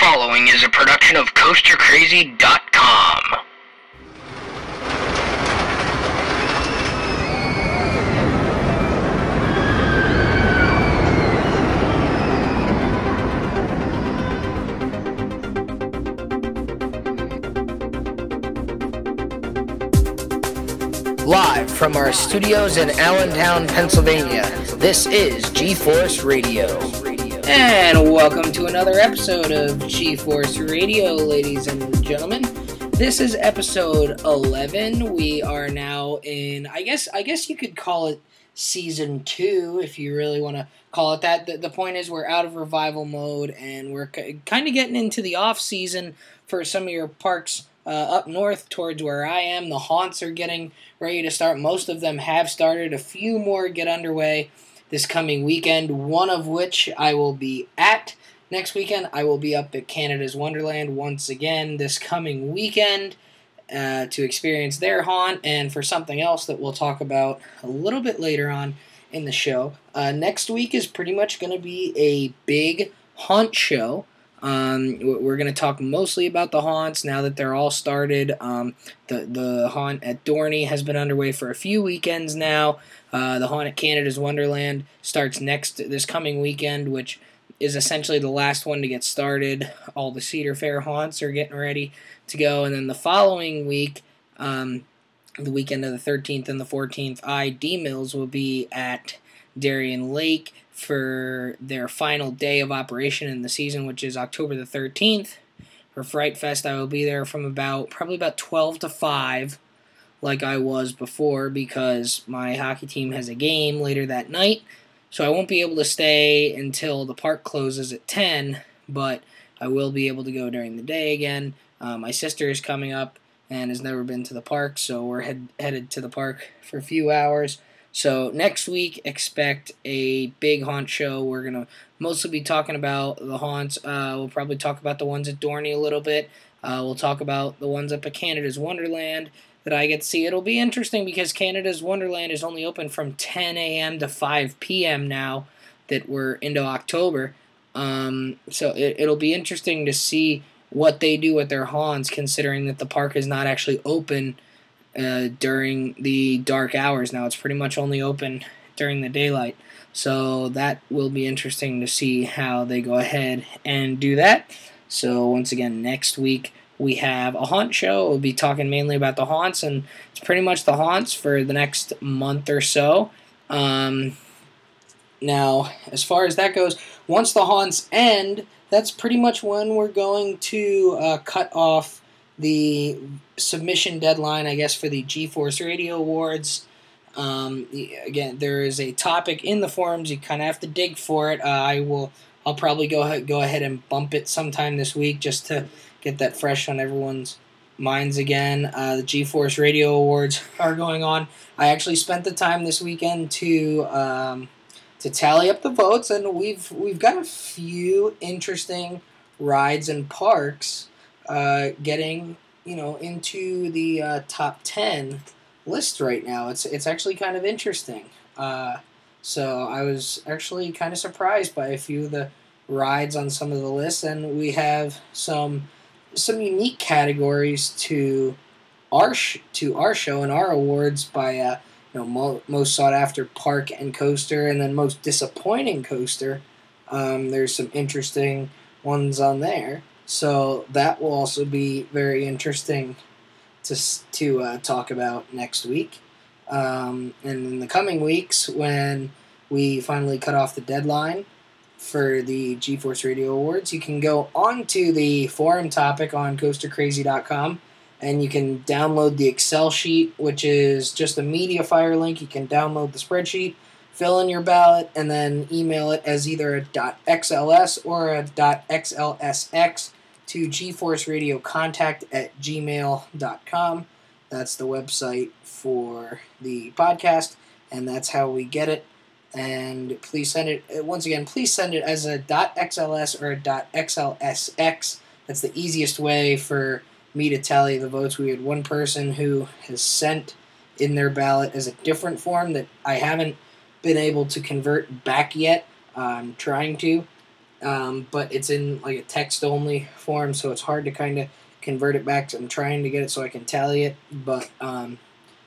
following is a production of CoasterCrazy.com. Live from our studios in Allentown, Pennsylvania, this is G-Force Radio. And welcome to another episode of G-Force Radio, ladies and gentlemen. This is episode 11. We are now in I guess I guess you could call it season 2 if you really want to call it that. The, the point is we're out of revival mode and we're k- kind of getting into the off season for some of your parks uh, up north towards where I am. The haunts are getting ready to start. Most of them have started. A few more get underway this coming weekend, one of which I will be at. Next weekend, I will be up at Canada's Wonderland once again this coming weekend uh, to experience their haunt and for something else that we'll talk about a little bit later on in the show. Uh, next week is pretty much going to be a big haunt show. Um, we're going to talk mostly about the haunts now that they're all started. Um, the the haunt at Dorney has been underway for a few weekends now. Uh, the haunt at Canada's Wonderland starts next this coming weekend, which is essentially the last one to get started. All the Cedar Fair haunts are getting ready to go, and then the following week, um, the weekend of the 13th and the 14th, ID Mills will be at Darien Lake for their final day of operation in the season, which is October the 13th. For Fright Fest, I will be there from about probably about 12 to 5, like I was before, because my hockey team has a game later that night. So I won't be able to stay until the park closes at 10, but I will be able to go during the day again. Uh, my sister is coming up and has never been to the park, so we're head, headed to the park for a few hours. So next week, expect a big haunt show. We're gonna mostly be talking about the haunts. Uh, we'll probably talk about the ones at Dorney a little bit. Uh, we'll talk about the ones up at Canada's Wonderland that I get to see. It'll be interesting because Canada's Wonderland is only open from 10 a.m. to 5 p.m. now that we're into October. Um, so it, it'll be interesting to see what they do with their haunts, considering that the park is not actually open uh, during the dark hours. Now it's pretty much only open during the daylight. So that will be interesting to see how they go ahead and do that. So once again, next week we have a haunt show. We'll be talking mainly about the haunts, and it's pretty much the haunts for the next month or so. Um, now, as far as that goes, once the haunts end, that's pretty much when we're going to uh, cut off the submission deadline, I guess, for the G-Force Radio Awards. Um, again, there is a topic in the forums. You kind of have to dig for it. Uh, I will. I'll probably go ahead, go ahead and bump it sometime this week just to get that fresh on everyone's minds again. Uh, the G-Force Radio Awards are going on. I actually spent the time this weekend to um, to tally up the votes, and we've we've got a few interesting rides and parks uh, getting you know into the uh, top ten list right now. It's it's actually kind of interesting. Uh, so I was actually kind of surprised by a few of the rides on some of the lists, and we have some some unique categories to our sh- to our show and our awards by uh, you know mo- most sought after park and coaster, and then most disappointing coaster. Um, there's some interesting ones on there. So that will also be very interesting to to uh, talk about next week, um, and in the coming weeks when we finally cut off the deadline for the G-Force Radio Awards, you can go onto the forum topic on CoasterCrazy.com and you can download the Excel sheet, which is just a MediaFire link. You can download the spreadsheet, fill in your ballot, and then email it as either a .xls or a .xlsx to G-Force Radio Contact at gmail.com. That's the website for the podcast, and that's how we get it. And please send it, uh, once again, please send it as a .xls or a .xlsx. That's the easiest way for me to tally the votes. We had one person who has sent in their ballot as a different form that I haven't been able to convert back yet. I'm trying to. Um, but it's in like a text only form, so it's hard to kind of convert it back. To, I'm trying to get it so I can tally it, but um,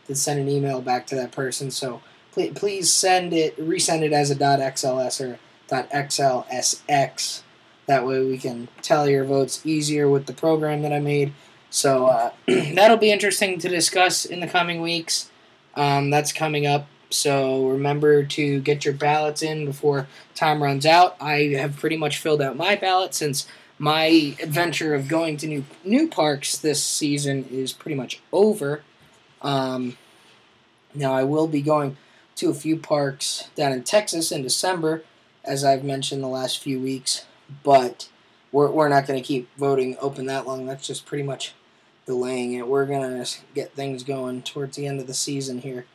to send an email back to that person. So please, please send it, resend it as a .xls or .xlsx. That way we can tally your votes easier with the program that I made. So uh, that'll be interesting to discuss in the coming weeks. Um, that's coming up. So remember to get your ballots in before time runs out. I have pretty much filled out my ballot since my adventure of going to new new parks this season is pretty much over. Um, now I will be going to a few parks down in Texas in December, as I've mentioned the last few weeks, but we're, we're not going to keep voting open that long. That's just pretty much delaying it. We're going to get things going towards the end of the season here,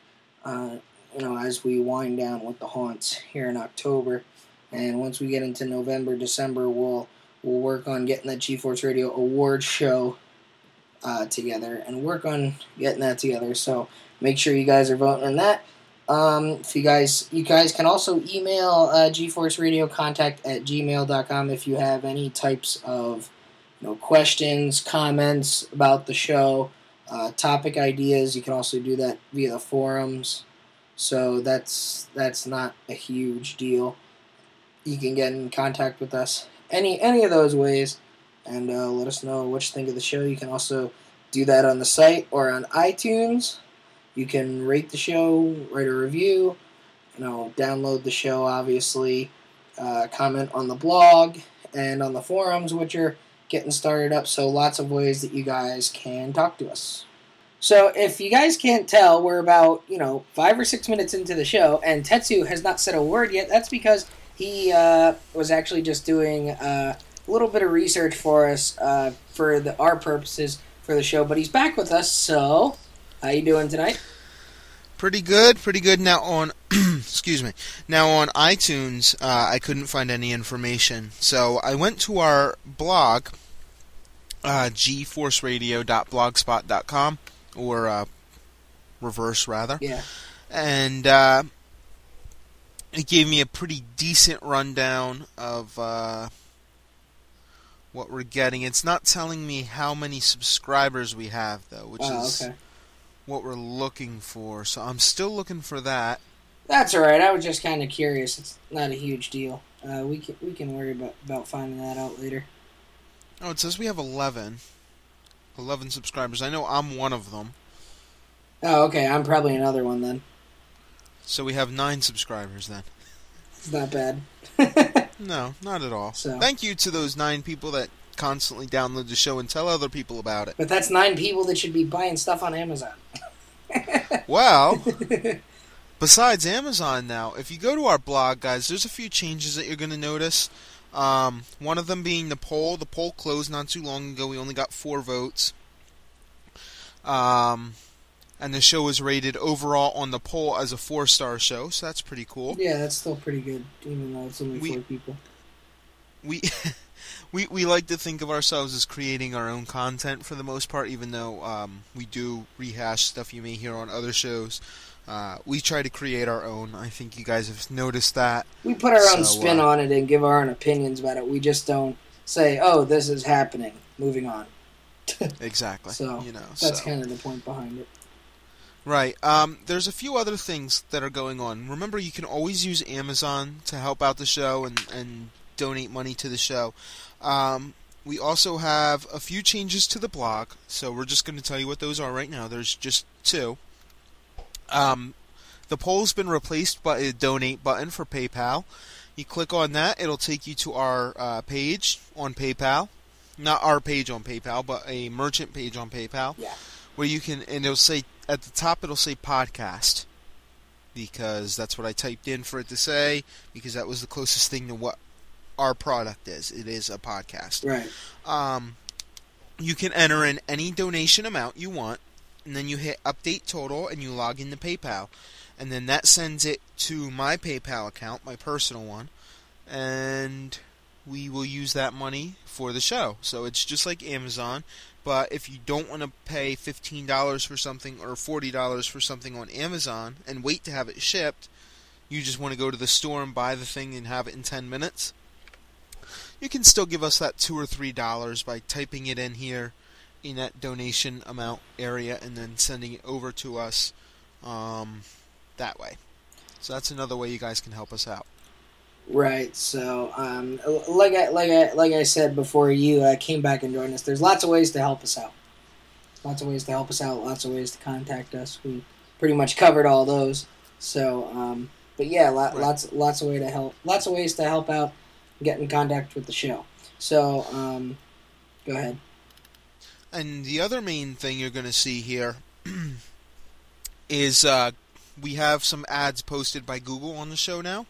uh, you know, as we wind down with the haunts here in October. And once we get into November, December, we'll we'll work on getting that G-Force Radio Award show uh, together and work on getting that together. So make sure you guys are voting on that. Um, if you guys, you guys can also email uh, G-Force Radio contact at gmail.com if you have any types of you know, questions, comments about the show, uh, topic ideas. You can also do that via the forums. So that's that's not a huge deal. You can get in contact with us any any of those ways, and uh, let us know what you think of the show. You can also do that on the site or on iTunes. You can rate the show, write a review, you know, download the show, obviously, uh, comment on the blog and on the forums, which are getting started up. So lots of ways that you guys can talk to us. So if you guys can't tell, we're about you know five or six minutes into the show, and Tetsu has not said a word yet. That's because he uh, was actually just doing uh, a little bit of research for us uh, for the our purposes for the show. But he's back with us, so how you doing tonight? Pretty good, pretty good. Now on, excuse me. Now on iTunes, uh, I couldn't find any information, so I went to our blog, uh, gforceradio.blogspot.com, or uh, reverse rather. Yeah. And uh, it gave me a pretty decent rundown of uh, what we're getting. It's not telling me how many subscribers we have though, which Oh, is okay. what we're looking for. So I'm still looking for that. That's all right. I was just kind of curious. It's not a huge deal. Uh, we can we can worry about about finding that out later. Oh, it says we have 11. 11 subscribers. I know I'm one of them. Oh, okay. I'm probably another one then. So we have 9 subscribers then. It's not bad. No, not at all. So- Thank you to those 9 people that constantly download the show and tell other people about it. But that's nine people that should be buying stuff on Amazon. Well, besides Amazon now, if you go to our blog, guys, there's a few changes that you're going to notice. Um, one of them being the poll. The poll closed not too long ago. We only got four votes. Um, and the show was rated overall on the poll as a four star show, so that's pretty cool. Yeah, that's still pretty good, even though it's only We- four people. we we we like to think of ourselves as creating our own content for the most part, even though um, we do rehash stuff you may hear on other shows. Uh, we try to create our own. I think you guys have noticed that. We put our own spin uh, on it and give our own opinions about it. We just don't say, "Oh, this is happening." Moving on. Exactly. So, you know, That's so. kind of the point behind it. right. Um, there's a few other things that are going on. Remember, you can always use Amazon to help out the show and and donate money to the show. Um, we also have a few changes to the blog, so we're just going to tell you what those are right now. There's just two. Um, the poll's been replaced by a donate button for PayPal. You click on that, it'll take you to our uh, page on PayPal. Not our page on PayPal, but a merchant page on PayPal. Yeah. Where you can, and it'll say, at the top, it'll say podcast. Because that's what I typed in for it to say, because that was the closest thing to what our product is. It is a podcast Right. um, you can enter in any donation amount you want, and then you hit update total and you log into PayPal. And then that sends it to my PayPal account, my personal one, and we will use that money for the show. So it's just like Amazon, but if you don't want to pay $15 for something or $40 for something on Amazon and wait to have it shipped, you just want to go to the store and buy the thing and have it in 10 minutes, you can still give us that two or three dollars by typing it in here in that donation amount area and then sending it over to us um, that way. So that's another way you guys can help us out. Right. So, um, like I like I like I said before, you uh, came back and joined us. There's lots of ways to help us out. Lots of ways to help us out. Lots of ways to contact us. We pretty much covered all those. So, um, but yeah, lot, Right. lots lots of way to help. Lots of ways to help out. Get in contact with the show. So, um, go ahead. And the other main thing you're going to see here is uh, we have some ads posted by Google on the show now.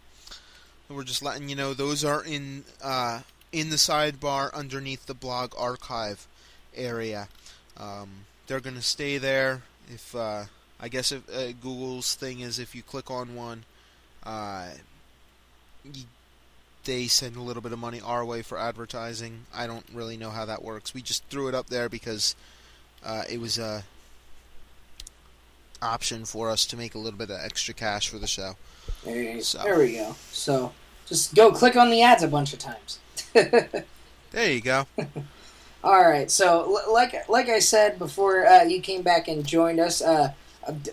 We're just letting you know those are in uh, in the sidebar underneath the blog archive area. Um, they're going to stay there. If uh, I guess if uh, Google's thing is if you click on one, uh, y they send a little bit of money our way for advertising. I don't really know how that works. We just threw it up there because uh, it was a option for us to make a little bit of extra cash for the show. There, So. there we go. So, just go click on the ads a bunch of times. There you go. All right. So, like like I said before, uh, you came back and joined us. Uh,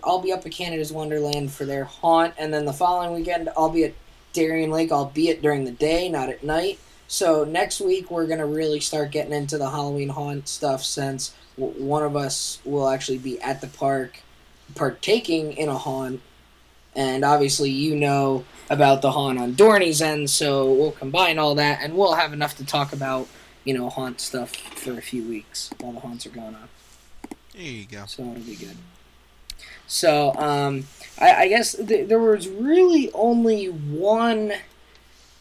I'll be up at Canada's Wonderland for their haunt, and then the following weekend I'll be at Darien Lake, albeit during the day, not at night. So next week we're gonna really start getting into the Halloween haunt stuff, since w- one of us will actually be at the park, partaking in a haunt, and obviously you know about the haunt on Dorney's end, so we'll combine all that, and we'll have enough to talk about you know, haunt stuff for a few weeks while the haunts are going on. There you go. So it'll be good. So, um, I, I guess th- there was really only one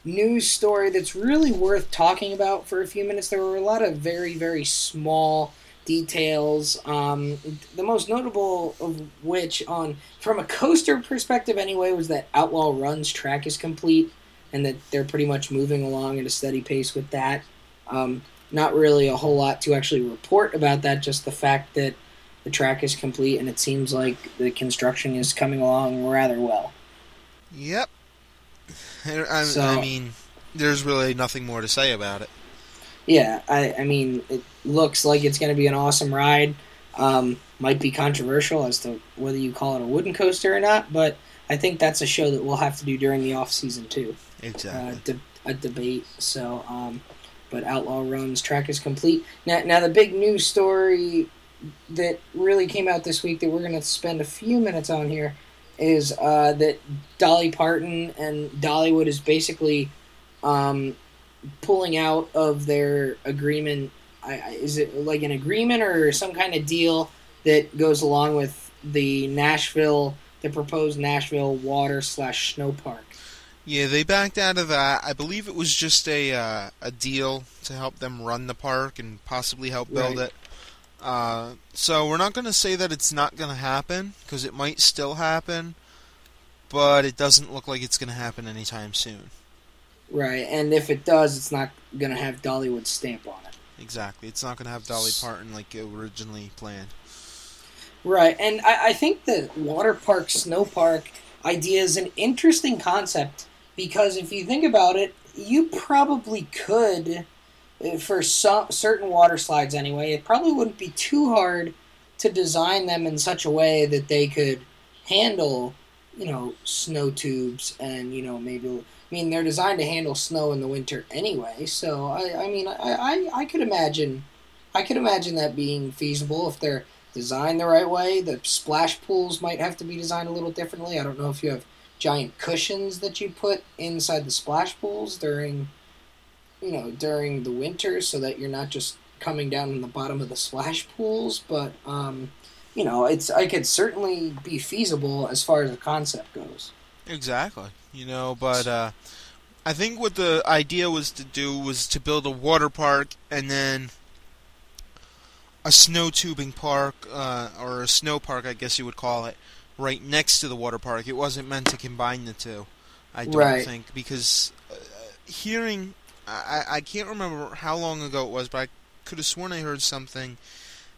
news story that's really worth talking about for a few minutes. There were a lot of very, very small details. Um, the most notable of which, on from a coaster perspective anyway, was that Outlaw Run's track is complete and that they're pretty much moving along at a steady pace with that. Um, not really a whole lot to actually report about that, just the fact that the track is complete and it seems like the construction is coming along rather well. Yep. I, So- I mean, there's really nothing more to say about it. Yeah, I, I mean, it looks like it's going to be an awesome ride. Um, might be controversial as to whether you call it a wooden coaster or not, but I think that's a show that we'll have to do during the off season too. Uh, Exactly. de- a debate. So, um, but Outlaw Run's track is complete. Now, now the big news story that really came out this week that we're going to spend a few minutes on here is uh, that Dolly Parton and Dollywood is basically um, pulling out of their agreement. I, is it like an agreement or some kind of deal that goes along with the Nashville, the proposed Nashville water slash snow park? Yeah, they backed out of that. I believe it was just a uh, a deal to help them run the park and possibly help build Right. it. Uh, so we're not going to say that it's not going to happen because it might still happen, but it doesn't look like it's going to happen anytime soon. Right, and if it does, it's not gonna have Dollywood's stamp on it. Exactly, it's not going to have Dolly Parton like originally planned. Right, and I, I think the water park, snow park idea is an interesting concept because if you think about it, you probably could, for some certain water slides anyway, it probably wouldn't be too hard to design them in such a way that they could handle, you know, snow tubes and you know maybe. I mean, they're designed to handle snow in the winter anyway, so I, I mean, I, I, I could imagine, I could imagine that being feasible if they're designed the right way. The splash pools might have to be designed a little differently. I don't know if you have giant cushions that you put inside the splash pools during, you know, during the winter, so that you're not just coming down in the bottom of the splash pools. But um, you know, it's I could certainly be feasible as far as the concept goes. Exactly. You know, but uh, I think what the idea was to do was to build a water park and then a snow tubing park, uh, or a snow park, I guess you would call it, right next to the water park. It wasn't meant to combine the two, I don't Right. think, because uh, hearing, I, I can't remember how long ago it was, but I could have sworn I heard something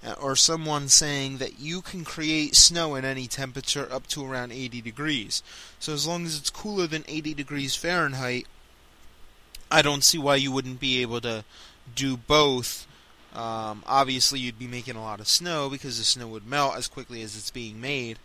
uh, or someone saying that you can create snow at any temperature up to around 80 degrees. So as long as it's cooler than 80 degrees Fahrenheit, I don't see why you wouldn't be able to do both. Um, obviously, you'd be making a lot of snow because the snow would melt as quickly as it's being made,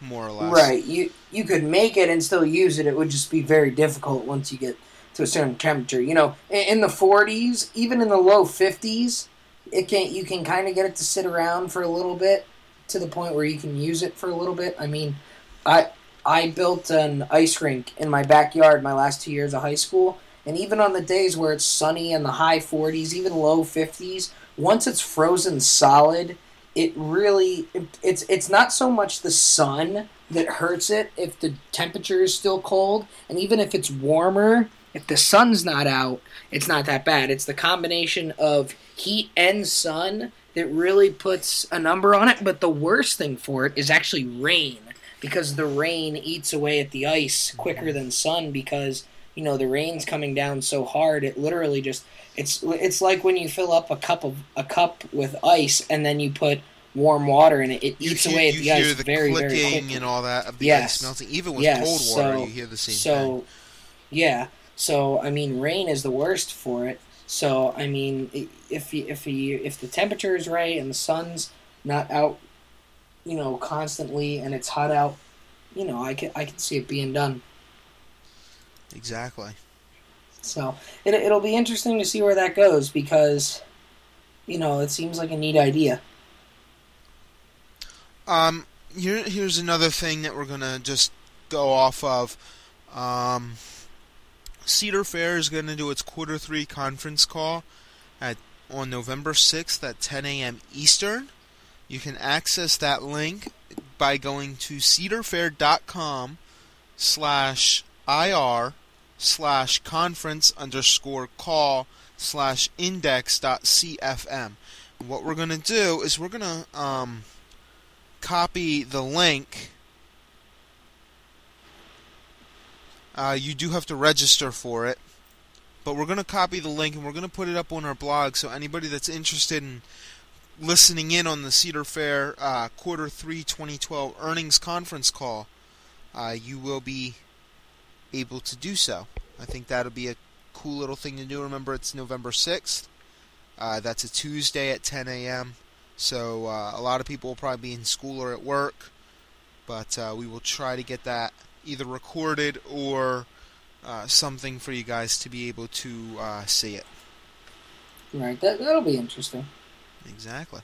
more or less. Right. You you could make it and still use it. It would just be very difficult once you get to a certain temperature. You know, in, the 40s, even in the low 50s, it can you can kind of get it to sit around for a little bit to the point where you can use it for a little bit. I mean, I I built an ice rink in my backyard my last two years of high school, and even on the days where it's sunny in the high 40s, even low 50s, once it's frozen solid, it really it, it's it's not so much the sun that hurts it if the temperature is still cold, and even if it's warmer, if the sun's not out, it's not that bad. It's the combination of heat and sun that really puts a number on it. But the worst thing for it is actually rain because the rain eats away at the ice quicker than sun because you know the rain's coming down so hard it literally just it's it's like when you fill up a cup of a cup with ice and then you put warm water in it it You eats hear- away at the ice the very very quickly. and all that of the Yes. ice melting. Even with Yes, cold water, so- you hear the same so thing. yeah so i mean rain is the worst for it so i mean if you, if you, if the temperature is right and the sun's not out you know constantly and it's hot out you know i can i can see it being done Exactly. so it, it'll be interesting to see where that goes because you know it seems like a neat idea Um, here, here's another thing that we're gonna just go off of. Um, Cedar Fair is gonna do its quarter three conference call at on November sixth at 10 a.m. Eastern. You can access that link by going to cedarfair.com slash ir slash conference underscore call slash index dot cfm. What we're gonna do is we're gonna um copy the link. Uh, you do have to register for it, but we're going to copy the link and we're going to put it up on our blog so anybody that's interested in listening in on the Cedar Fair uh, Quarter 3 2012 earnings conference call, uh, you will be able to do so. I think that'll be a cool little thing to do. Remember, it's November 6th. Uh, that's a Tuesday at 10 a.m. So uh, a lot of people will probably be in school or at work, but uh, we will try to get that either recorded or uh, something for you guys to be able to uh, see it. right that, that'll be interesting Exactly.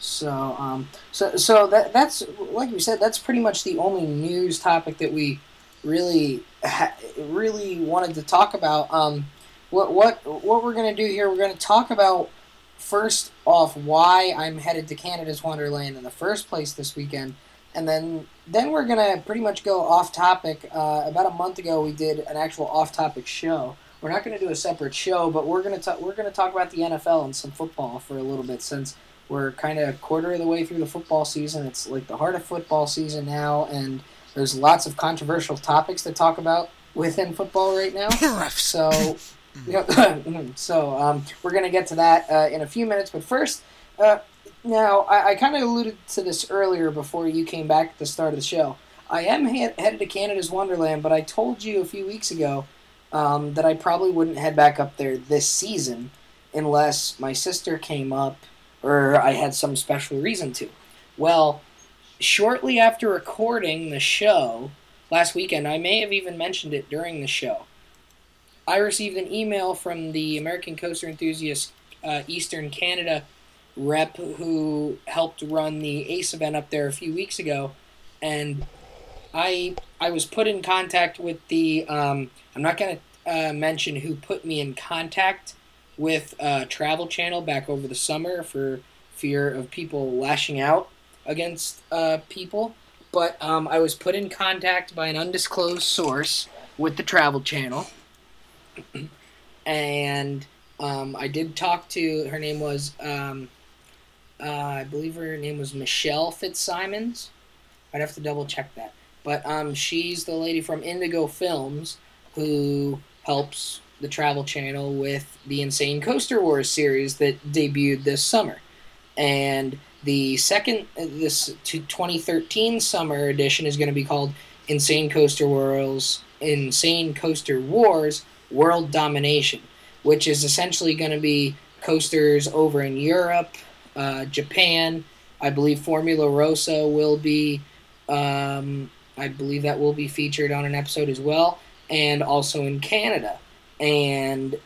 So, um, so, so that that's like we said, that's pretty much the only news topic that we really, ha- really wanted to talk about. Um, what what what we're gonna do here? We're gonna talk about first off why I'm headed to Canada's Wonderland in the first place this weekend, and then then we're gonna pretty much go off topic. Uh, about a month ago, we did an actual off topic show. We're not going to do a separate show, but we're going to talk. We're to talk about the NFL and some football for a little bit since we're kind of a quarter of the way through the football season. It's like the heart of football season now, and there's lots of controversial topics to talk about within football right now. So, so um, we're gonna get to that uh, in a few minutes. But first, uh, now I, I kind of alluded to this earlier before you came back at the start of the show. I am he- headed to Canada's Wonderland, but I told you a few weeks ago um, that I probably wouldn't head back up there this season unless my sister came up or I had some special reason to. Well, shortly after recording the show last weekend, I may have even mentioned it during the show. I received an email from the American Coaster Enthusiast uh, Eastern Canada rep who helped run the ACE event up there a few weeks ago, and I I was put in contact with the um, I'm not gonna uh, mention who put me in contact with uh, Travel Channel back over the summer for fear of people lashing out against uh, people, but um, I was put in contact by an undisclosed source with the Travel Channel, and um, I did talk to her name was um, uh, I believe her name was Michelle Fitzsimons. I'd have to double check that. But um, she's the lady from Indigo Films who helps the Travel Channel with the Insane Coaster Wars series that debuted this summer. And the second, uh, this to 2013 summer edition is going to be called Insane Coaster Wars, Insane Coaster Wars World Domination, which is essentially going to be coasters over in Europe, uh, Japan. I believe Formula Rossa will be. Um, I believe that will be featured on an episode as well, and also in Canada. And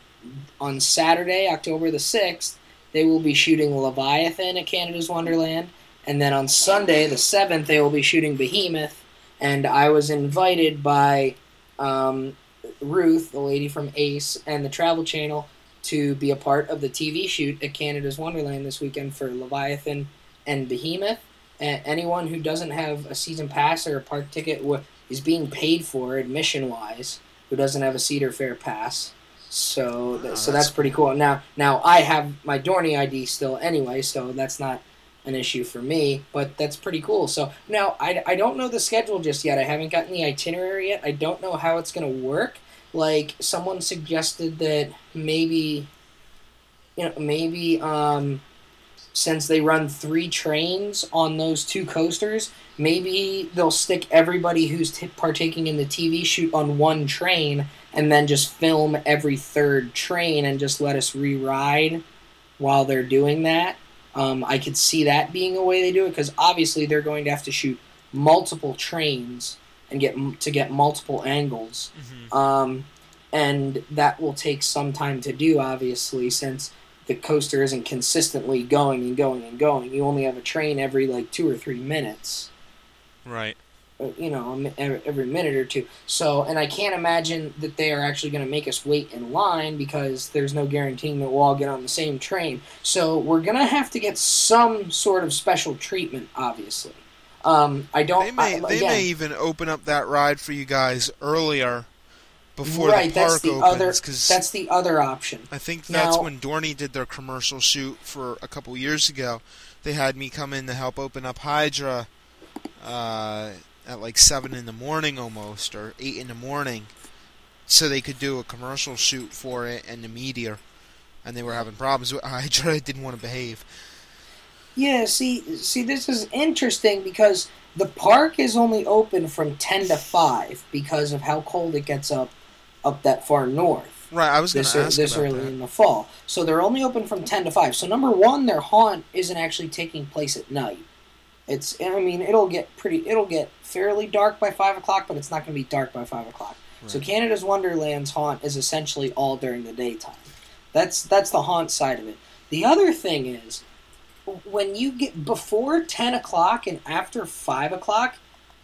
on Saturday, October the 6th, they will be shooting Leviathan at Canada's Wonderland. And then on Sunday, the 7th, they will be shooting Behemoth. And I was invited by um, Ruth, the lady from Ace, and the Travel Channel to be a part of the TV shoot at Canada's Wonderland this weekend for Leviathan and Behemoth. And anyone who doesn't have a season pass or a park ticket is being paid for admission wise, who doesn't have a Cedar Fair pass. So, ah, th- oh, so that's, that's pretty cool. Now, now I have my Dorney ID still anyway, so that's not an issue for me. But that's pretty cool. So now I, I don't know the schedule just yet. I haven't gotten the itinerary yet. I don't know how it's gonna work. Like someone suggested that maybe, you know, maybe um, since they run three trains on those two coasters, maybe they'll stick everybody who's t- partaking in the TV shoot on one train and then just film every third train and just let us re-ride while they're doing that. Um, I could see that being a way they do it because obviously they're going to have to shoot multiple trains and get to get multiple angles, mm-hmm. um, and that will take some time to do. Obviously, since the coaster isn't consistently going and going and going, you only have a train every like two or three minutes. Right. Uh, you know, every minute or two. So, and I can't imagine that they are actually going to make us wait in line because there's no guaranteeing that we'll all get on the same train. So, we're going to have to get some sort of special treatment, obviously. Um, I don't. They may, I, they may even open up that ride for you guys earlier before right, the park that's the opens. Other, that's the other option. I think that's now, when Dorney did their commercial shoot for a couple years ago. They had me come in to help open up Hydra. Uh, at like seven in the morning almost or eight in the morning, so they could do a commercial shoot for it and the meteor, and they were having problems. With Hydra. I didn't want to behave. Yeah, see, see, this is interesting because the park is only open from ten to five because of how cold it gets up, up that far north. Right, I was this, ask this early that. in the fall. So they're only open from ten to five. So number one, their haunt isn't actually taking place at night. It's I mean it'll get pretty it'll get fairly dark by five o'clock, but it's not going to be dark by five o'clock. Right. So Canada's Wonderland's haunt is essentially all during the daytime. That's that's the haunt side of it. The other thing is when you get before ten o'clock and after five o'clock,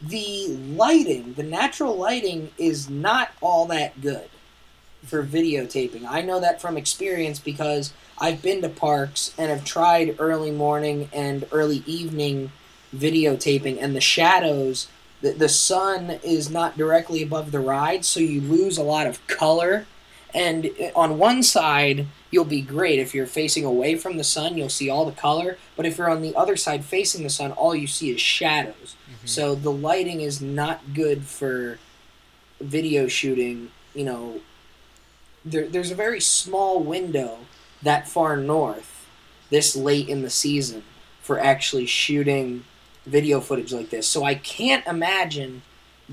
the lighting, the natural lighting, is not all that good for videotaping. I know that from experience because I've been to parks and have tried early morning and early evening videotaping, and the shadows, the, the sun is not directly above the ride, so you lose a lot of color. And on one side, you'll be great. If you're facing away from the sun, you'll see all the color. But if you're on the other side facing the sun, all you see is shadows. Mm-hmm. So the lighting is not good for video shooting. You know, there, there's a very small window that far north this late in the season for actually shooting video footage like this. So I can't imagine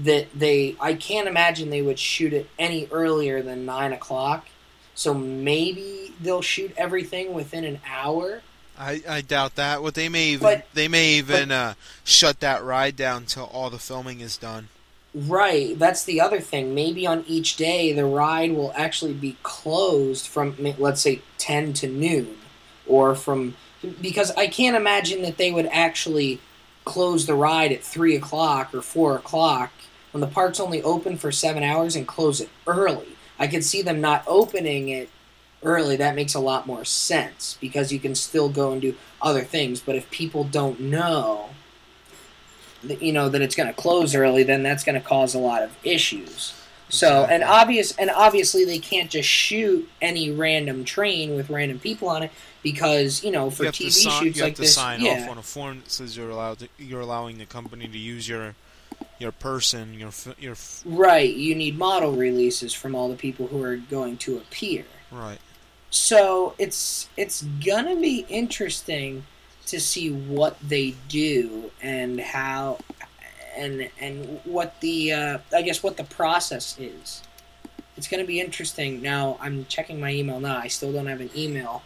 that they I can't imagine they would shoot it any earlier than nine o'clock. So maybe they'll shoot everything within an hour. I, I doubt that. What they may even but, they may even but, uh, shut that ride down until all the filming is done. Right, that's the other thing. Maybe on each day the ride will actually be closed from let's say ten to noon, or from because I can't imagine that they would actually close the ride at three o'clock or four o'clock when the park's only open for seven hours and close it early. I could see them not opening it early. That makes a lot more sense because you can still go and do other things. But if people don't know, that, you know that it's going to close early, then that's going to cause a lot of issues. So and obvious and obviously they can't just shoot any random train with random people on it because you know for you TV sign, shoots you like have to this, sign yeah. off on a form that says you're allowed to, you're allowing the company to use your your person, your your. Right, you need model releases from all the people who are going to appear. Right. So it's it's gonna be interesting to see what they do and how and and what the uh, I guess what the process is it's going to be interesting. Now I'm checking my email now. I still don't have an email.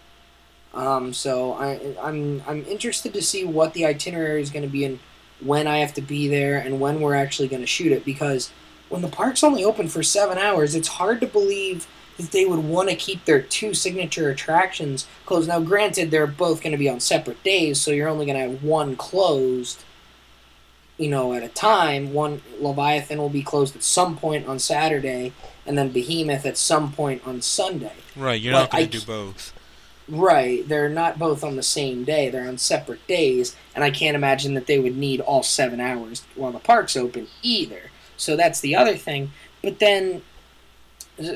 Um, so I, I'm I'm interested to see what the itinerary is going to be and when I have to be there and when we're actually going to shoot it because when the park's only open for seven hours, it's hard to believe that they would want to keep their two signature attractions closed. Now, granted, they're both going to be on separate days, so you're only going to have one closed, you know, at a time. One Leviathan will be closed at some point on Saturday, and then Behemoth at some point on Sunday. Right, you're But not going to do both. Right, they're not both on the same day. They're on separate days, and I can't imagine that they would need all seven hours while the park's open either. So that's the other thing. But then,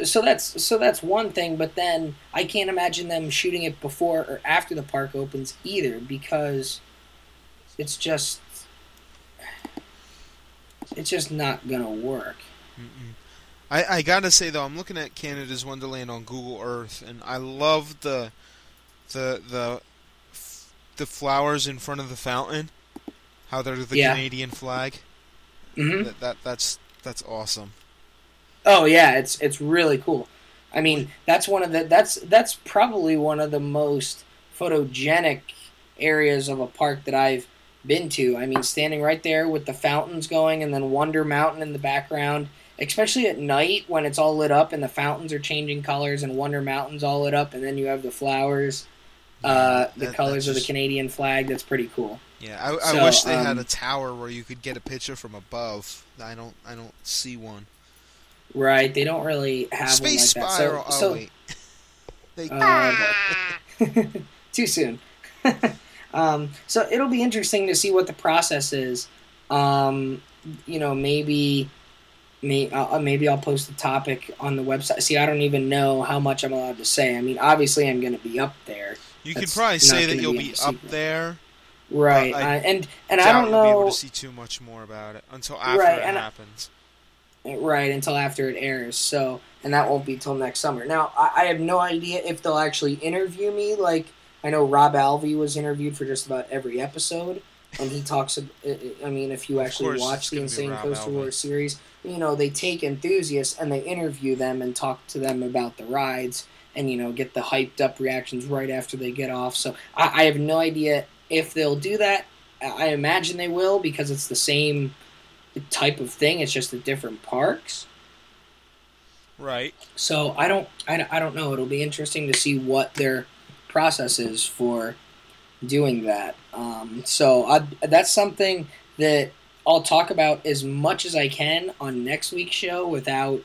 so that's so that's one thing. But then I can't imagine them shooting it before or after the park opens either, because it's just it's just not gonna work. Mm-mm. I, I gotta say though, I'm looking at Canada's Wonderland on Google Earth, and I love the the the the flowers in front of the fountain. How they're the Yeah. Canadian flag. hmm That, that that's that's awesome. Oh yeah, it's it's really cool. I mean, that's one of the that's that's probably one of the most photogenic areas of a park that I've been to. I mean, standing right there with the fountains going and then Wonder Mountain in the background, especially at night when it's all lit up and the fountains are changing colors and Wonder Mountain's all lit up and then you have the flowers, uh, the That- colors that's of the Canadian flag. That's pretty cool. Yeah, I, I So, wish they had um, a tower where you could get a picture from above. I don't I don't see one. Right? They don't really have Space one like spiral. So, so oh wait. they, Uh, too soon. um, so it'll be interesting to see what the process is. Um, you know, maybe, may, uh, maybe I'll post a topic on the website. See, I don't even know how much I'm allowed to say. I mean, obviously, I'm going to be up there, you could probably say that you'll be be up there. right? I I, and and I don't you'll be able know, to see too much more about it until after Right, it and I- happens. right until after it airs. So, and that won't be till next summer. Now, I, I have no idea if they'll actually interview me. Like I know Rob Alvey was interviewed for just about every episode, and he talks. I- mean, if you actually watch the Insane Alvey. Wars series, you know they take enthusiasts and they interview them and talk to them about the rides, and you know get the hyped up reactions right after they get off. So I, I have no idea if they'll do that. I imagine they will because it's the same type of thing. It's just at different parks. Right. So I don't, I, I don't know. It'll be interesting to see what their process is for doing that. Um, so I, that's something that I'll talk about as much as I can on next week's show without,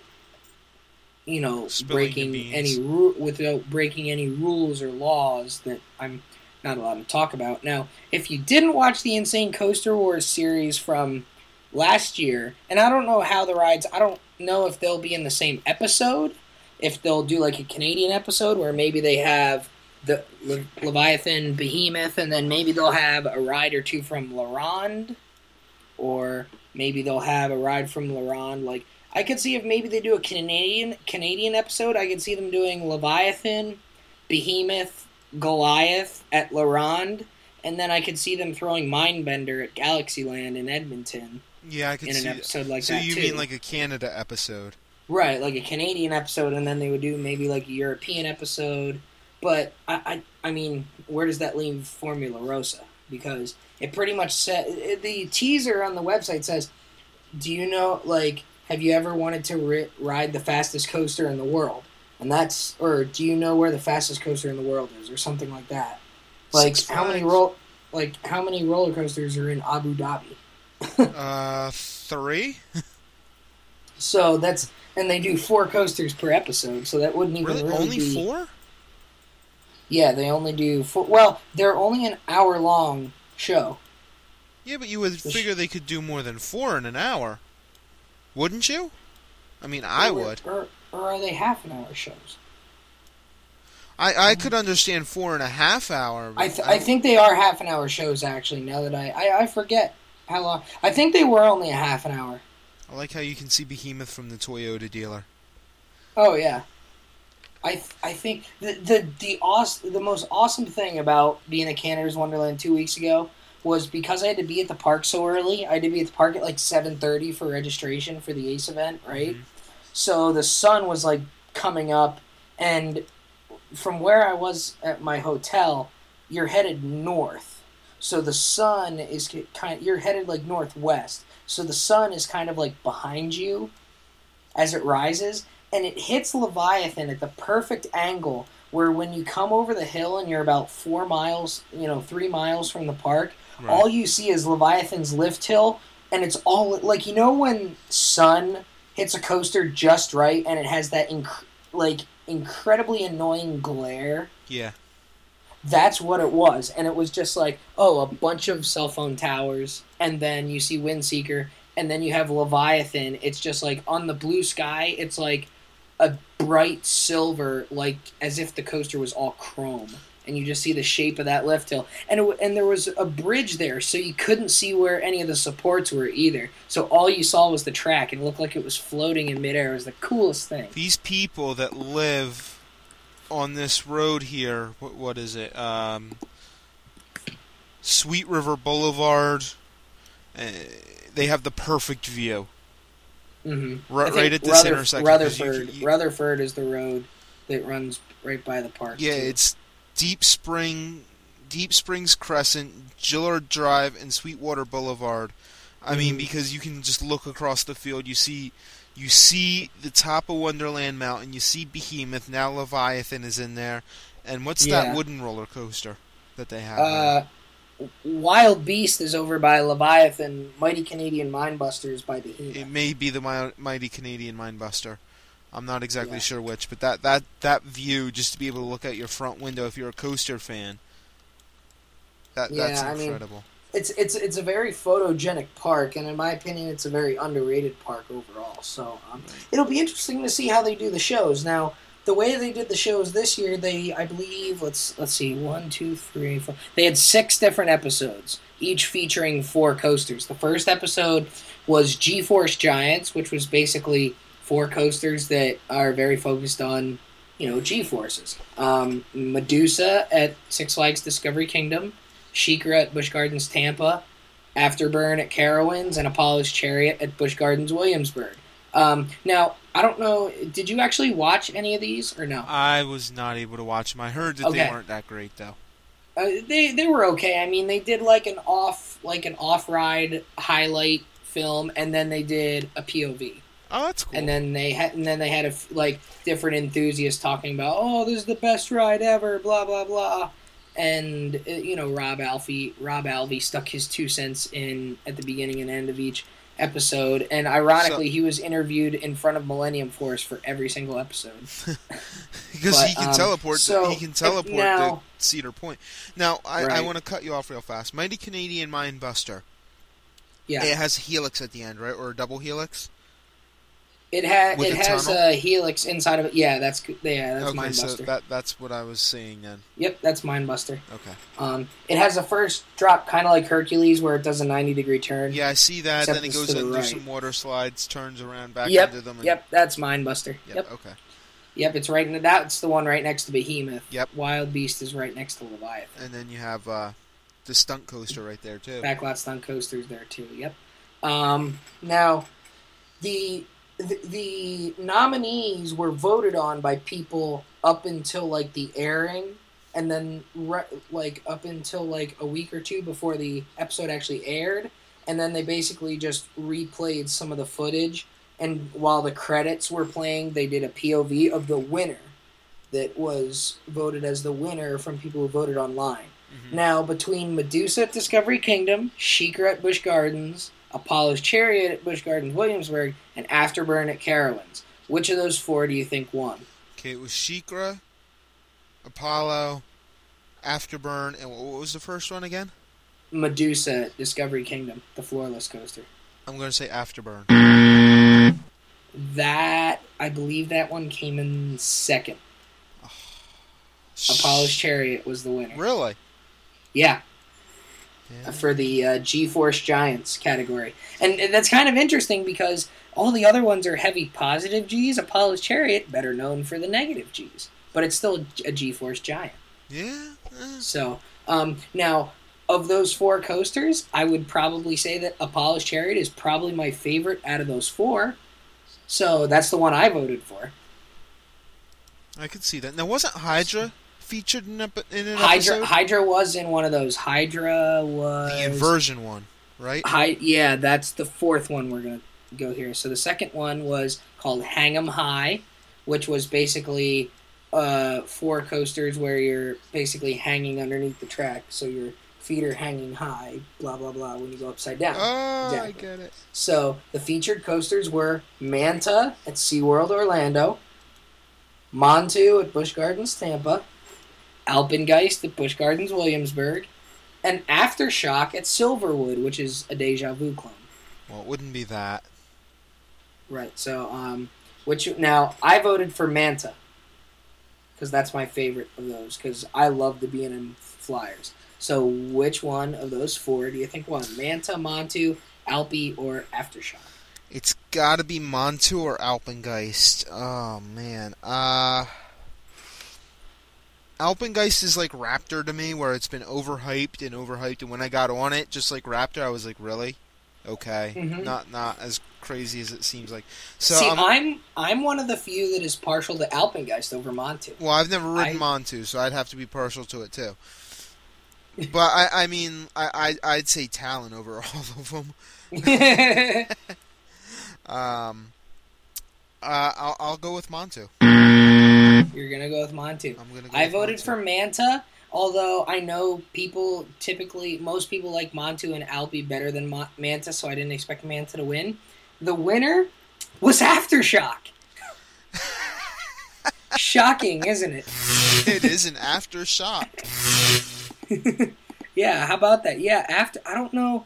you know, Spilling breaking any ru- without breaking any rules or laws that I'm not allowed to talk about. Now, if you didn't watch the Insane Coaster Wars series from last year, and I don't know how the rides. I don't know if they'll be in the same episode. If they'll do like a Canadian episode where maybe they have the Le- Leviathan, Behemoth, and then maybe they'll have a ride or two from La Ronde, or maybe they'll have a ride from La Ronde. Like I could see if maybe they do a Canadian Canadian episode. I could see them doing Leviathan, Behemoth, Goliath at La Ronde, and then I could see them throwing Mindbender at Galaxyland in Edmonton Yeah, I could in an that. episode like so that you too. mean like a Canada episode? right, like a Canadian episode, and then they would do maybe like a European episode. But I, I, I mean, where does that leave Formula Rossa? Because it pretty much said the teaser on the website says, "Do you know like have you ever wanted to ri- ride the fastest coaster in the world?" And that's or do you know where the fastest coaster in the world is, or something like that. Like Six how many roll, like how many roller coasters are in Abu Dhabi? Uh, three. So that's and they do four coasters per episode, so that wouldn't even Really? really, Only be, four? Yeah, they only do four. Well, they're only an hour long show. Yeah, but you would The sh- figure they could do more than four in an hour, wouldn't you? I mean, I Or- would. Or, or are they half an hour shows? I, I could understand four and a half hour. I th- I think they are half an hour shows actually. Now that I, I I forget how long. I think they were only a half an hour. I like how you can see Behemoth from the Toyota dealer. Oh yeah. I, th- I think the the the, aws- the most awesome thing about being at Canada's Wonderland two weeks ago was because I had to be at the park so early. I had to be at the park at like seven thirty for registration for the Ace event, right? Mhm. So the sun was like coming up, and from where I was at my hotel, you're headed north. So the sun is ki- kind. You're headed like northwest. So the sun is kind of like behind you as it rises, and it hits Leviathan at the perfect angle where when you come over the hill and you're about four miles, you know, three miles from the park, Right. all you see is Leviathan's lift hill, and it's all like you know when sun hits a coaster just right, and it has that inc- like incredibly annoying glare. Yeah. That's what it was, and it was just like oh, a bunch of cell phone towers, and then you see Windseeker, and then you have Leviathan. It's just like on the blue sky, it's like a bright silver, like as if the coaster was all chrome, and you just see the shape of that lift hill. And it, and there was a bridge there, so you couldn't see where any of the supports were either. So all you saw was the track, and it looked like it was floating in midair. It was the coolest thing. These people that live on this road here, what, what is it? Um, Sweet River Boulevard. Uh, they have the perfect view. Mm-hmm. Right, right at this intersection. 'cause you- Rutherford, you- Rutherford is the road that runs right by the park. Yeah, too. it's Deep Spring, Deep Springs Crescent, Gillard Drive, and Sweetwater Boulevard. I mean, Mhm. because you can just look across the field, you see, you see the top of Wonderland Mountain, you see Behemoth. Now Leviathan is in there, and what's Yeah. that wooden roller coaster that they have? Uh, Wild Beast is over by Leviathan. Mighty Canadian Minebusters by Behemoth. It may be the Mi- mighty Canadian Minebuster. I'm not exactly Yeah. sure which, but that, that that view, just to be able to look out your front window if you're a coaster fan, that Yeah, that's I mean, incredible. It's it's it's a very photogenic park, and in my opinion, it's a very underrated park overall. So um, it'll be interesting to see how they do the shows. Now, the way they did the shows this year, they I believe let's let's see one two three four. They had six different episodes, each featuring four coasters. The first episode was G-Force Giants, which was basically four coasters that are very focused on you know G-forces. Um, Medusa at Six Flags Discovery Kingdom. Sheikra at Busch Gardens Tampa, Afterburn at Carowinds, and Apollo's Chariot at Busch Gardens Williamsburg. Um, now, I don't know, did you actually watch any of these or no? I was not able to watch them. I heard that Okay. they weren't that great though. Uh, they they were okay. I mean, they did like an off like an off ride highlight film, and then they did a POV. Oh, that's cool. and then they had and then they had a f like different enthusiasts talking about oh this is the best ride ever blah blah blah and uh, you know rob alfie rob alvey stuck his two cents in at the beginning and end of each episode and ironically he was interviewed in front of millennium force for every single episode because he can um, teleport. so, he can teleport now- to Cedar Point. Now, I, I want to cut you off real fast. Mighty Canadian Minebuster. yeah It has a helix at the end, right, or a double helix? It has with it has tunnel? a helix inside of it yeah that's yeah that's okay, so that that's what I was seeing then. yep that's minebuster Okay. um it has a first drop kind of like hercules where it does a 90 degree turn Yeah, I see that. Then it goes the under right. some water slides, turns around back Yep, into them. And, Yep, that's Minebuster. Yep. Yep, Okay. yep, it's right. In, the, that's the one right next to Behemoth. Yep. Wild Beast is right next to Leviathan. And then you have uh, the stunt coaster right there too. Backlot stunt coasters there too. Yep. Um, now, the, the the nominees were voted on by people up until like the airing, and then re- like up until like a week or two before the episode actually aired, and then they basically just replayed some of the footage. And while the credits were playing, they did a POV of the winner that was voted as the winner from people who voted online. Mhm. Now, between Medusa at Discovery Kingdom, Sheikra at Busch Gardens, Apollo's Chariot at Busch Gardens Williamsburg, and Afterburn at Carowinds, which of those four do you think won? Okay, it was Sheikra, Apollo, Afterburn, and what was the first one again? Medusa Discovery Kingdom, the floorless coaster. I'm going to say Afterburn. That, I believe that one came in second. Apollo's Chariot was the winner. Really? Yeah, Yeah. for the uh, G-Force Giants category. And, and that's kind of interesting because all the other ones are heavy positive G's. Apollo's Chariot, better known for the negative G's. But it's still a G-Force Giant. Yeah. So, um, now, of those four coasters, I would probably say that Apollo's Chariot is probably my favorite out of those four. So that's the one I voted for. I could see that. Now, wasn't Hydra featured in, ep- in an Hydra episode? Hydra was in one of those. Hydra was the inversion one, right? Hi, yeah, that's the fourth one we're gonna go here. So the second one was called Hang 'em High, which was basically uh, four coasters where you're basically hanging underneath the track, so your feet are hanging high. Blah blah blah. When you go upside down. Oh, I get it. So the featured coasters were Manta at SeaWorld Orlando, Montu at Busch Gardens Tampa, Alpengeist at Busch Gardens Williamsburg, and Aftershock at Silverwood, which is a Deja Vu clone. Well, it wouldn't be that. Right. So, um, which now I voted for Manta because that's my favorite of those because I love the B and M flyers. So, which one of those four do you think won? Manta, Montu, Alpi, or Aftershock? It's got to be Montu or Alpengeist. Oh man. Uh Alpengeist is like Raptor to me, where it's been overhyped and overhyped, and when I got on it, just like Raptor, I was like, really? Okay, Mhm. not not as crazy as it seems like. So, See, I'm, I'm I'm one of the few that is partial to Alpengeist over Montu. well, I've never ridden I- Montu, so I'd have to be partial to it too. But I, I mean, I, I, I'd say Talon over all of them. Um, uh, I'll, I'll go with Montu. You're gonna go with Montu. I'm gonna. Go I voted Montu. for Manta, although I know people typically, most people like Montu and Alpi better than Mo- Manta, so I didn't expect Manta to win. The winner was Aftershock. Shocking, isn't it? it is an aftershock. Yeah, how about that? Yeah, after I don't know,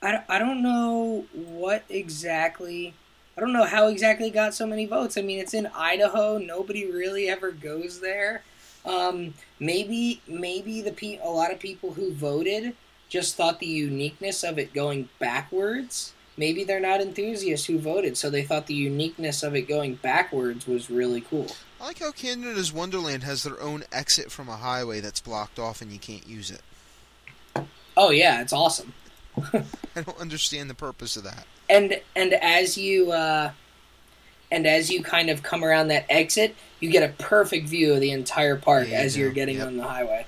I don't, I don't know what exactly. I don't know how exactly got so many votes. I mean, it's in Idaho. Nobody really ever goes there. Um, maybe maybe the pe- a lot of people who voted just thought the uniqueness of it going backwards. Maybe they're not enthusiasts who voted, so they thought the uniqueness of it going backwards was really cool. I like how Canada's Wonderland has their own exit from a highway that's blocked off and you can't use it. Oh yeah, it's awesome. I don't understand the purpose of that. And and as you uh, and as you kind of come around that exit, you get a perfect view of the entire park Yeah, you as do. you're getting Yep. on the highway.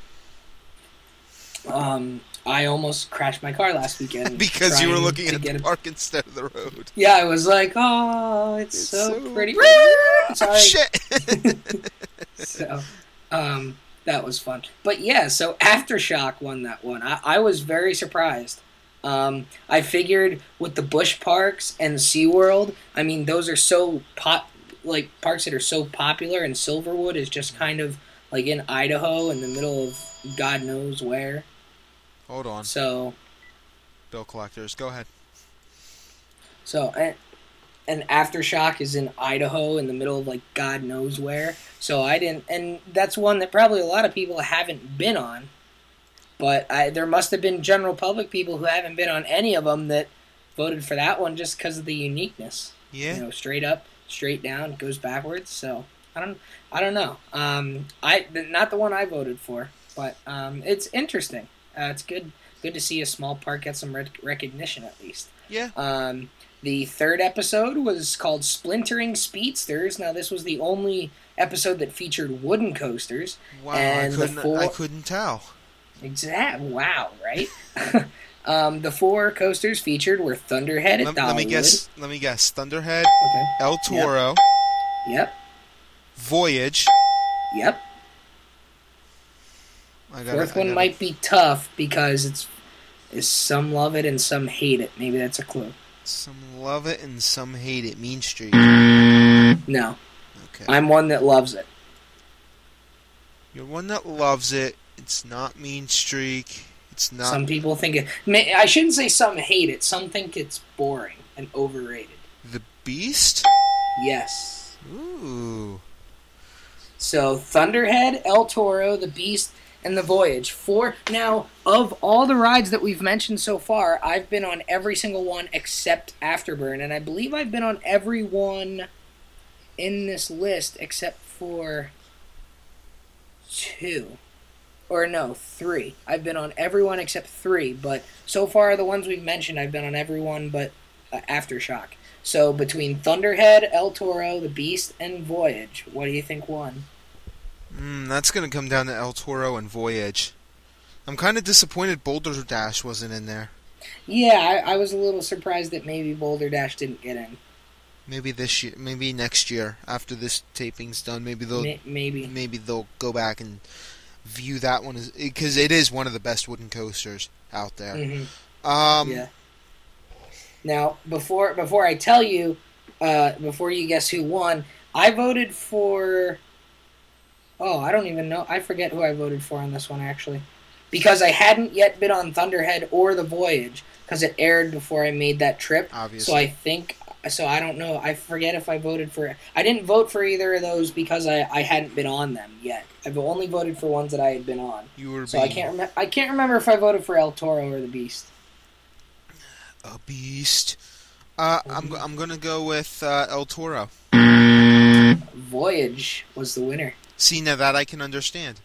Um, I almost crashed my car last weekend because you were looking at the a- park instead of the road. Yeah, I was like, oh, it's, It's so, so pretty. Sorry. shit! so um, that was fun. But yeah, so Aftershock won that one. I, I was very surprised. Um, I figured with the Busch Parks and SeaWorld, I mean, those are so pop, like parks that are so popular, and Silverwood is just kind of like in Idaho in the middle of God knows where. Hold on, So, bill collectors. Go ahead. so and, and Aftershock is in Idaho in the middle of like God knows where. So I didn't, and that's one that probably a lot of people haven't been on. But I, there must have been general public people who haven't been on any of them that voted for that one just because of the uniqueness. Yeah. You know, straight up, straight down, goes backwards. So I don't, I don't know. Um, I not the one I voted for, but um, it's interesting. Uh, it's good, good to see a small park get some rec- recognition at least. Yeah. Um, the third episode was called Splintering Speedsters. Now, this was the only episode that featured wooden coasters. Wow, And I couldn't. four- I couldn't tell. Exact. Wow, right? um, the four coasters featured were Thunderhead at Let, let me guess. Let me guess. Thunderhead, Okay. El Toro, Yep. Voyage. Yep. I got Fourth one might be tough because it's is some love it and some hate it. Maybe that's a clue. Some love it and some hate it. Mean Streak. No, Okay. I'm one that loves it. You're one that loves it. It's not Mean Streak. It's not. Some people think it. I shouldn't say some hate it. Some think it's boring and overrated. The Beast. Yes. Ooh. So Thunderhead, El Toro, The Beast, and The Voyage. Four. Now, of all the rides that we've mentioned so far, I've been on every single one except Afterburn, and I believe I've been on every one in this list except for two. Or no, three. I've been on everyone except three, but so far the ones we've mentioned, I've been on everyone but uh, Aftershock. So between Thunderhead, El Toro, the Beast, and Voyage, what do you think won? Mm, that's going to come down to El Toro and Voyage. I'm kind of disappointed Boulder Dash wasn't in there. Yeah, I, I was a little surprised that maybe Boulder Dash didn't get in. Maybe this year, maybe next year after this taping's done, maybe they'll Ma- maybe. maybe they'll go back and view that one as because it is one of the best wooden coasters out there. hmm Um, yeah. Now, before before I tell you, uh, before you guess who won, I voted for. Oh, I don't even know. I forget who I voted for on this one actually, because I hadn't yet been on Thunderhead or the Voyage because it aired before I made that trip. obviously. So I think. So I don't know. I forget if I voted for. I didn't vote for either of those because I, I hadn't been on them yet. I've only voted for ones that I had been on. you were So I can't remember. I can't remember if I voted for El Toro or the Beast. a beast. Uh, I'm. I'm gonna go with uh, El Toro. Voyage was the winner. See now that I can understand.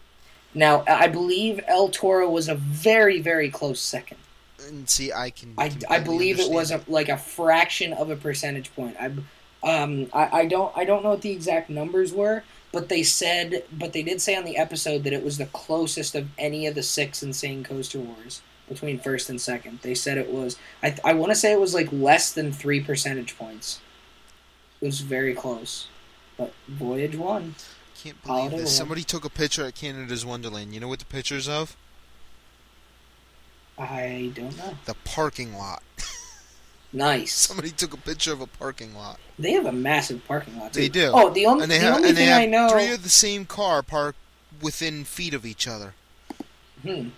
Now, I believe El Toro was a very, very close second. And see, I can. I, I believe it was a, like a fraction of a percentage point. I, um, I, I don't I don't know what the exact numbers were, but they said, but they did say on the episode that it was the closest of any of the six Insane Coaster Wars between first and second. They said it was. I I want to say it was like less than three percentage points. It was very close, but Voyage won. Can't believe Holiday this. Somebody took a picture at Canada's Wonderland. You know what the picture's of? I don't know. The parking lot. Nice. Somebody took a picture of a parking lot. They have a massive parking lot. Too. They do. Oh, the only And they the have only and they thing have I know. three of the same car parked within feet of each other. Hmm.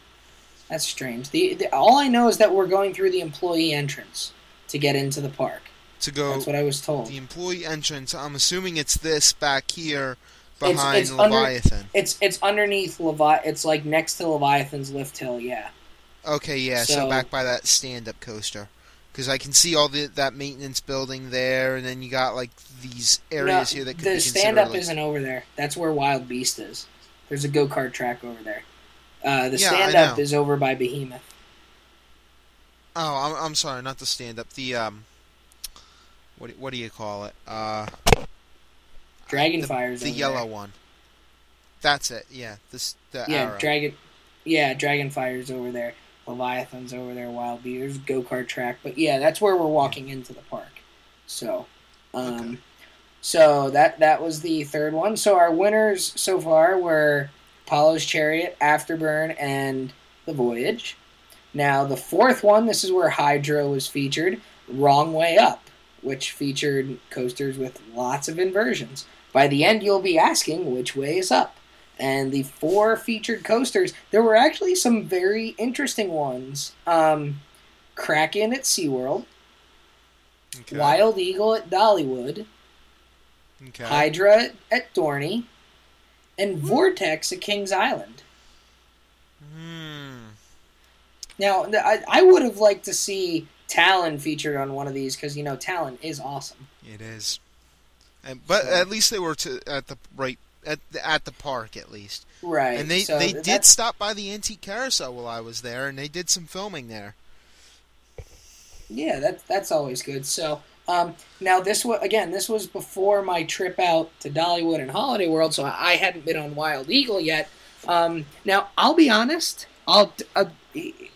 That's strange. The, the all I know is that we're going through the employee entrance to get into the park. To go That's what I was told. the employee entrance. I'm assuming it's this back here It's- behind it's under- Leviathan. It's it's underneath Levi. It's like next to Leviathan's lift hill. Yeah. Okay, yeah. So, So- back by that stand-up coaster, because I can see all the that maintenance building there, and then you got like these areas No, here that could be used. the stand-up like, isn't over there. That's where Wild Beast is. There's a go kart track over there. Uh, the Yeah, stand up is over by Behemoth. Oh, I'm, I'm sorry, not the stand-up. The um, what do- what do you call it? Uh, Dragonfire's the, the yellow there. one. That's it. Yeah, this the Yeah, arrow. Dragon. Yeah, Dragonfire's over there. Leviathan's over there. Wild Bee. There's a go kart track, but yeah, that's where we're walking into the park. So, um, Okay. so that that was the third one. So our winners so far were Apollo's Chariot, Afterburn, and The Voyage. Now the fourth one, this is where Hydra was featured. Wrong Way Up, which featured coasters with lots of inversions. By the end, you'll be asking which way is up and the four featured coasters, there were actually some very interesting ones. Um, Kraken at SeaWorld, okay. Wild Eagle at Dollywood, Okay. Hydra at Dorney, and Vortex at Kings Island. Hmm. Now, I, I would have liked to see Talon featured on one of these because, you know, Talon is awesome. It is. And, but So- at least they were to, at the right at the, at the park at least. Right. And they so they th- did stop by the antique carousel while I was there, and they did some filming there. Yeah, that that's always good. So, um, now this was again, this was before my trip out to Dollywood and Holiday World, so I hadn't been on Wild Eagle yet. Um, now I'll be honest, I'll uh,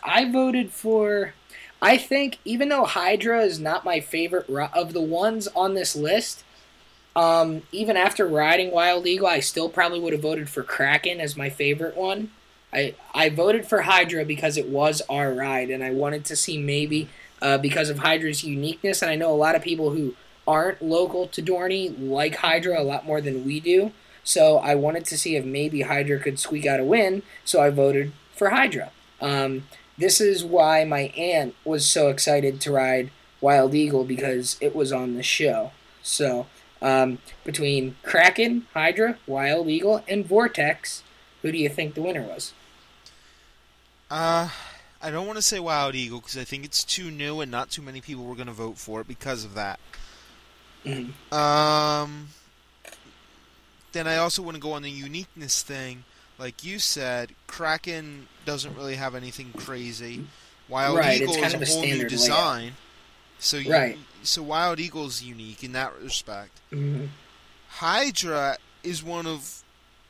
I voted for. I think even though Hydra is not my favorite of the ones on this list, um, even after riding Wild Eagle, I still probably would have voted for Kraken as my favorite one. I I voted for Hydra because it was our ride, and I wanted to see maybe uh, because of Hydra's uniqueness. And I know a lot of people who aren't local to Dorney like Hydra a lot more than we do. So I wanted to see if maybe Hydra could squeak out a win. So I voted for Hydra. Um, this is why my aunt was so excited to ride Wild Eagle because it was on the show. So um, between Kraken, Hydra, Wild Eagle, and Vortex, who do you think the winner was? Uh, I don't want to say Wild Eagle because I think it's too new and not too many people were going to vote for it because of that. Mhm. Um, then I also want to go on the uniqueness thing. Like you said, Kraken doesn't really have anything crazy. Wild Right, it's Eagle kind is of a a whole new standard layout. design. So you, Right. So Wild Eagle's unique in that respect. Mhm. Hydra is one of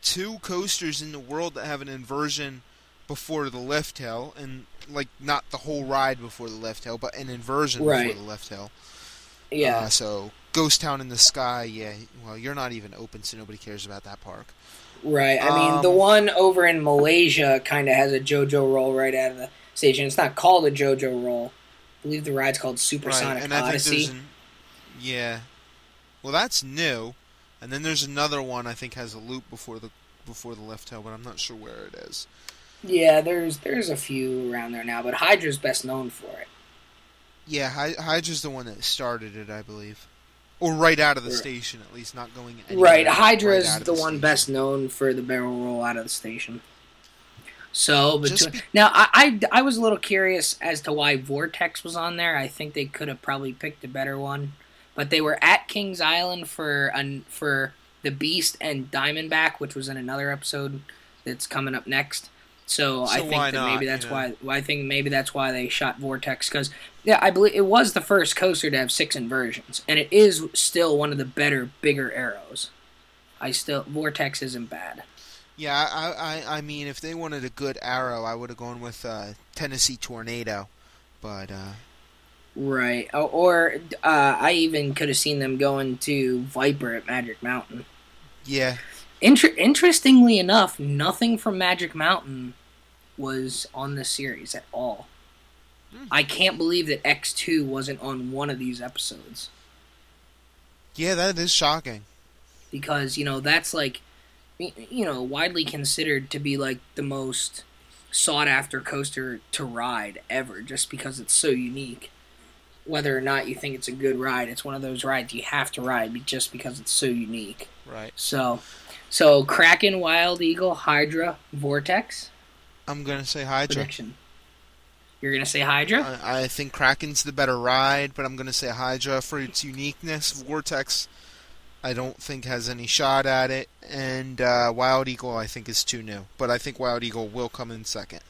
two coasters in the world that have an inversion before the lift hill, and like not the whole ride before the lift hill, but an inversion Right. before the lift hill. Yeah. Uh, so Ghost Town in the Sky, yeah. Well, you're not even open, so nobody cares about that park. Right. I mean, the Um, one over in Malaysia kind of has a JoJo roll right out of the station. It's not called a JoJo roll. I believe the ride's called Supersonic think Odyssey. an, yeah. Well, that's new, and then there's another one I think has a loop before the before the lift hill, but I'm not sure where it is. Yeah, there's there's a few around there now, but Hydra's best known for it. Yeah, Hydra's the one that started it, I believe, or right out of the Right. station at least, not going anywhere. Right, Hydra right is the one best known for the barrel roll out of the station. So, be- now I, I I was a little curious as to why Vortex was on there. I think they could have probably picked a better one, but they were at Kings Island for an for the Beast and Diamondback, which was in another episode that's coming up next. So, I think that not, maybe that's you know? why I think maybe that's why they shot Vortex because yeah, I believe it was the first coaster to have six inversions, and it is still one of the better, bigger arrows. I still Vortex isn't bad. Yeah, I, I, I mean, if they wanted a good arrow, I would have gone with uh, Tennessee Tornado, but uh, Right. Or, or uh, I even could have seen them going to Viper at Magic Mountain. yeah, Inter- interestingly enough, nothing from Magic Mountain was on this series at all. Hmm. I can't believe that X2 wasn't on one of these episodes. yeah, that is shocking. because you know that's like you know widely considered to be like the most sought after coaster to ride ever just because it's so unique whether or not you think it's a good ride it's one of those rides you have to ride just because it's so unique Right. so so kraken wild eagle hydra vortex I'm gonna say Hydra. prediction you're gonna say hydra I, I think Kraken's the better ride, but I'm gonna say Hydra for its uniqueness. Vortex, I don't think has any shot at it, and uh, Wild Eagle I think is too new, but I think Wild Eagle will come in second.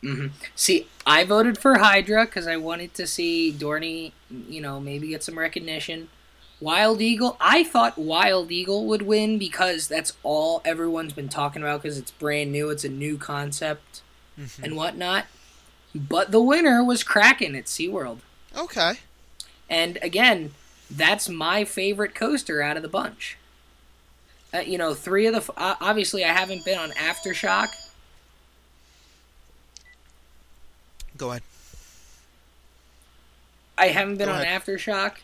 hmm See, I voted for Hydra because I wanted to see Dorney, you know, maybe get some recognition. Wild Eagle, I thought Wild Eagle would win because that's all everyone's been talking about because it's brand new, it's a new concept Mhm. and whatnot. But the winner was Kraken at SeaWorld. Okay. And again, that's my favorite coaster out of the bunch. Uh, you know, three of the. F- uh, obviously, I haven't been on Aftershock. Go ahead. I haven't been Go on ahead. Aftershock.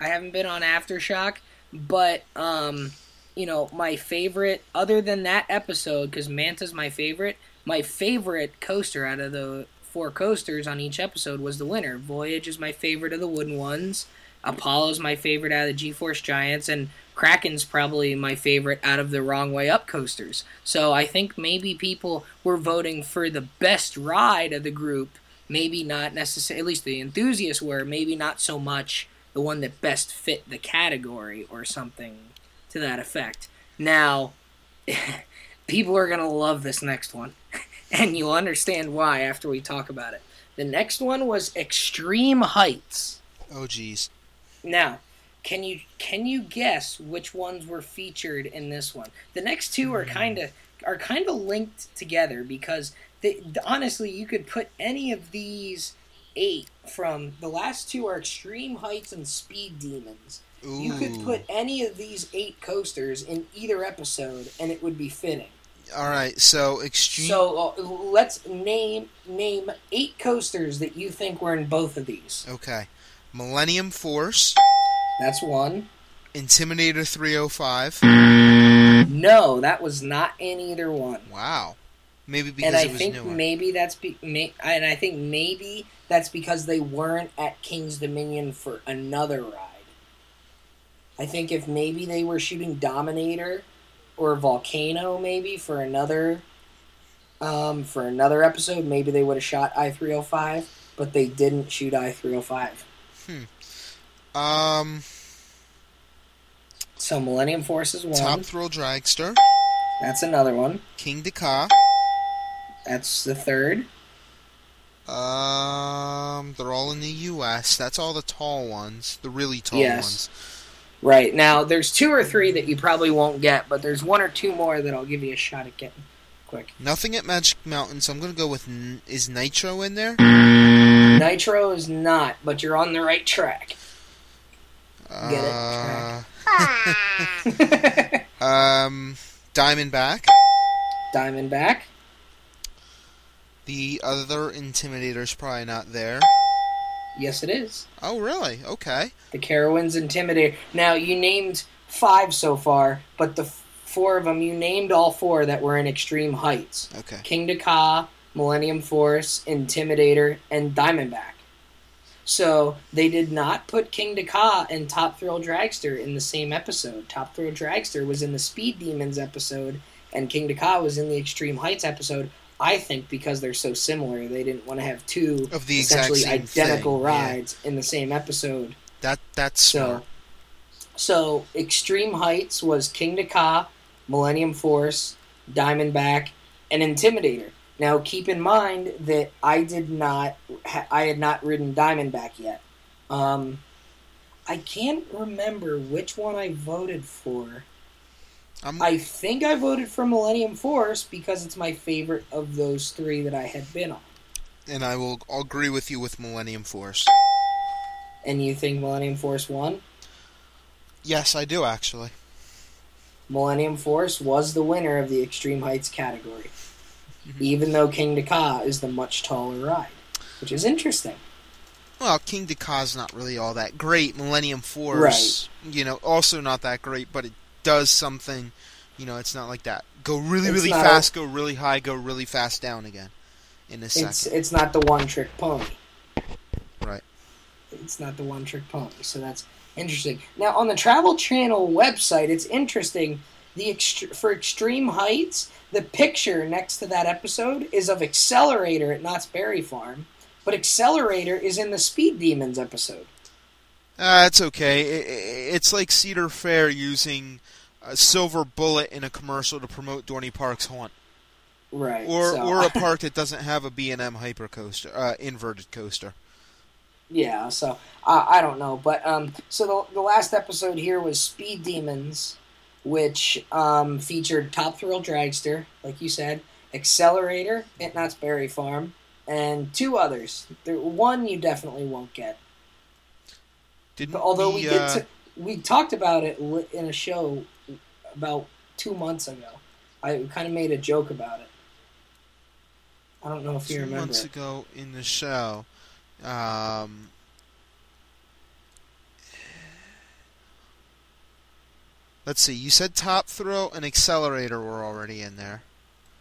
I haven't been on Aftershock, but um, you know, my favorite other than that episode cuz Manta's my favorite, my favorite coaster out of the four coasters on each episode was the winner. Voyage is my favorite of the wooden ones. Apollo's my favorite out of the G-Force Giants and Kraken's probably my favorite out of the Wrong Way Up coasters. So I think maybe people were voting for the best ride of the group maybe not necessarily, at least the enthusiasts were, maybe not so much the one that best fit the category or something to that effect. Now, people are going to love this next one, and you'll understand why after we talk about it. The next one was Extreme Heights. Oh geez. Now, can you can you guess which ones were featured in this one? The next two are kind of are kind of linked together because they, honestly, you could put any of these eight from the last two are Extreme Heights and Speed Demons. Ooh. You could put any of these eight coasters in either episode, and it would be fitting. All right. So extreme. So uh, let's name name eight coasters that you think were in both of these. okay. Millennium Force, That's one. Intimidator 305. No, that was not in either one. Wow. Maybe because and I it was think newer. maybe that's be, may, and I think maybe that's because they weren't at King's Dominion for another ride. I think if maybe they were shooting Dominator or Volcano maybe for another um, for another episode, maybe they would have shot I three hundred five, but they didn't shoot I three hundred five. Um, So Millennium Force is one. Top Thrill Dragster, That's another one. Kingda Ka, That's the third. Um, they're all in the U.S. That's all the tall ones, the really tall Yes. ones. Right now, there's two or three that you probably won't get, but there's one or two more that I'll give you a shot at getting quick. Nothing at Magic Mountain, so I'm gonna go with N- is Nitro in there? Nitro is not, but you're on the right track. Get it? Uh, Diamondback. um, Diamondback. The other Intimidator's probably not there. Yes, it is. Oh, really? Okay. The Carowinds Intimidator. Now, you named five so far, but the f- four of them, you named all four that were in Extreme Heights. Okay. Kingda Ka, Millennium Force, Intimidator, and Diamondback. So they did not put Kingda Ka and Top Thrill Dragster in the same episode. Top Thrill Dragster was in the Speed Demons episode, and Kingda Ka was in the Extreme Heights episode. I think because they're so similar, they didn't want to have two Of the essentially identical thing, yeah. rides in the same episode. That that's So, smart. so Extreme Heights was Kingda Ka, Millennium Force, Diamondback, and Intimidator. Now, keep in mind that I did not, I had not ridden Diamondback yet. Um, I can't remember which one I voted for. I'm, I think I voted for Millennium Force because it's my favorite of those three that I had been on. and I will I'll agree with you with Millennium Force. And you think Millennium Force won? Yes, I do actually. Millennium Force was the winner of the Extreme Heights category, Mhm. even though Kingda Ka is the much taller ride, which is interesting. Well, Kingda Ka's not really all that great. Millennium Force, you know, also not that great, but it does something. You know, it's not like that. Go really, It's really fast, go really high, go really fast down again in a second. It's it's not the one trick pony. Right. It's not the one trick pony, so that's interesting. Now on the Travel Channel website, it's interesting. The ext- for Extreme Heights, the picture next to that episode is of Accelerator at Knott's Berry Farm, but Accelerator is in the Speed Demons episode. Uh, it's okay. I- I- It's like Cedar Fair using a silver bullet in a commercial to promote Dorney Park's haunt, Right. or so- or a park that doesn't have a B and M hyper coaster, uh, inverted coaster. Yeah, so uh, I don't know, but um, so the, the last episode here was Speed Demons, which um, featured Top Thrill Dragster, like you said, Accelerator at Knott's Berry Farm, and two others. There, one you definitely won't get. Didn't although we, we, did, uh, t- we talked about it in a show about two months ago. I kind of made a joke about it. I don't know if you remember. two months it. ago in the show. Um, let's see. You said Top Thrill and Accelerator were already in there.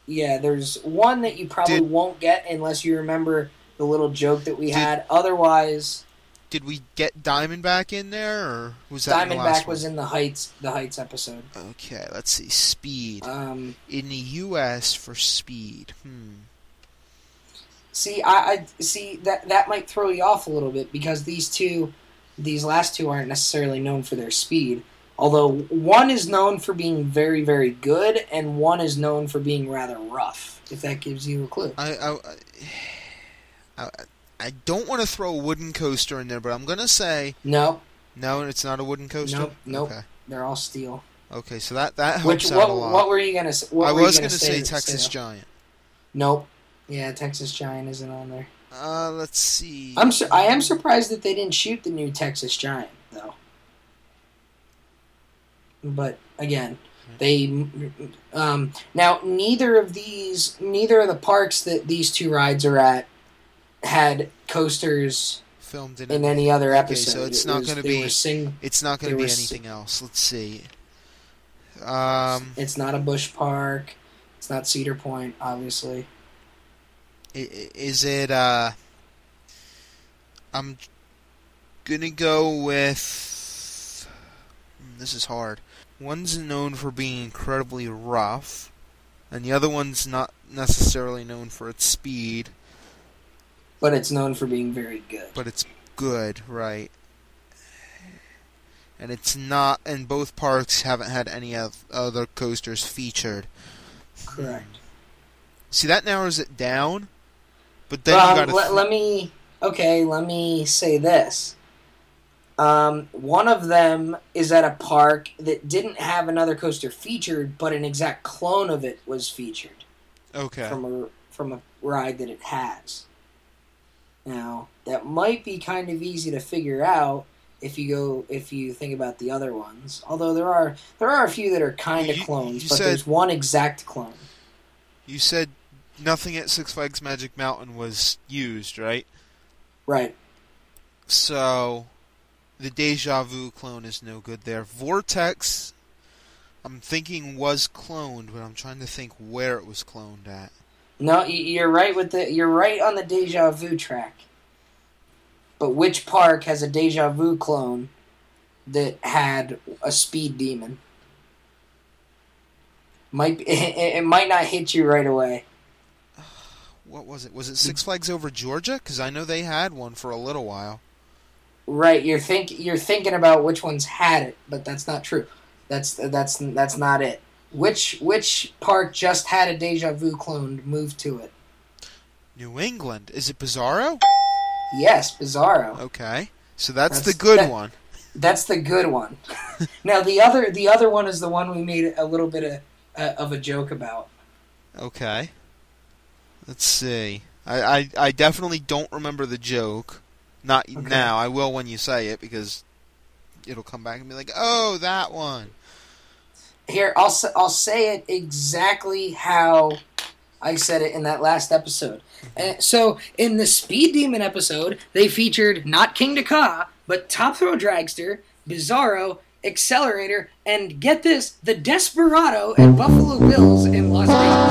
Yeah, there's one that you probably Did- won't get unless you remember the little joke that we Did- had. Otherwise, Did we get Diamondback in there, or was that Diamondback was in the Heights, the Heights episode. Okay, let's see. Speed Um, in the U.S. for Speed. Hmm. see, I, I see that that might throw you off a little bit because these two, these last two aren't necessarily known for their speed. Although one is known for being very, very good, and one is known for being rather rough. If that gives you a clue. I I, I, I don't want to throw a wooden coaster in there, but I'm gonna say No, no. It's not a wooden coaster. Nope, nope. Okay. they're all steel. Okay, so that that helps Which out what a lot. what were you gonna say? What I was gonna, gonna say, say Texas though? Giant. Nope. Yeah, Texas Giant isn't on there. Uh, let's see. I'm su- I am surprised that they didn't shoot the new Texas Giant. But again, they um, now neither of these neither of the parks that these two rides are at had coasters filmed in. in any other Okay, episode. so it's It not gonna be- sing- It's not going to be anything else. Let's see. Um, it's not a Busch Park. It's not Cedar Point, obviously. is it? Uh, I'm gonna go with. Hmm, This is hard. One's known for being incredibly rough, and the other one's not necessarily known for its speed, But it's known for being very good. but it's good, right? And it's not, and both parks haven't had any of other coasters featured. Correct. See, that narrows it down. But then Um, you got to. let, let me okay. Let me say this. Um, one of them is at a park that didn't have another coaster featured, but an exact clone of it was featured okay. from a from a ride that it has. Now that might be kind of easy to figure out if you go if you think about the other ones. Although there are there are a few that are kind of clones, you but said- there's one exact clone. You said nothing at Six Flags Magic Mountain was used, right? Right. So the Deja Vu clone is no good there. Vortex, I'm thinking was cloned, but I'm trying to think where it was cloned at. No, you're right with the you're right on the deja vu track. But which park has a deja vu clone that had a speed demon? Might it, it might not hit you right away. What was it? Was it Six Flags Over Georgia? Because I know they had one for a little while. Right, you're think you're thinking about which ones had it, but that's not true. That's that's that's not it. Which which park just had a deja vu cloned moved to it? New England. Is it Bizarro? Yes, Bizarro. Okay. So that's, That's- the good that- one. That's the good one. now the other the other one is the one we made a little bit of uh, of a joke about. Okay. Let's see. I, I, I definitely don't remember the joke. Not Okay. now. I will when you say it because it'll come back and be like, oh, that one. Here, I'll I'll say it exactly how I said it in that last episode. Uh, so in the Speed Demon episode, they featured not Kingda Ka, but Top Thrill Dragster, Bizarro, Accelerator, and get this, the Desperado at Buffalo Bills in Las Vegas.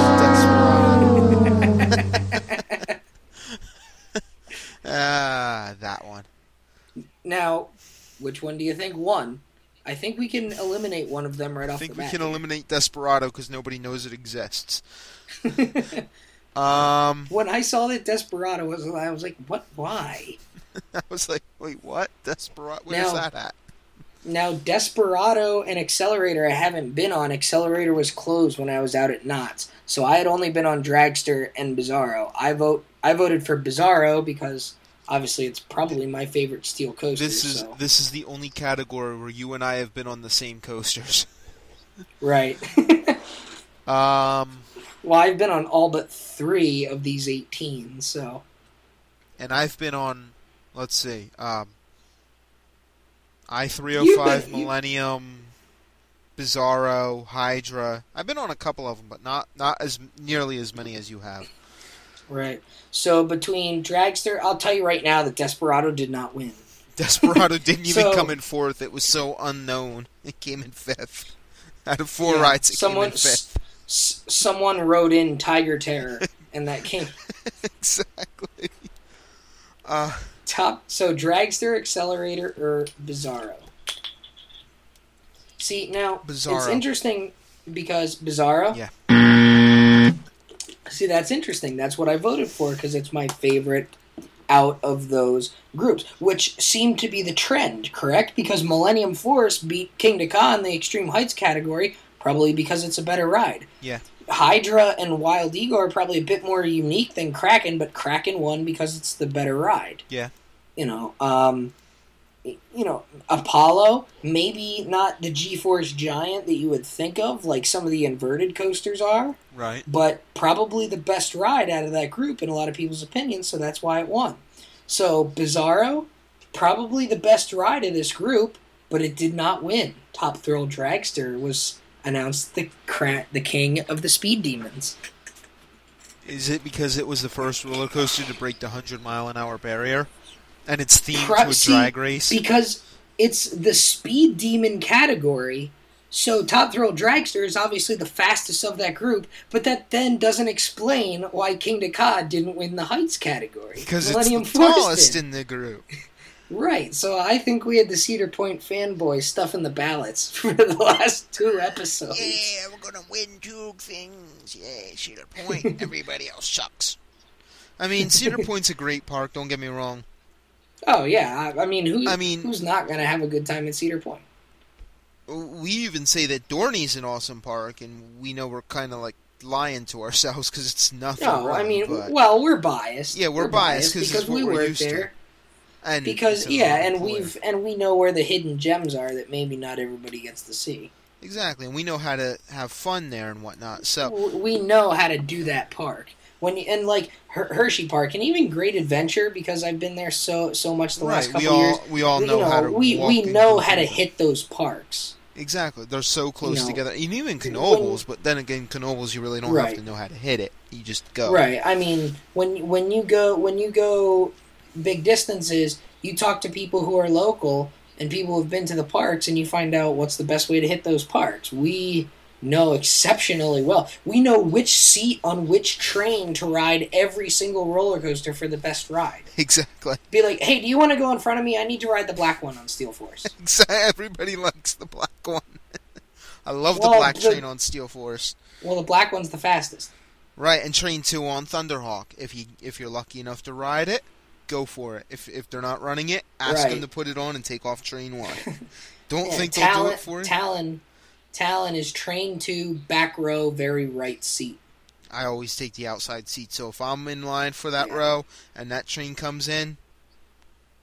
Ah, that one. now, which one do you think won? I think we can eliminate one of them right off the bat. I think we can eliminate Desperado because nobody knows it exists. Um, when I saw that Desperado was, I was like, "What? Why?" I was like, wait, what? Desperado? Where's Now- that at? Now, Desperado and Accelerator, I haven't been on. Accelerator was closed when I was out at Knott's, so I had only been on Dragster and Bizarro. I vote. I voted for Bizarro because obviously it's probably my favorite steel coaster. This is so. this is the only category where you and I have been on the same coasters. right. Um, well, I've been on all but three of these eighteen. So and I've been on, let's see, um, I three hundred You've five been- you- Millennium, Bizarro, Hydra. I've been on a couple of them, but not not as nearly as many as you have. right. So between Dragster, I'll tell you right now that Desperado did not win. Desperado didn't even So- come in fourth. It was so unknown. It came in fifth. Out of four Yeah, rides, it someone came in fifth. s- someone wrote in Tiger Terror, and that came. exactly. Uh, Top so dragster, accelerator, or bizarro. See now, it's interesting because bizarro. Yeah. See, that's interesting. That's what I voted for because it's my favorite out of those groups, which seemed to be the trend. Correct? Because Millennium Force beat Kingda Ka in the Extreme Heights category, probably because it's a better ride. Yeah. Hydra and Wild Eagle are probably a bit more unique than Kraken, but Kraken won because it's the better ride. Yeah. You know, um, you know, Apollo, maybe not the G-Force Giant that you would think of, like some of the inverted coasters are, right. but probably the best ride out of that group in a lot of people's opinions, so that's why it won. So Bizarro, probably the best ride of this group, but it did not win. Top Thrill Dragster was announced the cra- the king of the speed demons. Is it because it was the first roller coaster to break the hundred mile an hour barrier, and it's themed Pro- to a drag race? because it's the speed demon category. So Top Thrill Dragster is obviously the fastest of that group, but that then doesn't explain why Kingda Ka didn't win the heights category. Because Millennium it's the tallest in the group. Right. So I think we had the Cedar Point fanboys stuffing the ballots for the last two episodes. Yeah, we're gonna win two things. Yeah, Cedar Point. Everybody else sucks. I mean, Cedar Point's a great park. Don't get me wrong. Oh yeah. I, I mean, who? I mean- who's not going to have a good time at Cedar Point? We even say that Dorney's an awesome park, and we know we're kind of like lying to ourselves because it's nothing. No, I mean, but- well, we're biased. Yeah, we're biased 'cause it's because we we're work used to. And Because yeah, and employer. we've and we know where the hidden gems are that maybe not everybody gets to see. exactly, and we know how to have fun there and whatnot. So we know how to do that park. When you, and like Her- Hershey Park and even Great Adventure because I've been there so so much the last right, couple we all years. we all you know, how to we we know how to hit those parks. Exactly, they're so close know, together. And even when- Knoebels, but then again, Knoebels you really don't Right. have to know how to hit it. You just go. Right. I mean, when when you go when you go big distances, you talk to people who are local and people who've been to the parks, and you find out what's the best way to hit those parks. We know exceptionally well. We know which seat on which train to ride every single roller coaster for the best ride. Exactly. Be like, hey, do you want to go in front of me? I need to ride the black one on Steel Force. Exactly. Everybody likes the black one. I love the black the- train on Steel Force. well, the black one's the fastest. Right, and train two on Thunderhawk. If you if you're lucky enough to ride it, go for it. If if they're not running it, ask Right. them to put it on and take off train one. Don't Yeah, think they'll do Talon, it for you. Talon, Talon is train two, back row, very right seat. I always take the outside seat. So if I'm in line for that Yeah. row and that train comes in,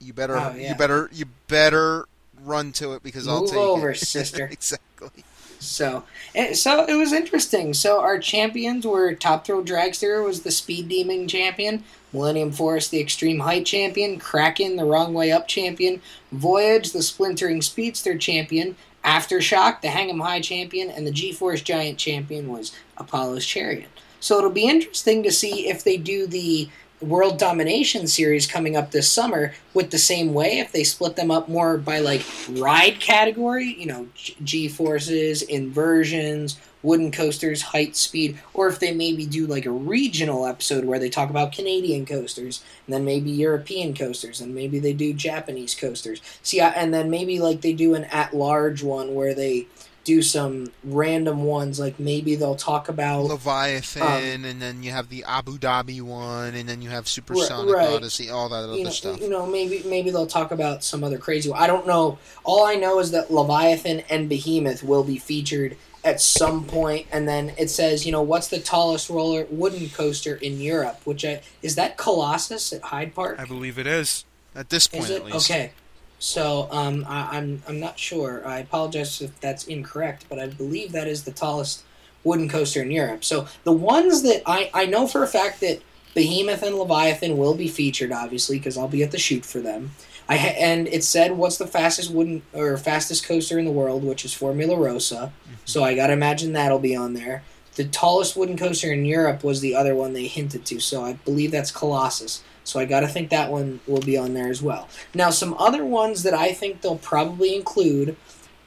you better Oh, yeah. you better you better run to it because I'll Move take over, it. sister. exactly. So, and so it was interesting. So our champions were Top Thrill Dragster was the Speed Demon champion, Millennium Force the Extreme Height champion, Kraken the Wrong Way Up champion, Voyage the Splintering Speedster champion, Aftershock the Hang 'em High champion, and the G-Force Giant champion was Apollo's Chariot. So it'll be interesting to see if they do the World Domination series coming up this summer with the same way if they split them up more by like ride category, you know, G forces, inversions, wooden coasters, height, speed, or if they maybe do like a regional episode where they talk about Canadian coasters and then maybe European coasters and maybe they do Japanese coasters. See, and then maybe like they do an at large one where they do some random ones like maybe they'll talk about Leviathan, um, and then you have the Abu Dhabi one, and then you have Supersonic right. Odyssey, all that other you know, stuff. you know, maybe maybe they'll talk about some other crazy one. I don't know. All I know is that Leviathan and Behemoth will be featured at some point, and then it says, you know, what's the tallest roller wooden coaster in Europe? Which I, is that Colossus at Heide Park? I believe it is at this point Is it at least. okay? So um, I, I'm I'm not sure. I apologize if that's incorrect, but I believe that is the tallest wooden coaster in Europe. So the ones that I I know for a fact that Behemoth and Leviathan will be featured, obviously, because I'll be at the shoot for them. I ha- and it said what's the fastest wooden or fastest coaster in the world, which is Formula Rossa. So I gotta imagine that'll be on there. The tallest wooden coaster in Europe was the other one they hinted to, so I believe that's Colossus. So I gotta think that one will be on there as well. Now, some other ones that I think they'll probably include,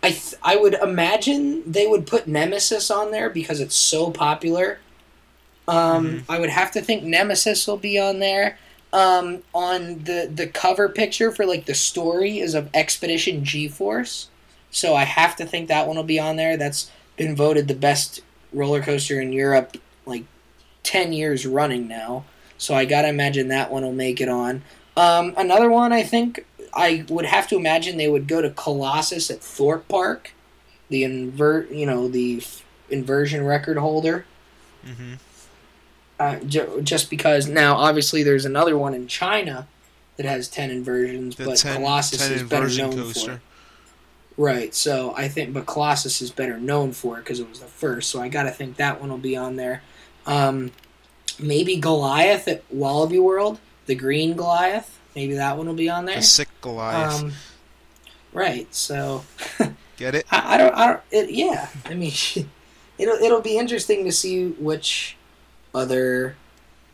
I th- I would imagine they would put Nemesis on there because it's so popular. Um, I would have to think Nemesis will be on there. Um, on the the cover picture for like the story is of Expedition GeForce, so I have to think that one will be on there. That's been voted the best roller coaster in Europe like ten years running now. So I gotta imagine that one will make it on. Um, another one I think I would have to imagine they would go to Colossus at Thorpe Park, the invert you know the inversion record holder. hmm Uh, ju- just because now obviously there's another one in China that has ten inversions, The but 10, Colossus 10 is better known coaster. for. it. Right. So I think, but Colossus is better known for it because it was the first. So I got to think that one will be on there. Um, maybe Goliath at Walibi World, the green Goliath. Maybe that one will be on there. The sick Goliath. Um, right. So Get it? I, I don't. I don't. It, yeah. I mean, it'll it'll be interesting to see which other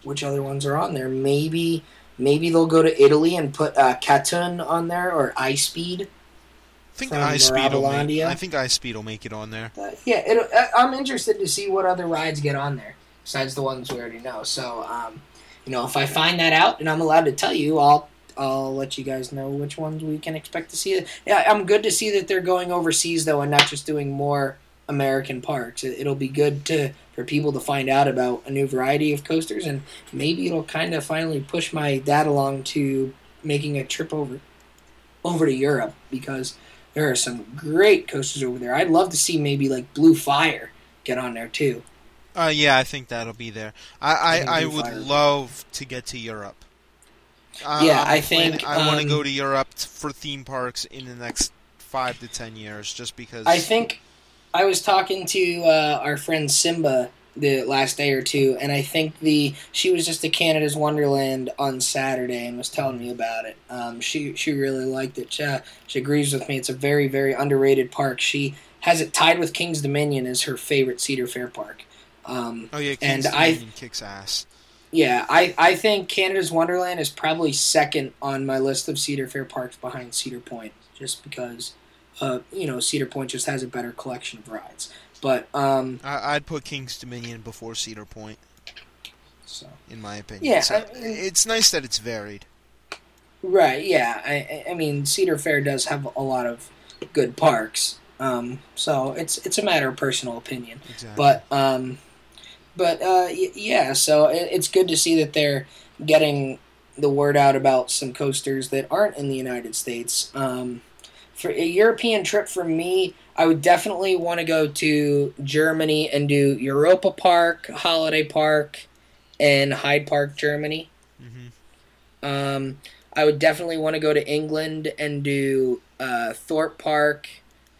which other ones are on there. Maybe maybe they'll go to Italy and put uh, Katun on there or iSpeed. I think iSpeed will make. I think iSpeed will make it on there. Uh, yeah, it'll, I- I'm interested to see what other rides get on there besides the ones we already know. So, um, you know, if I find that out and I'm allowed to tell you, I'll I'll let you guys know which ones we can expect to see. Yeah, I'm good to see that they're going overseas though and not just doing more American parks. It, it'll be good to for people to find out about a new variety of coasters and maybe it'll kind of finally push my dad along to making a trip over over to Europe because there are some great coasters over there. I'd love to see maybe like Blue Fire get on there too. Uh, yeah, I think that'll be there. I I, I would Fire. love to get to Europe. Uh, Yeah, planning- think, I want to um, go to Europe for theme parks in the next five to ten years, just because. I think I was talking to uh, our friend Simba the last day or two, and I think the she was just at Canada's Wonderland on Saturday and was telling me about it. Um, she she really liked it. She, she agrees with me. It's a very very underrated park. She has it tied with Kings Dominion as her favorite Cedar Fair park. Um, Oh yeah, and King's I- kicks ass. yeah, I, I think Canada's Wonderland is probably second on my list of Cedar Fair parks behind Cedar Point, just because, uh, you know, Cedar Point just has a better collection of rides. But um, I, I'd put Kings Dominion before Cedar Point, so in my opinion. Yeah, So, I- it's nice that it's varied. right, yeah. I I- I mean, Cedar Fair does have a lot of good parks. Um, so it's it's a matter of personal opinion. Exactly. But um, but uh, y- yeah, so it, it's good to see that they're getting the word out about some coasters that aren't in the United States. Um, for a European trip for me, I would definitely want to go to Germany and do Europa Park, Holiday Park, and Heide Park, Germany. hmm Um, I would definitely want to go to England and do uh, Thorpe Park,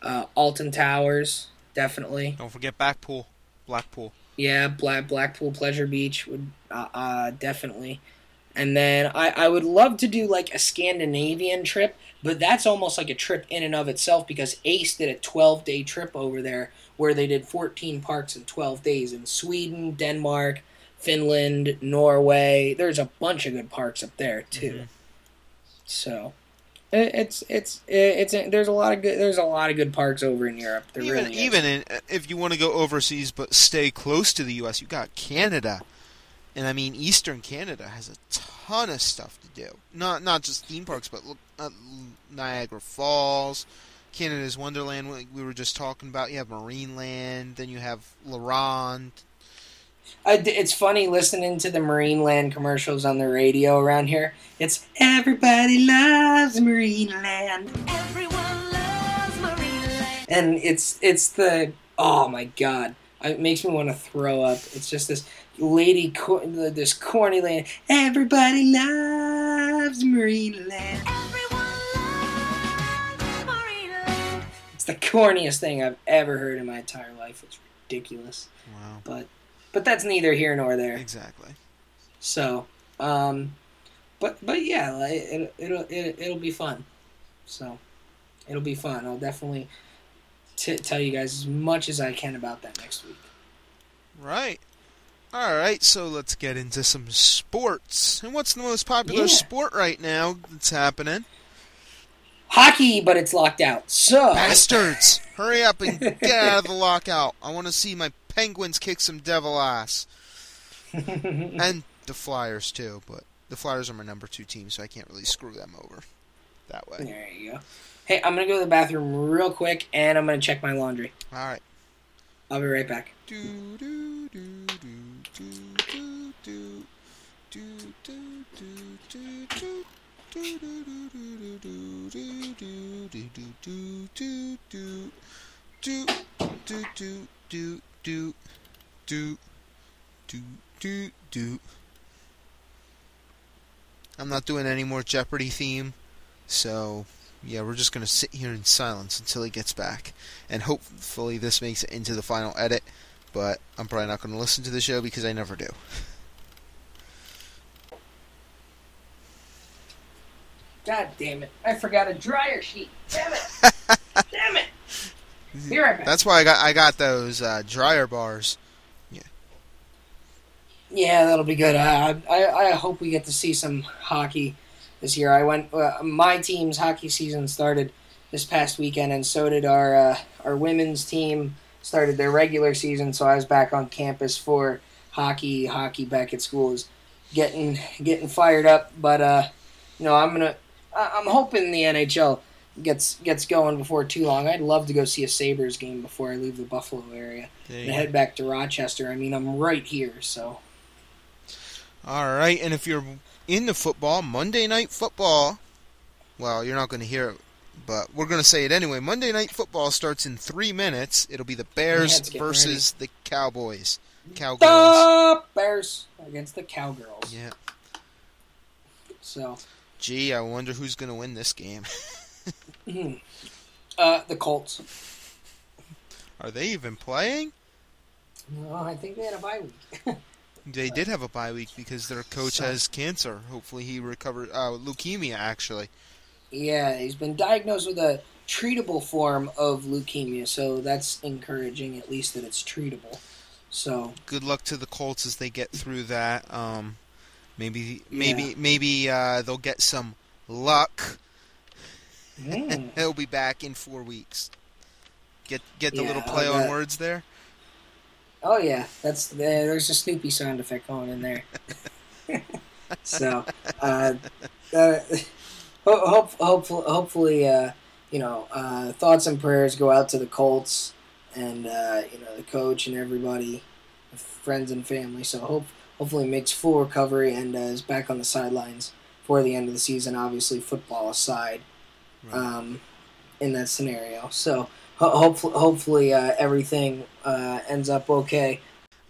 uh, Alton Towers, definitely. Don't forget Blackpool. Blackpool. Yeah, Black Blackpool Pleasure Beach would uh, uh, definitely. And then I, I would love to do like a Scandinavian trip, but that's almost like a trip in and of itself because ACE did a 12 day trip over there where they did 14 parks in 12 days in Sweden, Denmark, Finland, Norway. There's a bunch of good parks up there too. Mhm. So it's it's it's there's a lot of good there's a lot of good parks over in Europe. There even really even in, if you want to go overseas but stay close to the U.S., you got Canada, and I mean Eastern Canada has a ton of stuff to do. Not not just theme parks, but look at Niagara Falls, Canada's Wonderland. We, we were just talking about. You have Marineland, then you have La Ronde. It's funny listening to the Marineland commercials on the radio around here. It's everybody loves Marineland, Everyone loves Marineland. and it's it's the oh my god, it makes me want to throw up. It's just this lady, cor- this corny lady. Everybody loves Marineland. Everyone loves Marineland. It's the corniest thing I've ever heard in my entire life. It's ridiculous, Wow, but but that's neither here nor there. exactly. So, um, but but yeah, it, it'll it, it'll be fun. So, it'll be fun. I'll definitely t- tell you guys as much as I can about that next week. Right. All right, so let's get into some sports. And what's the most popular Yeah. sport right now that's happening? Hockey, but it's locked out. So, Bastards! Hurry up and get out of the lockout. I want to see my Penguins kick some devil ass. And the Flyers, too, but the Flyers are my number two team, so I can't really screw them over that way. there you go. Hey, I'm gonna go to the bathroom real quick, and I'm gonna check my laundry. All right. I'll be right back. Do, do, do, I'm not doing any more Jeopardy theme, so yeah, we're just gonna sit here in silence until he gets back, and hopefully this makes it into the final edit. But I'm probably not gonna listen to the show because I never do. God damn it! I forgot a dryer sheet. Damn it! damn it! Be right back. That's why I got I got those uh, dryer bars. Yeah, that'll be good. I, I I hope we get to see some hockey this year. I went. Uh, my team's hockey season started this past weekend, and so did our uh, our women's team. Started their regular season, so I was back on campus for hockey. Hockey back at school is getting getting fired up. But uh, you know, I'm gonna. I'm hoping the NHL gets gets going before too long. I'd love to go see a Sabres game before I leave the Buffalo area and head back to Rochester. I mean, I'm right here, so. All right, and if you're in the football, Monday Night Football. Well, you're not going to hear it, but we're going to say it anyway. Monday Night Football starts in three minutes. It'll be the Bears versus the Cowboys. Cowgirls. the Bears against the Cowgirls. Yeah. So, Gee, I wonder who's going to win this game. uh, the Colts. Are they even playing? No, I think they had a bye week. They did have a bye week because their coach So- has cancer. Hopefully, he recovered. Uh, leukemia, actually. Yeah, he's been diagnosed with a treatable form of leukemia, so that's encouraging, at least that it's treatable. So, Good luck to the Colts as they get through that. Um, maybe, maybe, Yeah. maybe uh, they'll get some luck. mm, He'll be back in four weeks. Get get the Yeah, little play on words there. oh yeah, that's there's a Snoopy sound effect going in there. so, uh, uh, ho- hope, hopefully, hopefully, uh, you know, uh, thoughts and prayers go out to the Colts and uh, you know the coach and everybody, friends and family. So hope hopefully makes full recovery and uh, is back on the sidelines for the end of the season. Obviously, football aside, Right. um, in that scenario. So ho- hopefully, hopefully uh, everything uh, ends up okay.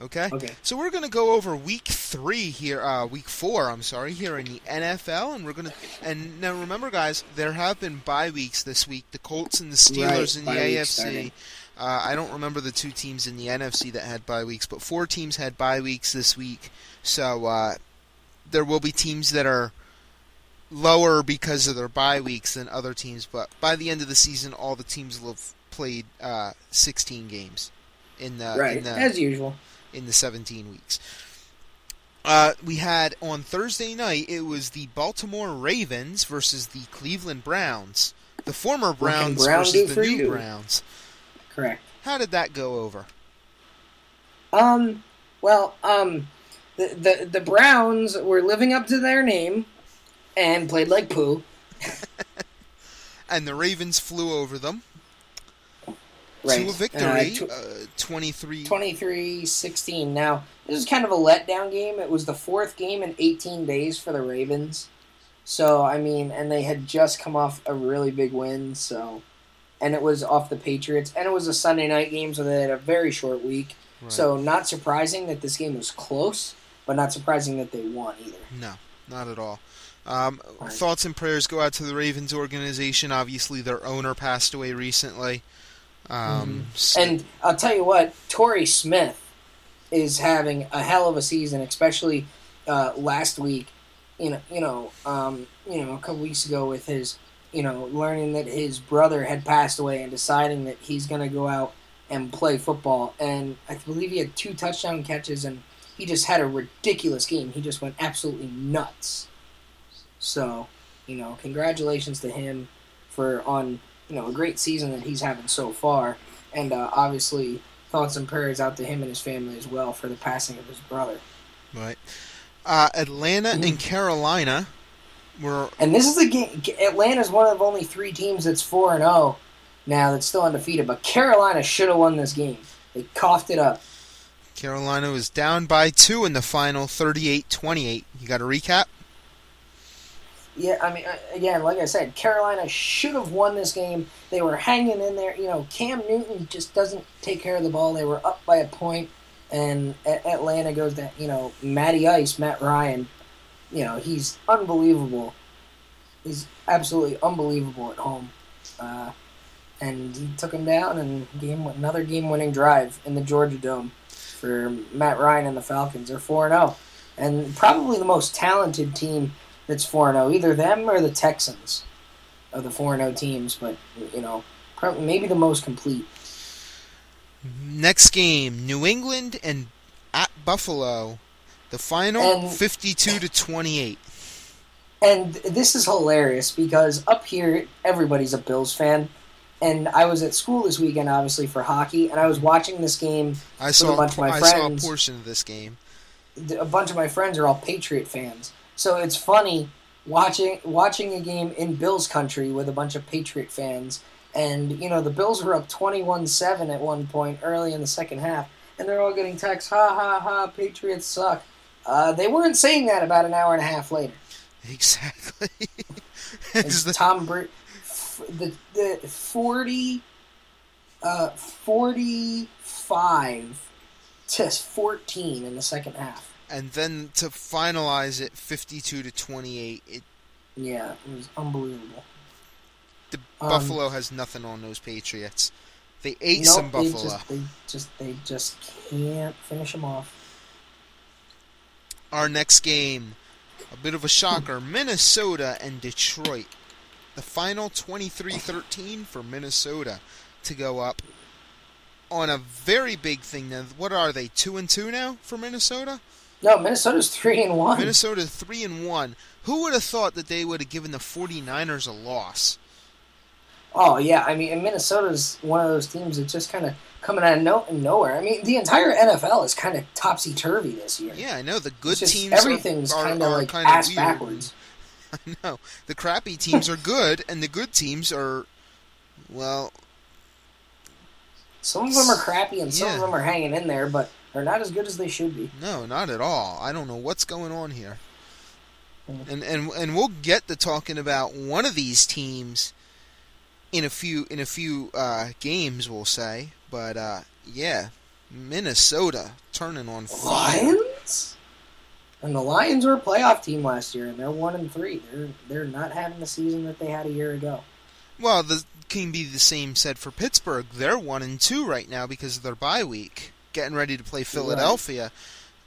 Okay. Okay. So we're going to go over week three here, uh, week four. I'm sorry, here in the NFL, and we're going to. And now remember, guys, there have been bye weeks this week. The Colts and the Steelers Right, in the AFC. Uh, I don't remember the two teams in the NFC that had bye weeks, but four teams had bye weeks this week. So uh, there will be teams that are lower because of their bye weeks than other teams. But by the end of the season, all the teams will have played uh, 16 games in the right, in the as usual. In the 17 weeks. Uh, we had on Thursday night, it was the Baltimore Ravens versus the Cleveland Browns. The former Browns Brown versus the new you. Browns. Correct. How did that go over? Um. Well, um, the the the Browns were living up to their name, and played like poo. And the Ravens flew over them Right. to a victory, Uh, tw- uh, 23. 23-16. Now, this is kind of a letdown game. It was the fourth game in 18 days for the Ravens. So, I mean, and they had just come off a really big win, so and it was off the Patriots and it was a Sunday night game, so they had a very short week. Right. So, not surprising that this game was close, but not surprising that they won either. No, not at all. Um, Right. Thoughts and prayers go out to the Ravens organization. Obviously, their owner passed away recently. Um, Mm-hmm. And I'll tell you what, Torrey Smith is having a hell of a season, especially uh, last week. You know, you know, um, you know, a couple weeks ago with his, you know, learning that his brother had passed away and deciding that he's going to go out and play football. And I believe he had two touchdown catches, and he just had a ridiculous game. He just went absolutely nuts. So, you know, congratulations to him for on you know a great season that he's having so far, and uh, obviously thoughts and prayers out to him and his family as well for the passing of his brother. right. Uh, Atlanta Mm-hmm. and Carolina were And this is the game. Atlanta's one of only three teams that's four and zero now that's still undefeated. But Carolina should have won this game. They coughed it up. Carolina was down by two in the final, 38-28. You got a recap? Yeah, I mean, uh, again, like I said, Carolina should have won this game. They were hanging in there. You know, Cam Newton just doesn't take care of the ball. They were up by a point, and Atlanta goes down. You know, Matty Ice, Matt Ryan. You know, he's unbelievable. He's absolutely unbelievable at home, uh, and he took him down and game another game-winning drive in the Georgia Dome for Matt Ryan and the Falcons. They're four and zero, and probably the most talented team that's 4 0. Either them or the Texans of the 4 0 teams, but, you know, probably maybe the most complete. Next game, New England and at Buffalo. The final, And- 52 to 28. And this is hilarious because up here, everybody's a Bills fan. And I was at school this weekend, obviously, for hockey, and I was watching this game. I With saw a bunch of my I saw a friends. portion of this game. A bunch of my friends are all Patriot fans. So it's funny watching watching a game in Bills country with a bunch of Patriot fans. And, you know, the Bills were up 21 7 at one point early in the second half. And they're all getting texts, ha ha ha, Patriots suck. Uh, they weren't saying that about an hour and a half later. Exactly. The- Tom Brady, the, the 40, uh, 45 to 14 in the second half. And then to finalize it 52 to 28 it Yeah, it was unbelievable. the Um, buffalo has nothing on those patriots. They ate Nope, some they buffalo. just, they just they just can't finish them off. our next game a bit of a shocker minnesota and detroit. The final 23-13 for minnesota to go up on a very big thing. Now what are they two and two now for minnesota No, Minnesota's three and one. minnesota three and one who would have thought that they would have given the 49ers a loss Oh yeah, I mean, and Minnesota's one of those teams that's just kind of coming out of no- nowhere. I mean, the entire NFL is kind of topsy turvy this year. Yeah, I know the good just teams. everything's kind of like kinda ass weird. backwards. I know the crappy teams are good, and the good teams are, well, Some of them are crappy and some Yeah. of them are hanging in there, but they're not as good as they should be. no, not at all. I don't know what's going on here. Mm. And and and we'll get to talking about one of these teams in a few in a few uh, games. We'll say, but uh, yeah, Minnesota turning on fire. Lions. And the Lions were a playoff team last year, and they're one and three. They're they're not having the season that they had a year ago. Well, the can be the same said for Pittsburgh. They're one and two right now because of their bye week, getting ready to play Philadelphia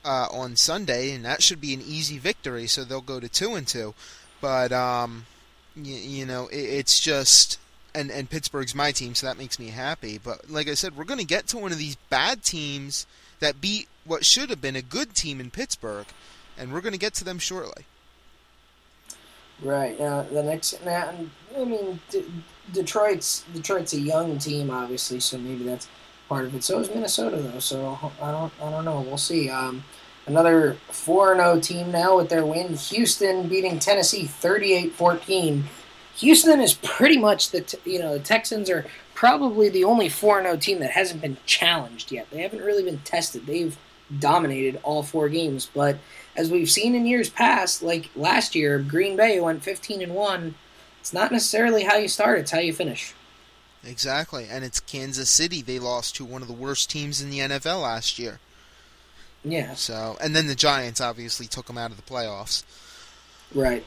uh, on Sunday, and that should be an easy victory. So they'll go to two and two. But um, you, you know, it, it's just and and Pittsburgh's my team, so that makes me happy. But like I said, we're going to get to one of these bad teams that beat what should have been a good team in Pittsburgh, and we're going to get to them shortly. Right. Uh, the next, now, I mean, D- Detroit's Detroit's a young team, obviously, so maybe that's part of it. So is Minnesota, though. So I don't, I don't know. We'll see. Um, another four and zero team now with their win. Houston beating Tennessee 38-14. Houston is pretty much the you know the Texans are probably the only four and zero team that hasn't been challenged yet. They haven't really been tested. They've dominated all four games, but as we've seen in years past, like last year, Green Bay went 15 and 1. It's not necessarily how you start, it's how you finish. Exactly, and it's Kansas City. They lost to one of the worst teams in the NFL last year. Yeah, So, and then the Giants obviously took them out of the playoffs. right.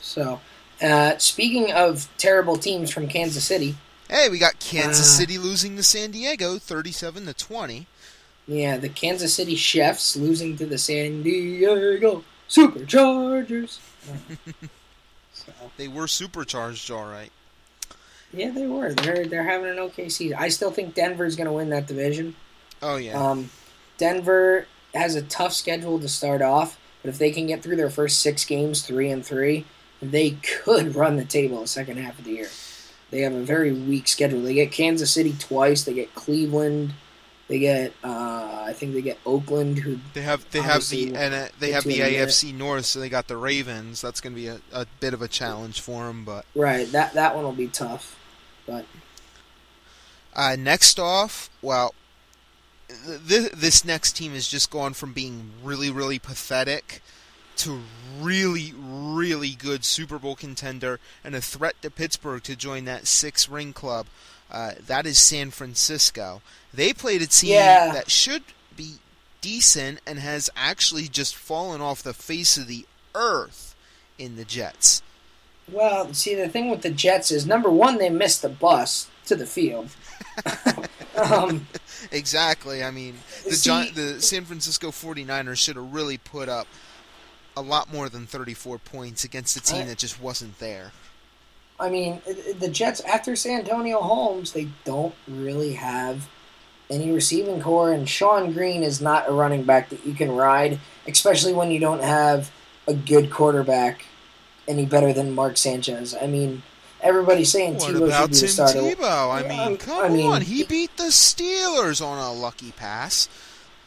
So, uh, speaking of terrible teams from Kansas City, Hey, we got Kansas Uh. City losing to San Diego, thirty-seven to twenty. yeah, the Kansas City Chefs losing to the San Diego Superchargers. so, They were supercharged, all right. Yeah, they were. They're they're having an okay season. I still think Denver's going to win that division. Oh yeah, Um, Denver has a tough schedule to start off, but if they can get through their first six games, three and three, they could run the table the second half of the year. They have a very weak schedule. They get Kansas City twice. They get Cleveland. They get, uh, I think they get Oakland, who they have they have the and they have the minute. AFC North, so they got the Ravens. That's going to be a, a bit of a challenge for them. But right that that one will be tough. But uh, next off, well, th- this next team has just gone from being really really pathetic to really really good Super Bowl contender and a threat to Pittsburgh to join that six ring club. Uh, that is San Francisco. They played a team Yeah. that should be decent and has actually just fallen off the face of the earth in the Jets. Well, see the thing with the Jets is number one, they missed the bus to the field. um, Exactly. I mean, the See- Gi- the San Francisco 49ers should have really put up a lot more than 34 points against a team I- that just wasn't there. I mean, the Jets after Santonio Holmes, they don't really have any receiving corps, and Shonn Greene is not a running back that you can ride, especially when you don't have a good quarterback any better than Mark Sanchez. I mean, everybody's saying What Tebow about should be Tim the starter. Tebow? I mean, come I mean, on. He beat the Steelers on a lucky pass.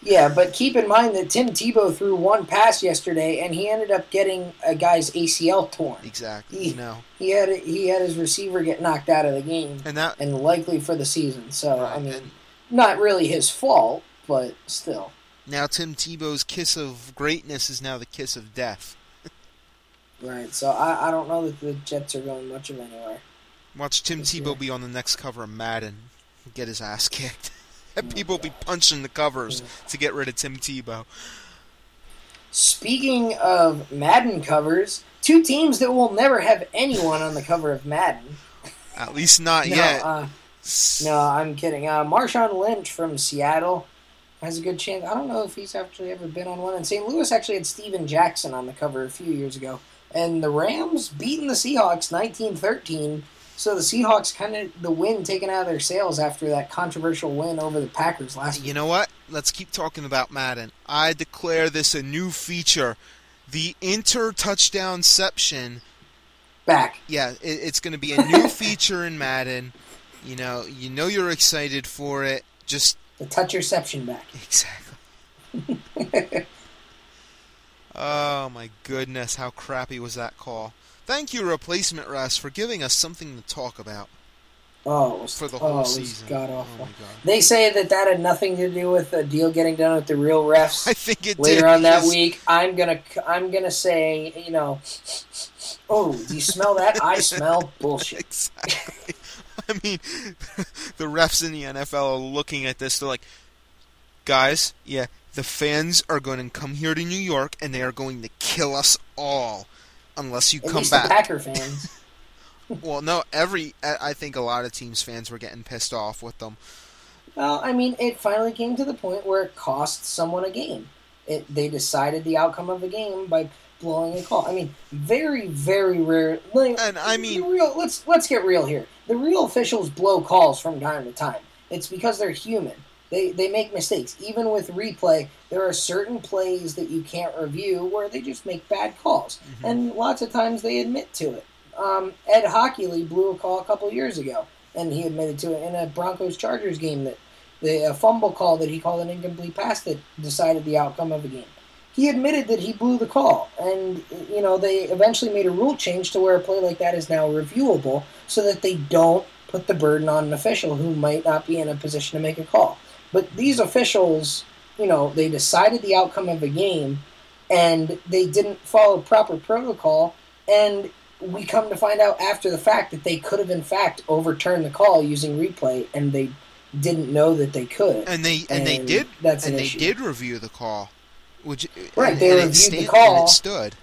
Yeah, but keep in mind that Tim Tebow threw one pass yesterday, and he ended up getting a guy's ACL torn. Exactly. He- No. He had he had his receiver get knocked out of the game, And that and likely for the season. So right, I mean. and not really his fault, but still. now Tim Tebow's kiss of greatness is now the kiss of death. Right. So I, I don't know that the Jets are going much of anywhere. Watch Tim Tebow year. be on the next cover of Madden. Get his ass kicked. People be punching the covers to get rid of Tim Tebow. Speaking of Madden covers, two teams that will never have anyone on the cover of Madden. At least not No, yet. uh, no, I'm kidding. Uh, Marshawn Lynch from Seattle has a good chance. I don't know if he's actually ever been on one. And St. Louis actually had Steven Jackson on the cover a few years ago. And the Rams beating the Seahawks 19-13. So the Seahawks kind of the win taken out of their sails after that controversial win over the Packers last You know what? Let's keep talking about Madden. I declare this a new feature. The inter touchdown touchdownception. back. Yeah, it, it's going to be a new feature in Madden. You know, you know you're excited for it. Just The touch reception back. exactly. oh my goodness, how crappy was that call? Thank you, replacement refs, for giving us something to talk about Oh, was, for the oh, whole was season. god Oh awful. god. They say that that had nothing to do with the deal getting done with the real refs. I think it later did. on that week. I'm gonna I'm gonna say, you know, oh, do you smell that? I smell bullshit. Exactly. I mean, the refs in the NFL are looking at this. They're like, guys, yeah, the fans are going to come here to New York and they are going to kill us all unless you At come back. Packer fans. well, no, every I I think a lot of teams' fans were getting pissed off with them. well, I mean, it finally came to the point where it cost someone a game. It they decided the outcome of the game by blowing a call. I mean, very very rare. Like, And I mean- real. Let's let's get real here. The real officials blow calls from time to time. It's because they're human. They they make mistakes. Even with replay, there are certain plays that you can't review where they just make bad calls, and lots of times they admit to it. Um, Ed Hochuli blew a call a couple years ago, and he admitted to it in a Broncos Chargers game that the a fumble call that he called an incomplete pass that decided the outcome of the game. He admitted that he blew the call, and you know they eventually made a rule change to where a play like that is now reviewable, so that they don't put the burden on an official who might not be in a position to make a call. But these officials, you know, they decided the outcome of the game, and they didn't follow proper protocol, and we come to find out after the fact that they could have in fact overturned the call using replay, and they didn't know that they could. And they and, they did that's an and they issue. did review the call, which Right, and, they and reviewed the stand- call. and it stood.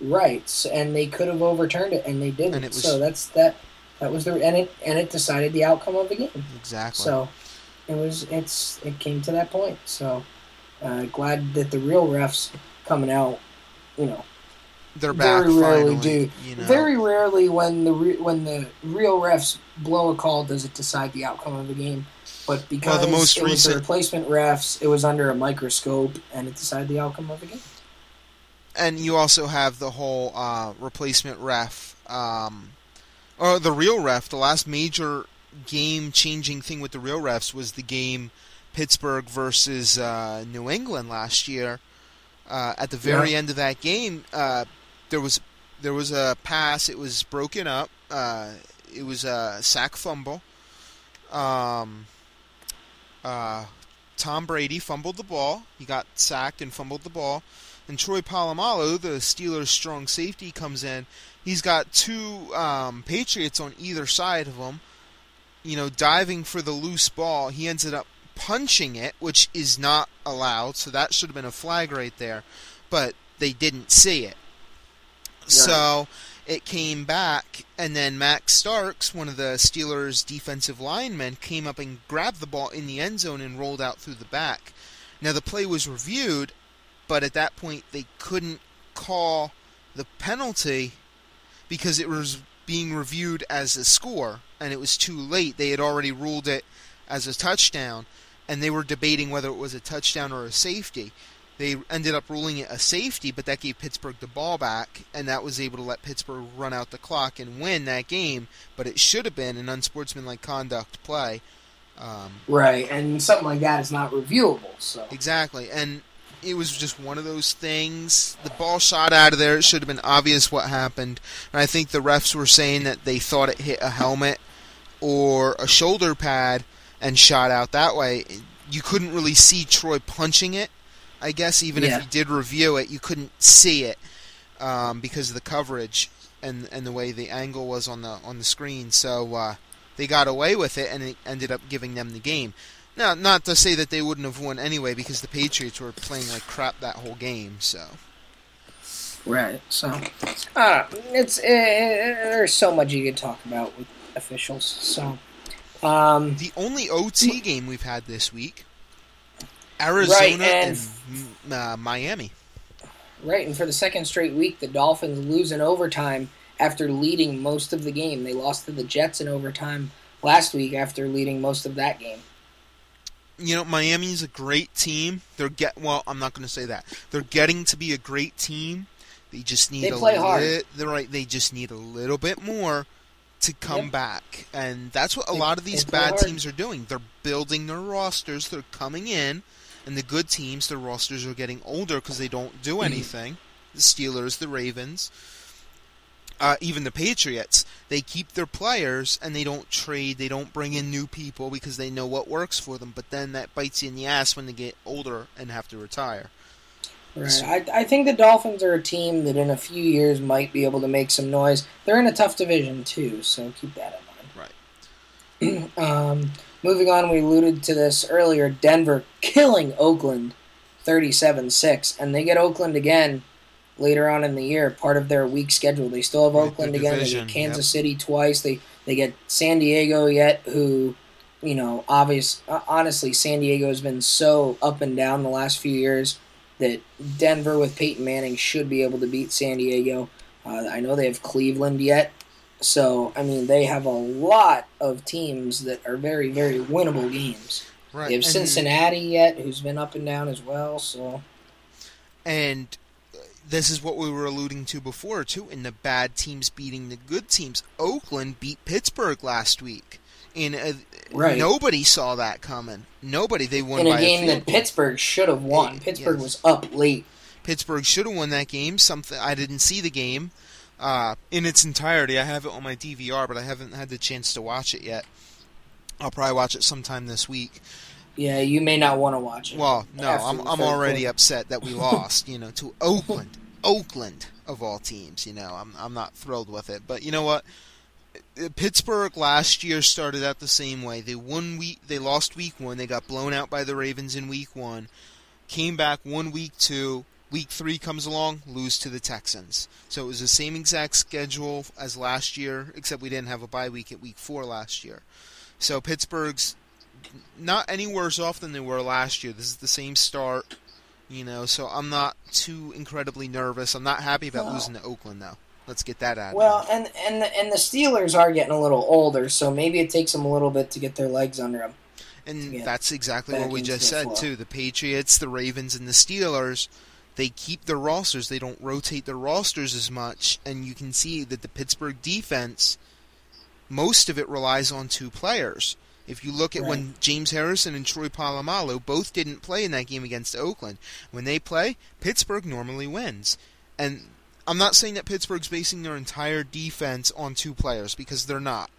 Right, and they could have overturned it, and they didn't. And it was- so that's that. That was the and it and it decided the outcome of the game. Exactly. So it was it's it came to that point. So uh, glad that the real refs coming out. You know, They're back very rarely finally. do. You know. Very rarely when the re- when the real refs blow a call does it decide the outcome of the game. But because Well, the most it was the replacement refs, it was under a microscope and it decided the outcome of the game. and you also have the whole uh, replacement ref, um, or the real ref. The last major game-changing thing with the real refs was the game Pittsburgh versus uh, New England last year. Uh, at the very Yeah. end of that game, uh, there was there was a pass. It was broken up. Uh, it was a sack fumble. Um, uh, Tom Brady fumbled the ball. He got sacked and fumbled the ball. And Troy Polamalu, the Steelers' strong safety, comes in. He's got two um, Patriots on either side of him. You know, diving for the loose ball. He ended up punching it, which is not allowed. So that should have been a flag right there. But they didn't see it. So it came back, and then Max Starks, one of the Steelers' defensive linemen, came up and grabbed the ball in the end zone and rolled out through the back. Now the play was reviewed, but at that point they couldn't call the penalty because it was being reviewed as a score, and it was too late. They had already ruled it as a touchdown, and they were debating whether it was a touchdown or a safety. They ended up ruling it a safety, but that gave Pittsburgh the ball back, and that was able to let Pittsburgh run out the clock and win that game. But it should have been an unsportsmanlike conduct play. Um, Right, and something like that is not reviewable. So Exactly, and it was just one of those things. The ball shot out of there. It should have been obvious what happened. And I think the refs were saying that they thought it hit a helmet or a shoulder pad and shot out that way. You couldn't really see Troy punching it. I guess even Yeah. if you did review it, you couldn't see it um, because of the coverage and and the way the angle was on the on the screen. So uh, they got away with it, and it ended up giving them the game. Now, not to say that they wouldn't have won anyway, because the Patriots were playing like crap that whole game. So Right. So, uh, it's uh, there's so much you could talk about with officials. So, um, the only OT game we've had this week, Arizona and- and uh, Miami. right, and for the second straight week, the Dolphins lose in overtime after leading most of the game. They lost to the Jets in overtime last week after leading most of that game. you know, Miami's a great team. They're get well. I'm not going to say that. They're getting to be a great team. They just need They a play hard. They're right. They just need a little bit more to come Yep. back, and that's what a lot of these bad hard. teams are doing. They're building their rosters. They're coming in, and the good teams, their rosters are getting older because they don't do anything. the Steelers, the Ravens. Uh, even the Patriots, they keep their players and they don't trade. They don't bring in new people because they know what works for them. But then that bites you in the ass when they get older and have to retire. Right. I, I think the Dolphins are a team that in a few years might be able to make some noise. They're in a tough division too, so keep that in mind. Right. um, moving on, we alluded to this earlier. Denver killing Oakland, thirty-seven-six, and they get Oakland again later on in the year. Part of their week schedule. They still have Right, Oakland the again. They get Kansas yep. City twice. They they get San Diego yet, who you know, obvious. uh, Honestly, San Diego has been so up and down the last few years that Denver with Peyton Manning should be able to beat San Diego. Uh, I know they have Cleveland yet, so I mean they have a lot of teams that are very very winnable games. Right. They have and- Cincinnati yet, who's been up and down as well. So And uh, this is what we were alluding to before, too, in the bad teams beating the good teams. Oakland beat Pittsburgh last week. in uh, Right. nobody saw that coming. Nobody. They won in by a game field that goal. Pittsburgh should have won. Yeah, Pittsburgh yes. was up late. Pittsburgh should have won that game. Something I didn't see the game uh, in its entirety. I have it on my DVR, but I haven't had the chance to watch it yet. I'll probably watch it sometime this week. Yeah, you may not want to watch it. Well, no, I'm, I'm already quarter. upset that we lost. You know, to Oakland, Oakland of all teams. You know, I'm I'm not thrilled with it. But you know what? Pittsburgh last year started out the same way. They won week, they lost week one. They got blown out by the Ravens in week one. Came back one week two. Week three comes along, lose to the Texans. So it was the same exact schedule as last year, except we didn't have a bye week at week four last year. So Pittsburgh's not any worse off than they were last year. This is the same start, you know. So I'm not too incredibly nervous. I'm not happy about No. losing to Oakland though. Let's get that out. Well, and and the, and the Steelers are getting a little older, so maybe it takes them a little bit to get their legs under them. and that's exactly what we just said flow. too. The Patriots, the Ravens, and the Steelers. They keep their rosters. They don't rotate their rosters as much, and you can see that the Pittsburgh defense, most of it relies on two players. If you look at when James Harrison and Troy Polamalu both didn't play in that game against Oakland, when they play, Pittsburgh normally wins. And I'm not saying that Pittsburgh's basing their entire defense on two players because they're not.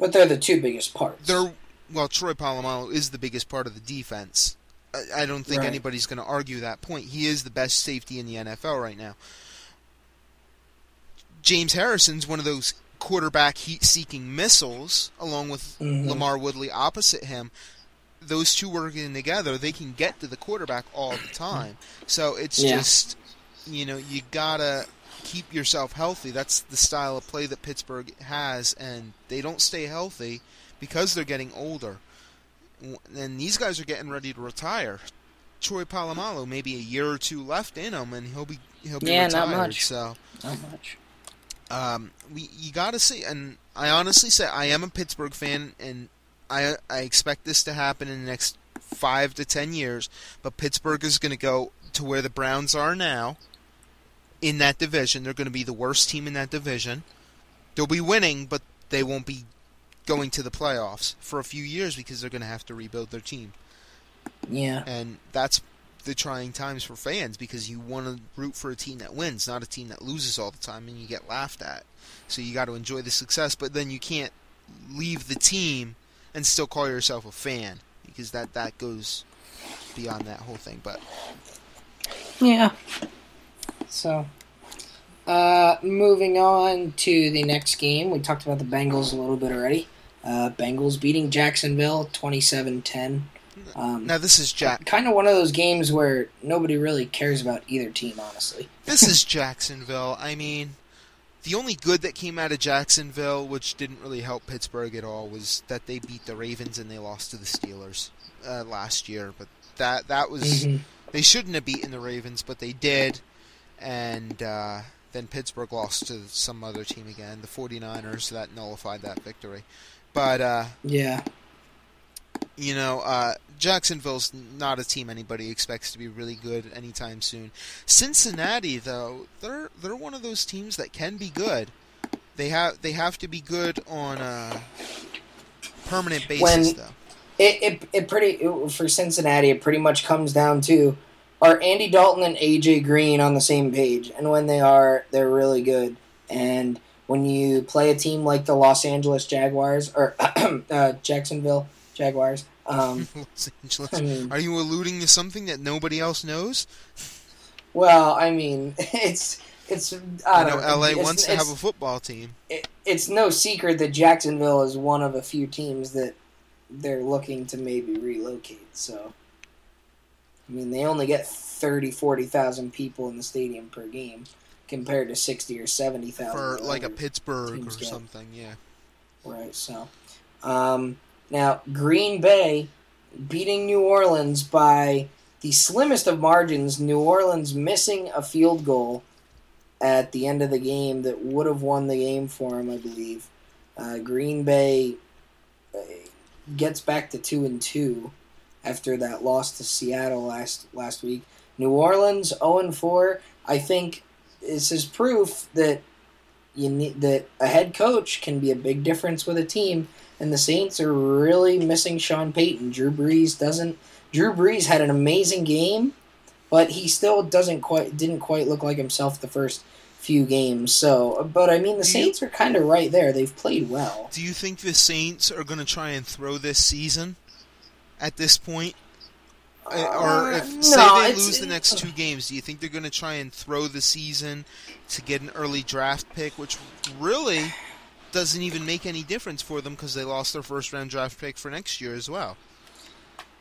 But they're the two biggest parts. They're well, Troy Polamalu is the biggest part of the defense. I, I don't think Right. anybody's going to argue that point. He is the best safety in the NFL right now. James Harrison's one of those quarterback heat-seeking missiles, along with Mhm. LaMarr Woodley opposite him. Those two working together, they can get to the quarterback all the time. So it's Yeah. just, you know, you gotta keep yourself healthy. That's the style of play that Pittsburgh has, and they don't stay healthy because they're getting older. And these guys are getting ready to retire. Troy Polamalu, maybe a year or two left in him, and he'll be he'll be Yeah, not much. So Not much. um, we you got to see, and I honestly say I am a Pittsburgh fan, and I I expect this to happen in the next five to ten years. But Pittsburgh is going to go to where the Browns are now in that division. They're going to be the worst team in that division. They'll be winning, but they won't be going to the playoffs for a few years because they're going to have to rebuild their team, Yeah. and that's the trying times for fans because you want to root for a team that wins, not a team that loses all the time and you get laughed at. So you got to enjoy the success, but then you can't leave the team and still call yourself a fan because that that goes beyond that whole thing. But Yeah. So, uh, moving on to the next game, we talked about the Bengals a little bit already. Uh, Bengals beating Jacksonville 27-10. Um, Now this is Jack. kind of one of those games where nobody really cares about either team, honestly. This is Jacksonville. I mean, the only good that came out of Jacksonville, which didn't really help Pittsburgh at all, was that they beat the Ravens and they lost to the Steelers uh, last year. But that that was Mhm. they shouldn't have beaten the Ravens, but they did. And uh, then Pittsburgh lost to some other team again, the 49ers. That nullified that victory. But uh, Yeah. you know, uh, Jacksonville's not a team anybody expects to be really good anytime soon. Cincinnati, though, they're they're one of those teams that can be good. They have they have to be good on a permanent basis, When- though. It, it, it pretty it, for Cincinnati. It pretty much comes down to are Andy Dalton and AJ Green on the same page, and when they are, they're really good. And when you play a team like the Los Angeles Jaguars or uh, Jacksonville Jaguars, um, Los Angeles. I mean, Are you alluding to something that nobody else knows? well, I mean, it's it's I, I know don't know. LA It's- wants to have a football team. it, it's no secret that Jacksonville is one of a few teams that they're looking to maybe relocate. So, I mean, they only get 30, 40,000 people in the stadium per game compared to 60 or 70,000. For like a Pittsburgh or get. something, yeah. Right, so. Um, now, Green Bay beating New Orleans by the slimmest of margins. New Orleans missing a field goal at the end of the game that would have won the game for him, I believe. Uh, Green Bay uh, gets back to two and two after that loss to Seattle last last week. New Orleans zero and four. I think this is proof that you need that a head coach can be a big difference with a team. And the Saints are really missing Sean Payton. Drew Brees doesn't. Drew Brees had an amazing game, but he still doesn't quite didn't quite look like himself the first few games. So, but I mean, the Do you- Saints are kind of right there. They've played well. Do you think the Saints are going to try and throw this season at this point? Uh, or if Uh, say they lose the next two games, do you think they're going to try and throw the season to get an early draft pick, which really doesn't even make any difference for them because they lost their first round draft pick for next year as well.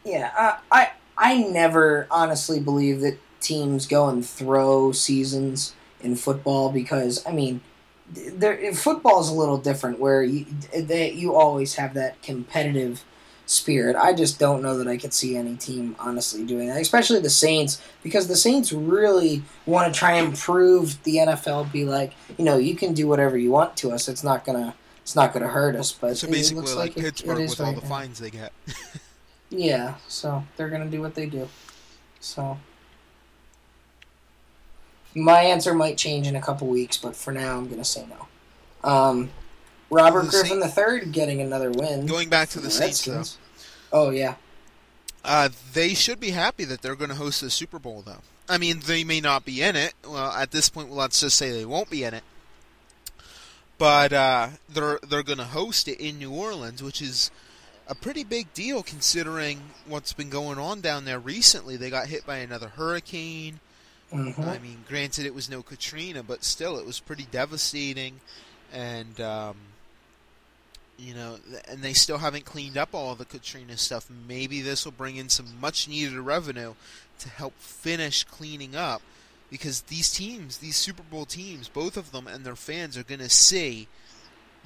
Yeah, uh, I I never honestly believe that teams go and throw seasons in football because I mean, there is a little different where you they, you always have that competitive spirit. I just don't know that I could see any team honestly doing that, especially the Saints, because the Saints really want to try and prove the NFL be like, you know, you can do whatever you want to us. It's not gonna it's not gonna hurt us. But So it basically, looks like, it- it Pittsburgh is with all the now. fines they get. Yeah, so they're gonna do what they do. So my answer might change in a couple weeks, but for now I'm gonna say no. Um, Robert The Griffin III getting another win. Going back to for the Saints, though, Oh yeah, uh, they should be happy that they're going to host the Super Bowl, though. I mean, they may not be in it. Well, at this point, let's just say they won't be in it. But uh, they're they're going to host it in New Orleans, which is a pretty big deal considering what's been going on down there recently. They got hit by another hurricane. Mhm. I mean, granted, it was no Katrina, but still, it was pretty devastating. And, um, you know, and they still haven't cleaned up all the Katrina stuff. Maybe this will bring in some much needed revenue to help finish cleaning up. Because these teams, these Super Bowl teams, both of them and their fans are going to see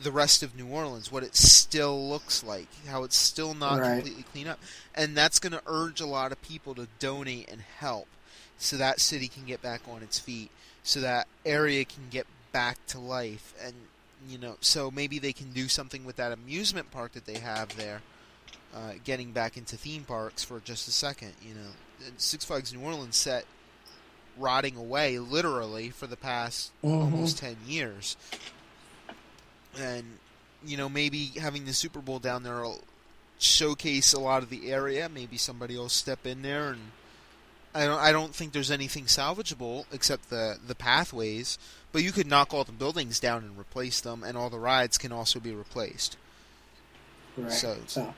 the rest of New Orleans, what it still looks like, how it's still not Right. completely clean up. And that's going to urge a lot of people to donate and help so that city can get back on its feet, so that area can get back to life, and you know, so maybe they can do something with that amusement park that they have there, uh, getting back into theme parks for just a second. You know, Six Flags New Orleans set rotting away literally for the past Mhm. almost ten years, and you know, maybe having the Super Bowl down there will showcase a lot of the area. Maybe somebody will step in there and I don't I don't think there's anything salvageable except the the pathways, but you could knock all the buildings down and replace them and all the rides can also be replaced. right. So- So,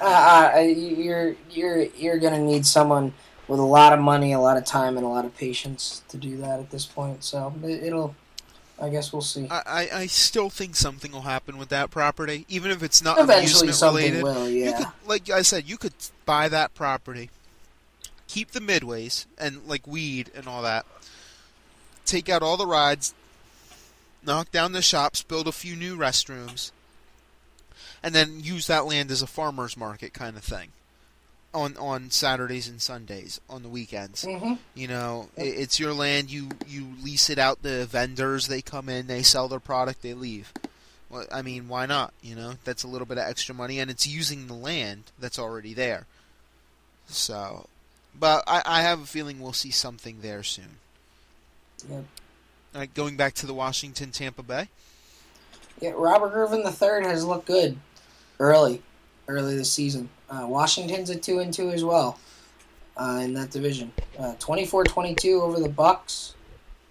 uh, uh, you're you're you're gonna need someone with a lot of money, a lot of time, and a lot of patience to do that at this point. So it- it'll I guess we'll see. I, I, still think something will happen with that property, even if it's not Eventually, amusement related. will. You Yeah. could, like I said, you could buy that property, keep the midways and like weed and all that, take out all the rides, knock down the shops, build a few new restrooms, and then use that land as a farmers market kind of thing. On, on Saturdays and Sundays on the weekends, hmm you know, i it's your land. You you lease it out to vendors. They come in, they sell their product, they leave. Well, I mean, why not? You know, that's a little bit of extra money, and it's using the land that's already there. So, but I, I have a feeling we'll see something there soon. Yep. All right, going back to the Washington Tampa Bay. Yeah, Robert Griffin III has looked good early, early this season. Uh, Washington's a two and two as well uh, in that division. Uh, 24-22 over the Bucks.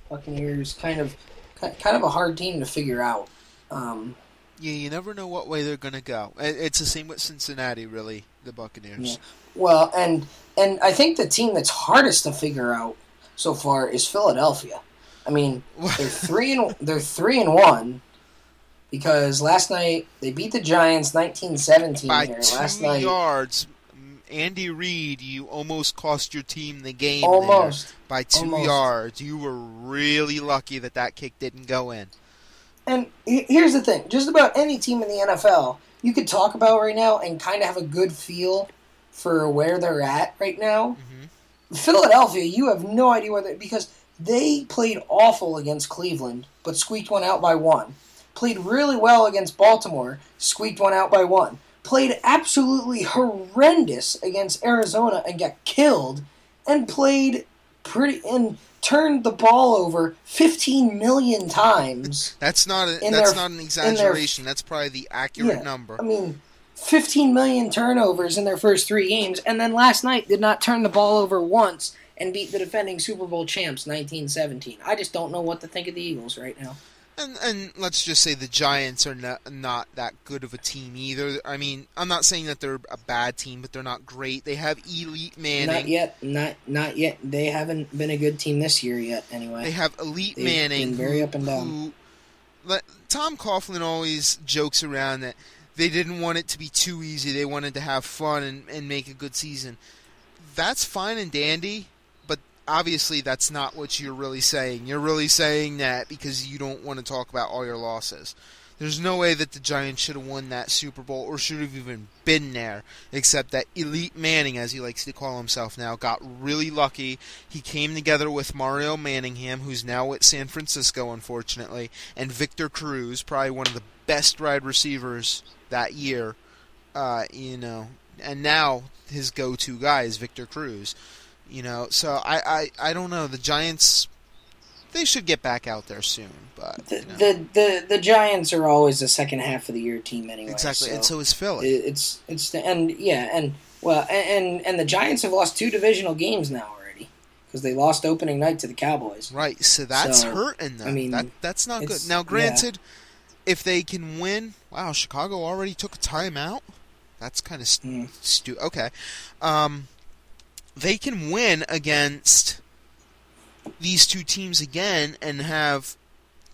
Buccaneers kind of kind of a hard team to figure out. Um, Yeah, you never know what way they're going to go. It's the same with Cincinnati, really. The Buccaneers. well, and and I think the team that's hardest to figure out so far is Philadelphia. I mean, they're three and they're three and one because last night they beat the Giants 19-17 By two Last night, yards, Andy Reid, you almost cost your team the game. almost. by two Almost. yards. You were really lucky that that kick didn't go in. And here's the thing: just about any team in the NFL you could talk about right now and kind of have a good feel for where they're at right now. Mm-hmm. Philadelphia, you have no idea whether because they played awful against Cleveland, but squeaked one out by one. Played really well against Baltimore, squeaked one out by one. Played absolutely horrendous against Arizona and got killed, and played pretty and turned the ball over 15 million times. That's not a, that's their- not an their- exaggeration. that's probably the accurate Yeah, number. I mean, 15 million turnovers in their first three games, and then last night did not turn the ball over once and beat the defending Super Bowl champs 1917. I just don't know what to think of the Eagles right now. And and let's just say the Giants are not not that good of a team either. I mean, I'm not saying that they're a bad team, but they're not great. They have elite Manning. Not yet, not not yet. They haven't been a good team this year yet. Anyway, They have elite They've Manning. very up and down. who- Tom Coughlin always jokes around that they didn't want it to be too easy. They wanted to have fun and, and make a good season. That's fine and dandy, but obviously that's not what you're really saying. You're really saying that because you don't want to talk about all your losses. There's no way that the Giants should have won that Super Bowl or should have even been there, except that Elite Manning, as he likes to call himself now, got really lucky. He came together with Mario Manningham, who's now at San Francisco, unfortunately, and Victor Cruz, probably one of the best wide receivers that year. Uh, you know, and now his go-to guy is Victor Cruz. You know, so I, I, I don't know. The Giants, they should get back out there soon, but the, you know. the the the Giants are always the second half of the year team anyway. exactly, so and so is Philly. it's it's the, and yeah and well and and the Giants have lost two divisional games now already because they lost opening night to the Cowboys. Right, so that's So, hurting them. I mean, that that's not good. Now, yeah. If they can win, wow, Chicago already took a timeout. That's kind of stu- Hmm. stu- Okay, um, they can win against these two teams again and have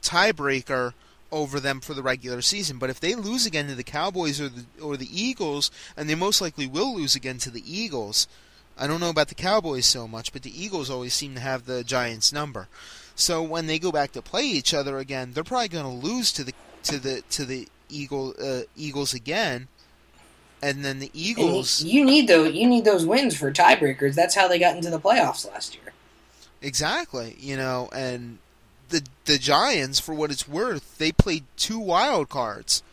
tiebreaker over them for the regular season. But if they lose again to the Cowboys or the or the Eagles, and they most likely will lose again to the Eagles, I don't know about the Cowboys so much, but the Eagles always seem to have the Giants number. So when they go back to play each other again, they're probably going to lose to the to the to the Eagle uh, Eagles again, and then the And you- Eagles you need those you need those wins for tiebreakers. That's how they got into the playoffs last year. exactly, you know, and the the Giants, for what it's worth, they played two wild cards.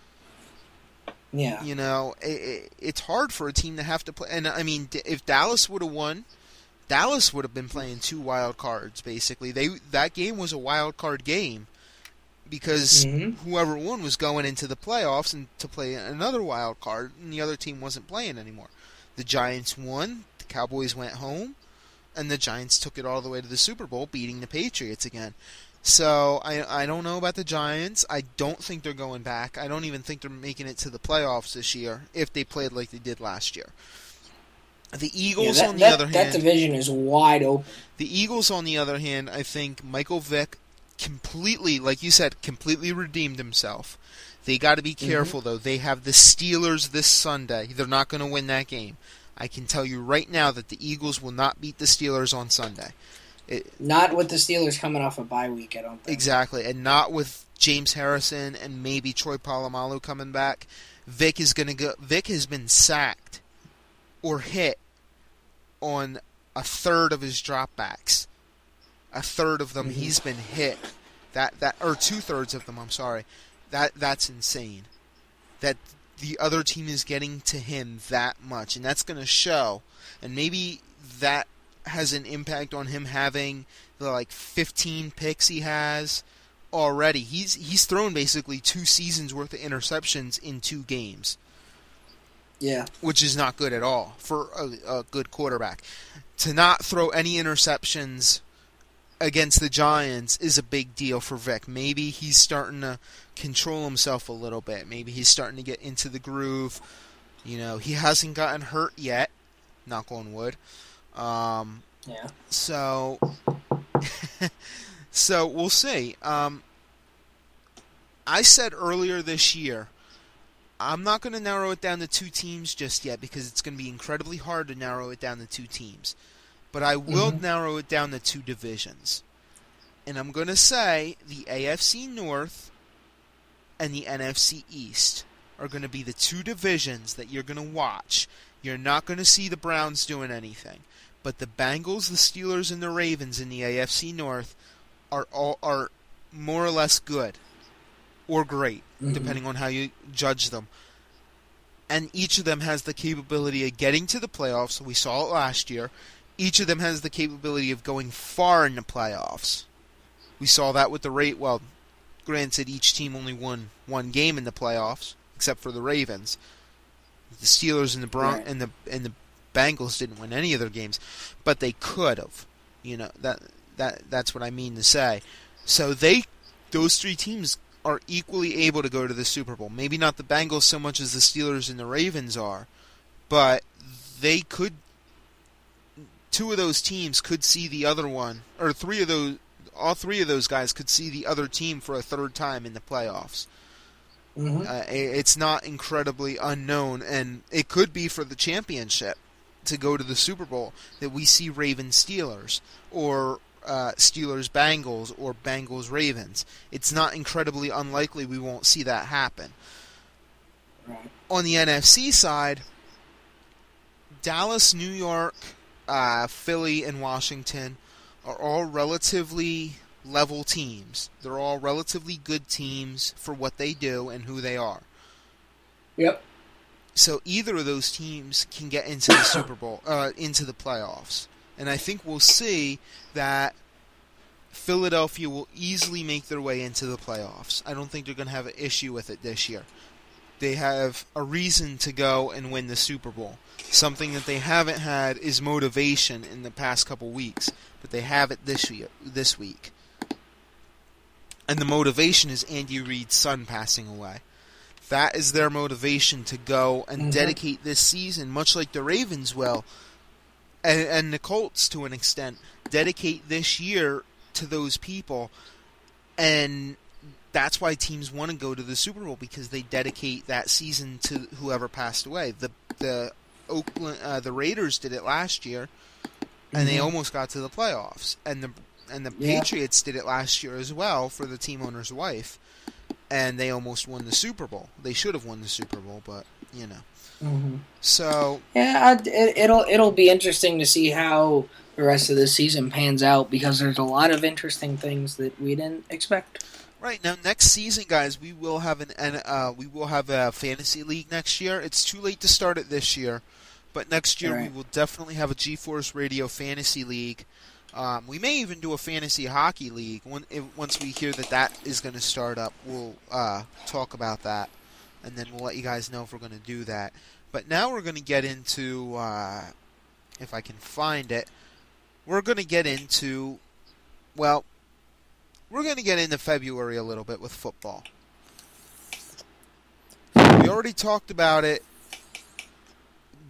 Yeah. You know, i i it's hard for a team to have to play. And I mean, if Dallas would have won, Dallas would have been playing two wild cards. Basically, they that game was a wild card game because Mhm. whoever won was going into the playoffs and to play another wild card, and the other team wasn't playing anymore. The Giants won. The Cowboys went home, and the Giants took it all the way to the Super Bowl, beating the Patriots again. So I I don't know about the Giants. I don't think they're going back. I don't even think they're making it to the playoffs this year if they played like they did last year. The Yeah, Eagles, that, on the that- other that hand, division is wide open. the Eagles, on the other hand, I think Michael Vick completely, like you said, completely redeemed himself. They got to be mm-hmm. careful though. They have the Steelers this Sunday. They're not going to win that game. I can tell you right now that the Eagles will not beat the Steelers on Sunday. Not with the Steelers coming off a bye week, I don't think. Exactly, and not with James Harrison and maybe Troy Polamalu coming back. Vick is going to go. Vick has been sacked or hit on a third of his dropbacks. A third of them Mhm. he's been hit. That that or two thirds of them. I'm sorry. That that's insane. That the other team is getting to him that much, and that's going to show. And maybe that has an impact on him having the like 15 picks he has already. He's he's thrown basically two seasons worth of interceptions in two games, Yeah. which is not good at all for a, a good quarterback. To not throw any interceptions against the Giants is a big deal for Vick. Maybe he's starting to control himself a little bit. Maybe he's starting to get into the groove. You know, he hasn't gotten hurt yet. Knock on wood. Um, Yeah. so, so we'll see. Um, I said earlier this year, I'm not going to narrow it down to two teams just yet because it's going to be incredibly hard to narrow it down to two teams. But I will Mhm. narrow it down to two divisions. And I'm going to say the AFC North and the NFC East are going to be the two divisions that you're going to watch. You're not going to see the Browns doing anything but the Bengals, the Steelers, and the Ravens in the AFC North are all are more or less good or great, Mhm. depending on how you judge them. And each of them has the capability of getting to the playoffs. We saw it last year. Each of them has the capability of going far in the playoffs. We saw that with the rate. Well, granted, each team only won one game in the playoffs, except for the Ravens. The Steelers and the Bron- Right. and the and the Bengals didn't win any of their games, but they could have. You know that that that's what I mean to say. So they those three teams are equally able to go to the Super Bowl. Maybe not the Bengals so much as the Steelers and the Ravens are, but they could. Two of those teams could see the other one, or three of those, all three of those guys could see the other team for a third time in the playoffs. hmm Uh, it's not incredibly unknown, and it could be for the championship to go to the Super Bowl that we see Ravens Steelers or uh, Steelers Bengals or Bengals Ravens. It's not incredibly unlikely we won't see that happen. Right. On the NFC side, Dallas, New York, uh, Philly, and Washington are all relatively level teams. They're all relatively good teams for what they do and who they are. Yep. So either of those teams can get into the Super Bowl, uh, into the playoffs, and I think we'll see that Philadelphia will easily make their way into the playoffs. I don't think they're going to have an issue with it this year. They have a reason to go and win the Super Bowl. Something that they haven't had is motivation in the past couple weeks, but they have it this year, this week. And the motivation is Andy Reid's son passing away. That is their motivation to go and Mhm. dedicate this season, much like the Ravens will, and, and the Colts to an extent, dedicate this year to those people. And that's why teams want to go to the Super Bowl because they dedicate that season to whoever passed away. The the Oakland uh, the Raiders did it last year, and they Mhm. almost got to the playoffs. And the and the Yeah. Patriots did it last year as well for the team owner's wife, and they almost won the Super Bowl. They should have won the Super Bowl, but you know. hmm So Yeah, it, it'll it'll be interesting to see how the rest of the season pans out because there's a lot of interesting things that we didn't expect. Right now, next season, guys, we will have an uh, we will have a fantasy league next year. It's too late to start it this year, but next year we will definitely have a G-Force Radio fantasy league. Um, we may even do a fantasy hockey league when, if, once we hear that that is going to start up. We'll uh, talk about that, and then we'll let you guys know if we're going to do that. But now we're going to get into, uh, if I can find it, we're going to get into, well, we're going to get into February a little bit with football. We already talked about it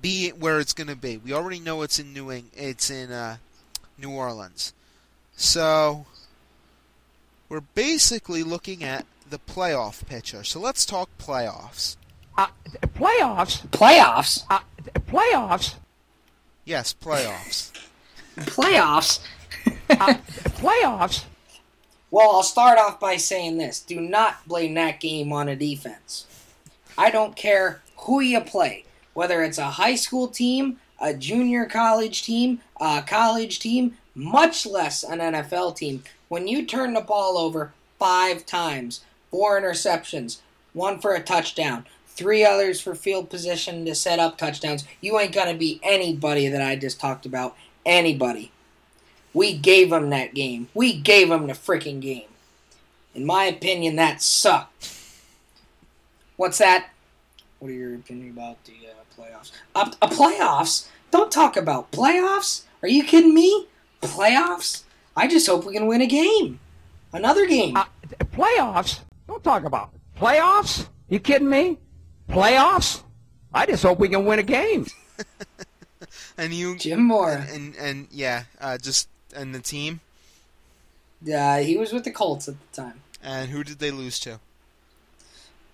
be it where it's going to be. We already know it's in New Eng- it's in uh, New Orleans. So we're basically looking at the playoff picture. So let's talk playoffs. Uh, playoffs? Playoffs. Uh, playoffs? Yes, playoffs. Playoffs. Playoffs? Well, I'll start off by saying this: Do not blame that game on a defense. I don't care who you play, whether it's a high school team, a junior college team, a college team, much less an NFL team. When you turn the ball over five times, four interceptions, one for a touchdown, three others for field position to set up touchdowns, you ain't gonna be anybody that I just talked about. Anybody. We gave them that game. We gave them the freaking game. In my opinion, that sucked. What's that? What are your opinion about the uh, playoffs? Uh, uh, playoffs? Don't talk about playoffs. Are you kidding me? Playoffs? I just hope we can win a game. Another game. Uh, playoffs? Don't talk about it. playoffs. You kidding me? Playoffs? I just hope we can win a game. And you Jim Mora. and and yeah, uh, just and the team. Yeah, he was with the Colts at the time. And who did they lose to?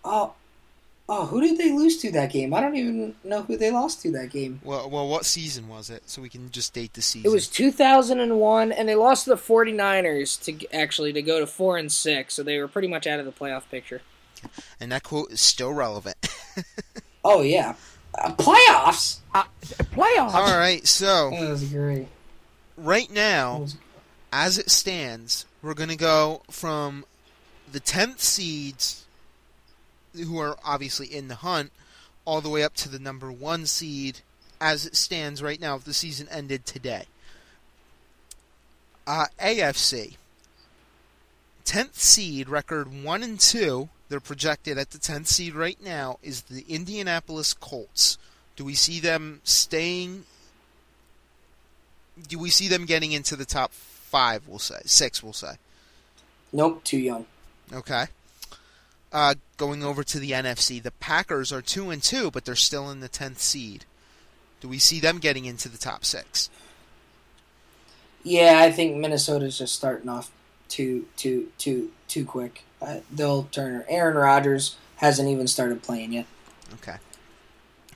Oh, oh, who did they lose to that game? I don't even know who they lost to that game. Well, well, what season was it? So we can just date the season. It was 2001, and they lost to the 49ers to actually to go to four and six, so they were pretty much out of the playoff picture. and that quote is still relevant. Oh yeah, uh, playoffs. Uh, playoffs? All right, so That was great. Right now, as it stands, we're gonna go from the tenth seeds, who are obviously in the hunt, all the way up to the number one seed, as it stands right now. If the season ended today, uh, AFC, tenth seed record one and two. They're projected at the tenth seed right now is the Indianapolis Colts. Do we see them staying do we see them getting into the top five? We'll say six. We'll say Nope, too young. okay. Uh, going over to the NFC, the Packers are two and two, but they're still in the tenth seed. Do we see them getting into the top six? Yeah, I think Minnesota's just starting off too too too too quick. Uh, they'll turn. Aaron Rodgers hasn't even started playing yet. Okay.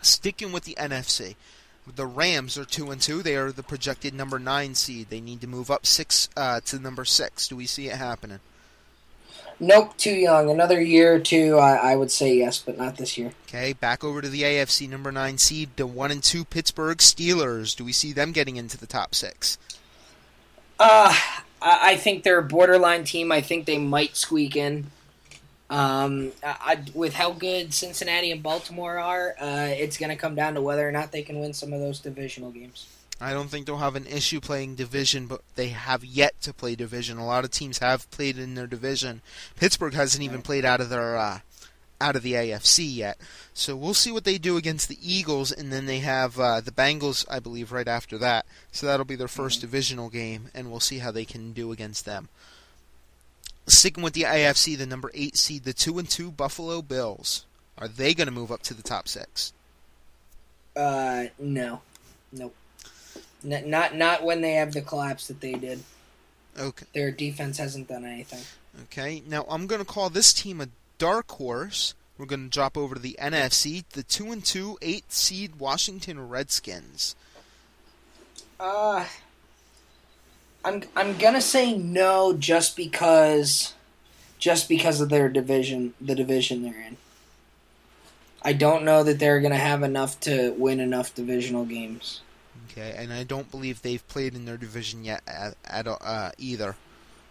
Sticking with the NFC, the Rams are two and two. They are the projected number nine seed. They need to move up six uh, to number six. Do we see it happening? Nope, too young. Another year or two, I, I would say yes, but not this year. Okay, back over to the AFC number nine seed, the one and two Pittsburgh Steelers. Do we see them getting into the top six? Uh, I, I think they're a borderline team. I think they might squeak in. Um, I, with how good Cincinnati and Baltimore are, uh, it's going to come down to whether or not they can win some of those divisional games. I don't think they'll have an issue playing division, but they have yet to play division. A lot of teams have played in their division. Pittsburgh hasn't even played out of their uh, out of the AFC yet. So we'll see what they do against the Eagles, and then they have uh, the Bengals, I believe, right after that. So that'll be their 1st divisional game, and we'll see how they can do against them. Sticking with the AFC, the number eight seed, the two and two Buffalo Bills. Are they going to move up to the top six? uh, no, nope. N- not not when they have the collapse that they did. Okay. Their defense hasn't done anything. Okay, now I'm going to call this team a dark horse. We're going to drop over to the NFC, the two and two, eight seed Washington Redskins. Uh, I'm I'm gonna say no, just because, just because of their division, the division they're in. I don't know that they're gonna have enough to win enough divisional games. Okay, and I don't believe they've played in their division yet at, at uh, either.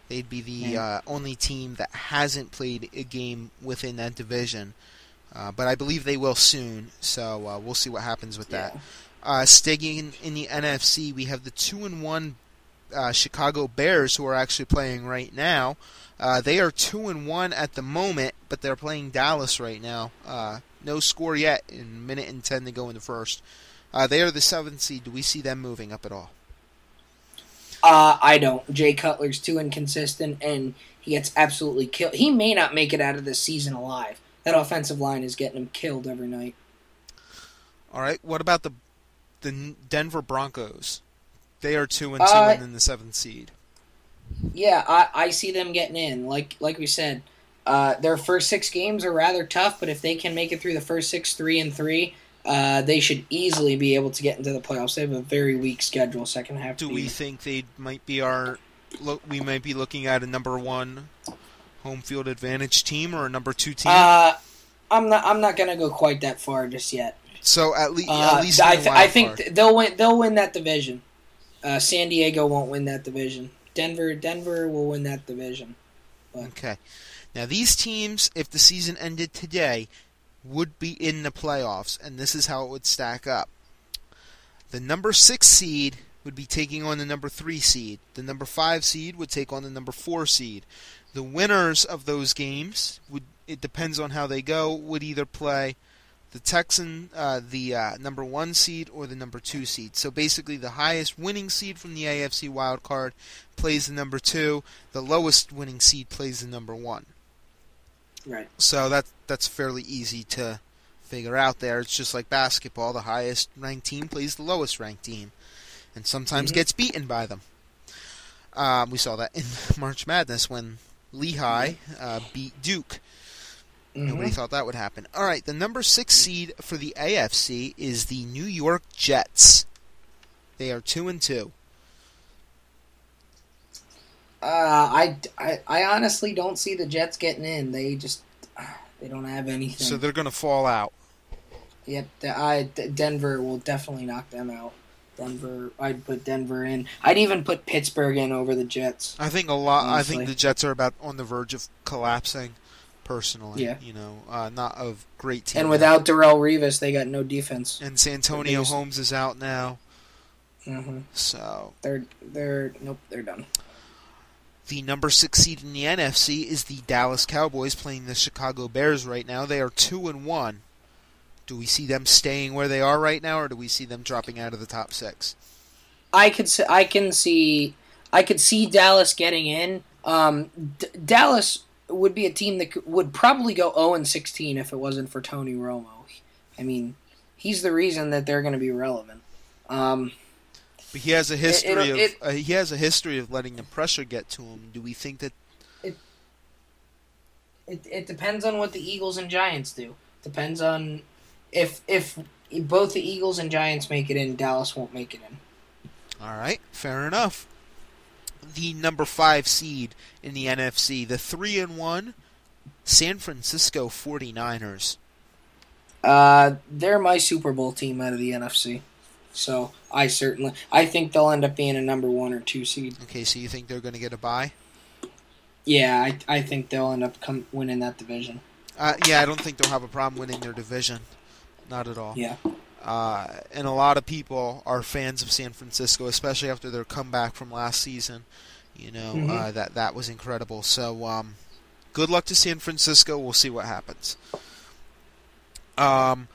They'd be the uh, only team that hasn't played a game within that division. Uh, but I believe they will soon, so uh, we'll see what happens with that. Yeah. Uh, sticking in, in the NFC, we have the two and one uh, Chicago Bears, who are actually playing right now. Uh, they are two and one at the moment, but they're playing Dallas right now. Uh, no score yet. In minute and ten to go in the first. Uh, they are the seventh seed. Do we see them moving up at all? Uh, I don't. Jay Cutler's too inconsistent, and he gets absolutely killed. He may not make it out of this season alive. That offensive line is getting him killed every night. All right. What about the the Denver Broncos? They are two and two Uh, and in the seventh seed. Yeah, I, I see them getting in. Like like we said, uh, their first six games are rather tough, but if they can make it through the first six, three and three, uh, they should easily be able to get into the playoffs. They have a very weak schedule second half. Do we year. think they might be our? Look, we might be looking at a number one home field advantage team or a number two team. Uh, I'm not. I'm not gonna go quite that far just yet. so at, le- Uh, at least I, th- I think they'll win. They'll win that division. Uh, San Diego won't win that division. Denver. Denver will win that division. Okay. Now these teams, if the season ended today, would be in the playoffs, and this is how it would stack up. The number six seed would be taking on the number three seed. The number five seed would take on the number four seed. The winners of those games would it depends on how they go would either play the Texan, uh, the uh, number one seed, or the number two seed. So basically, the highest winning seed from the AFC wild card plays the number two. The lowest winning seed plays the number one. Right. So that that's fairly easy to figure out. There, it's just like basketball. The highest ranked team plays the lowest ranked team, and sometimes Mhm. gets beaten by them. Um, we saw that in March Madness when Lehigh uh, beat Duke. Mhm. Nobody thought that would happen. All right, the number six seed for the AFC is the New York Jets. They are two and two. Uh, I, I, I honestly don't see the Jets getting in. They just they don't have anything. So they're going to fall out. Yep, the, I, Denver will definitely knock them out. Denver, I'd put Denver in. I'd even put Pittsburgh in over the Jets. I think a lot. I think the Jets are about on the verge of collapsing. Personally, Yeah. you know, uh, not of great team. And without Darrelle Revis, they got no defense. and Santonio biggest- Holmes is out now, hmm so They're they're nope, they're done. the number six seed in the NFC is the Dallas Cowboys playing the Chicago Bears right now. They are two and one. Do we see them staying where they are right now, or do we see them dropping out of the top six? I could see, I can see I could see Dallas getting in. Um, D- Dallas would be a team that would probably go 0 and 16 if it wasn't for Tony Romo. I mean, he's the reason that they're going to be relevant. Um, But he has a history of it- uh, he has a history of letting the pressure get to him. Do we think that it, it depends on what the Eagles and Giants do. Depends on if if both the Eagles and Giants make it in, Dallas won't make it in. All right, fair enough. The number five seed in the NFC, the three and one San Francisco 49ers. Uh, they're my Super Bowl team out of the NFC. So I certainly I think they'll end up being a number one or two seed. Okay, so you think they're going to get a bye? Yeah, I, I think they'll end up come winning that division. Uh, yeah, I don't think they'll have a problem winning their division. Not at all. Yeah. Uh, and a lot of people are fans of San Francisco, especially after their comeback from last season. You know Mhm. uh, that that was incredible. So um, good luck to San Francisco. We'll see what happens. Um,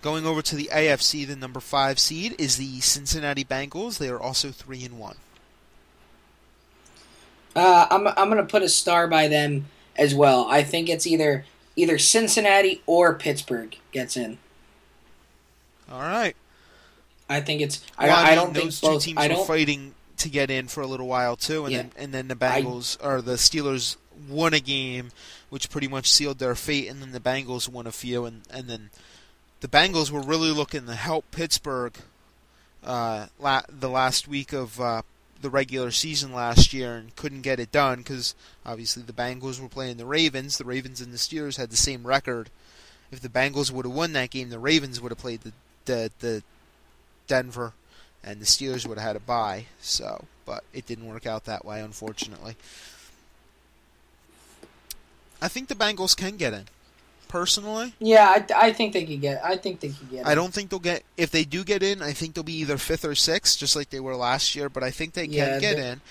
going over to the AFC, the number five seed is the Cincinnati Bengals. They are also three and one. Uh, I'm I'm gonna put a star by them as well. I think it's either either Cincinnati or Pittsburgh gets in. All right. I think it's I, Well, I, mean, don't think those both. two teams I were don't. fighting to get in for a little while too, and Yeah. then and then the Bengals or the Steelers won a game, which pretty much sealed their fate, and then the Bengals won a few, and and then the Bengals were really looking to help Pittsburgh uh, la- the last week of uh, the regular season last year, and couldn't get it done because obviously the Bengals were playing the Ravens. The Ravens and the Steelers had the same record. If the Bengals would have won that game, the Ravens would have played the the, the Denver, and the Steelers would have had a bye. So, but it didn't work out that way, unfortunately. I think the Bengals can get in. Personally, Yeah, I, I think they could get. I think they could get. I don't think they'll get. If they do get in, I think they'll be either fifth or sixth, just like they were last year. But I think they Yeah, can get in.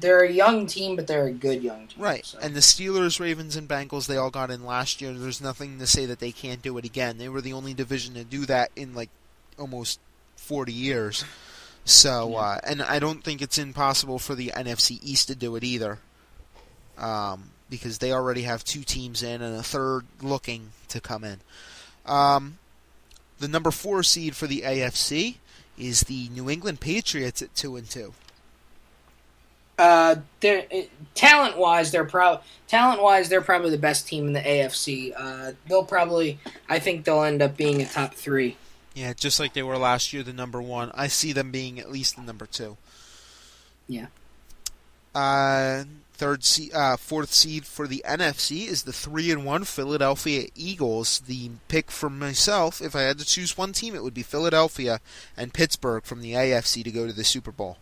They're a young team, but they're a good young team. Right. so. And the Steelers, Ravens, and Bengals, they all got in last year. There's nothing to say that they can't do it again. They were the only division to do that in like almost 40 years. So, Yeah. uh, and I don't think it's impossible for the NFC East to do it either. Um, because they already have two teams in and a third looking to come in. Um, the number four seed for the AFC is the New England Patriots at two and two. Uh, they're talent wise, they're pro talent wise, they're probably the best team in the AFC. Uh, they'll probably, I think they'll end up being a top three. Yeah, just like they were last year, the number one. I see them being at least the number two. Yeah. Uh, third seed, uh, fourth seed for the NFC is the three and one Philadelphia Eagles. The pick for myself, if I had to choose one team, it would be Philadelphia and Pittsburgh from the AFC to go to the Super Bowl.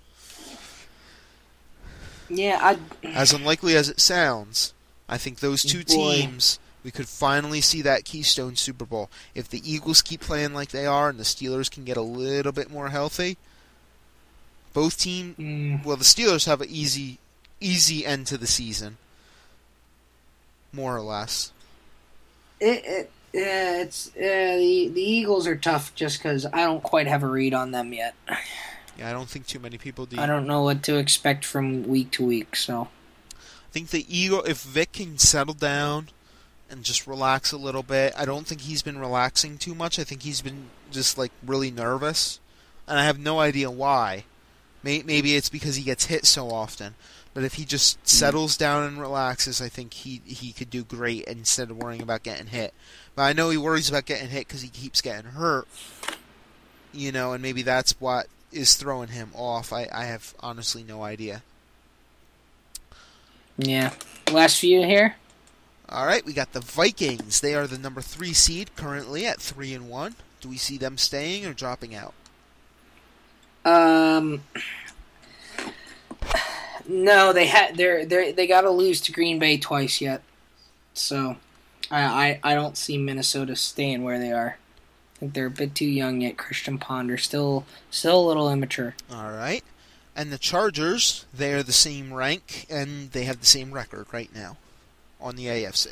Yeah, I As unlikely as it sounds, I think those two Boy. teams we could finally see that Keystone Super Bowl. If the Eagles keep playing like they are and the Steelers can get a little bit more healthy, both team mm, well the Steelers have an easy easy end to the season. More or less. it, it yeah, it's uh, the the Eagles are tough just because I don't quite have a read on them yet. Yeah, I don't think too many people do. I don't know what to expect from week to week. So I think the ego, if Vick can settle down and just relax a little bit. I don't think he's been relaxing too much. I think he's been just like really nervous, and I have no idea why. Maybe it's because he gets hit so often. But if he just mm. settles down and relaxes, I think he he could do great instead of worrying about getting hit. But I know he worries about getting hit because he keeps getting hurt. You know, and maybe that's what is throwing him off. I, I have honestly no idea. yeah, last few here. All right, we got the Vikings. They are the number three seed currently at three and one. Do we see them staying or dropping out? Um, no, they had they're they they got to lose to Green Bay twice yet, so I, I I don't see Minnesota staying where they are. Think they're a bit too young yet. Christian Ponder still still a little immature. All right, and the Chargers. They are the same rank and they have the same record right now on the AFC.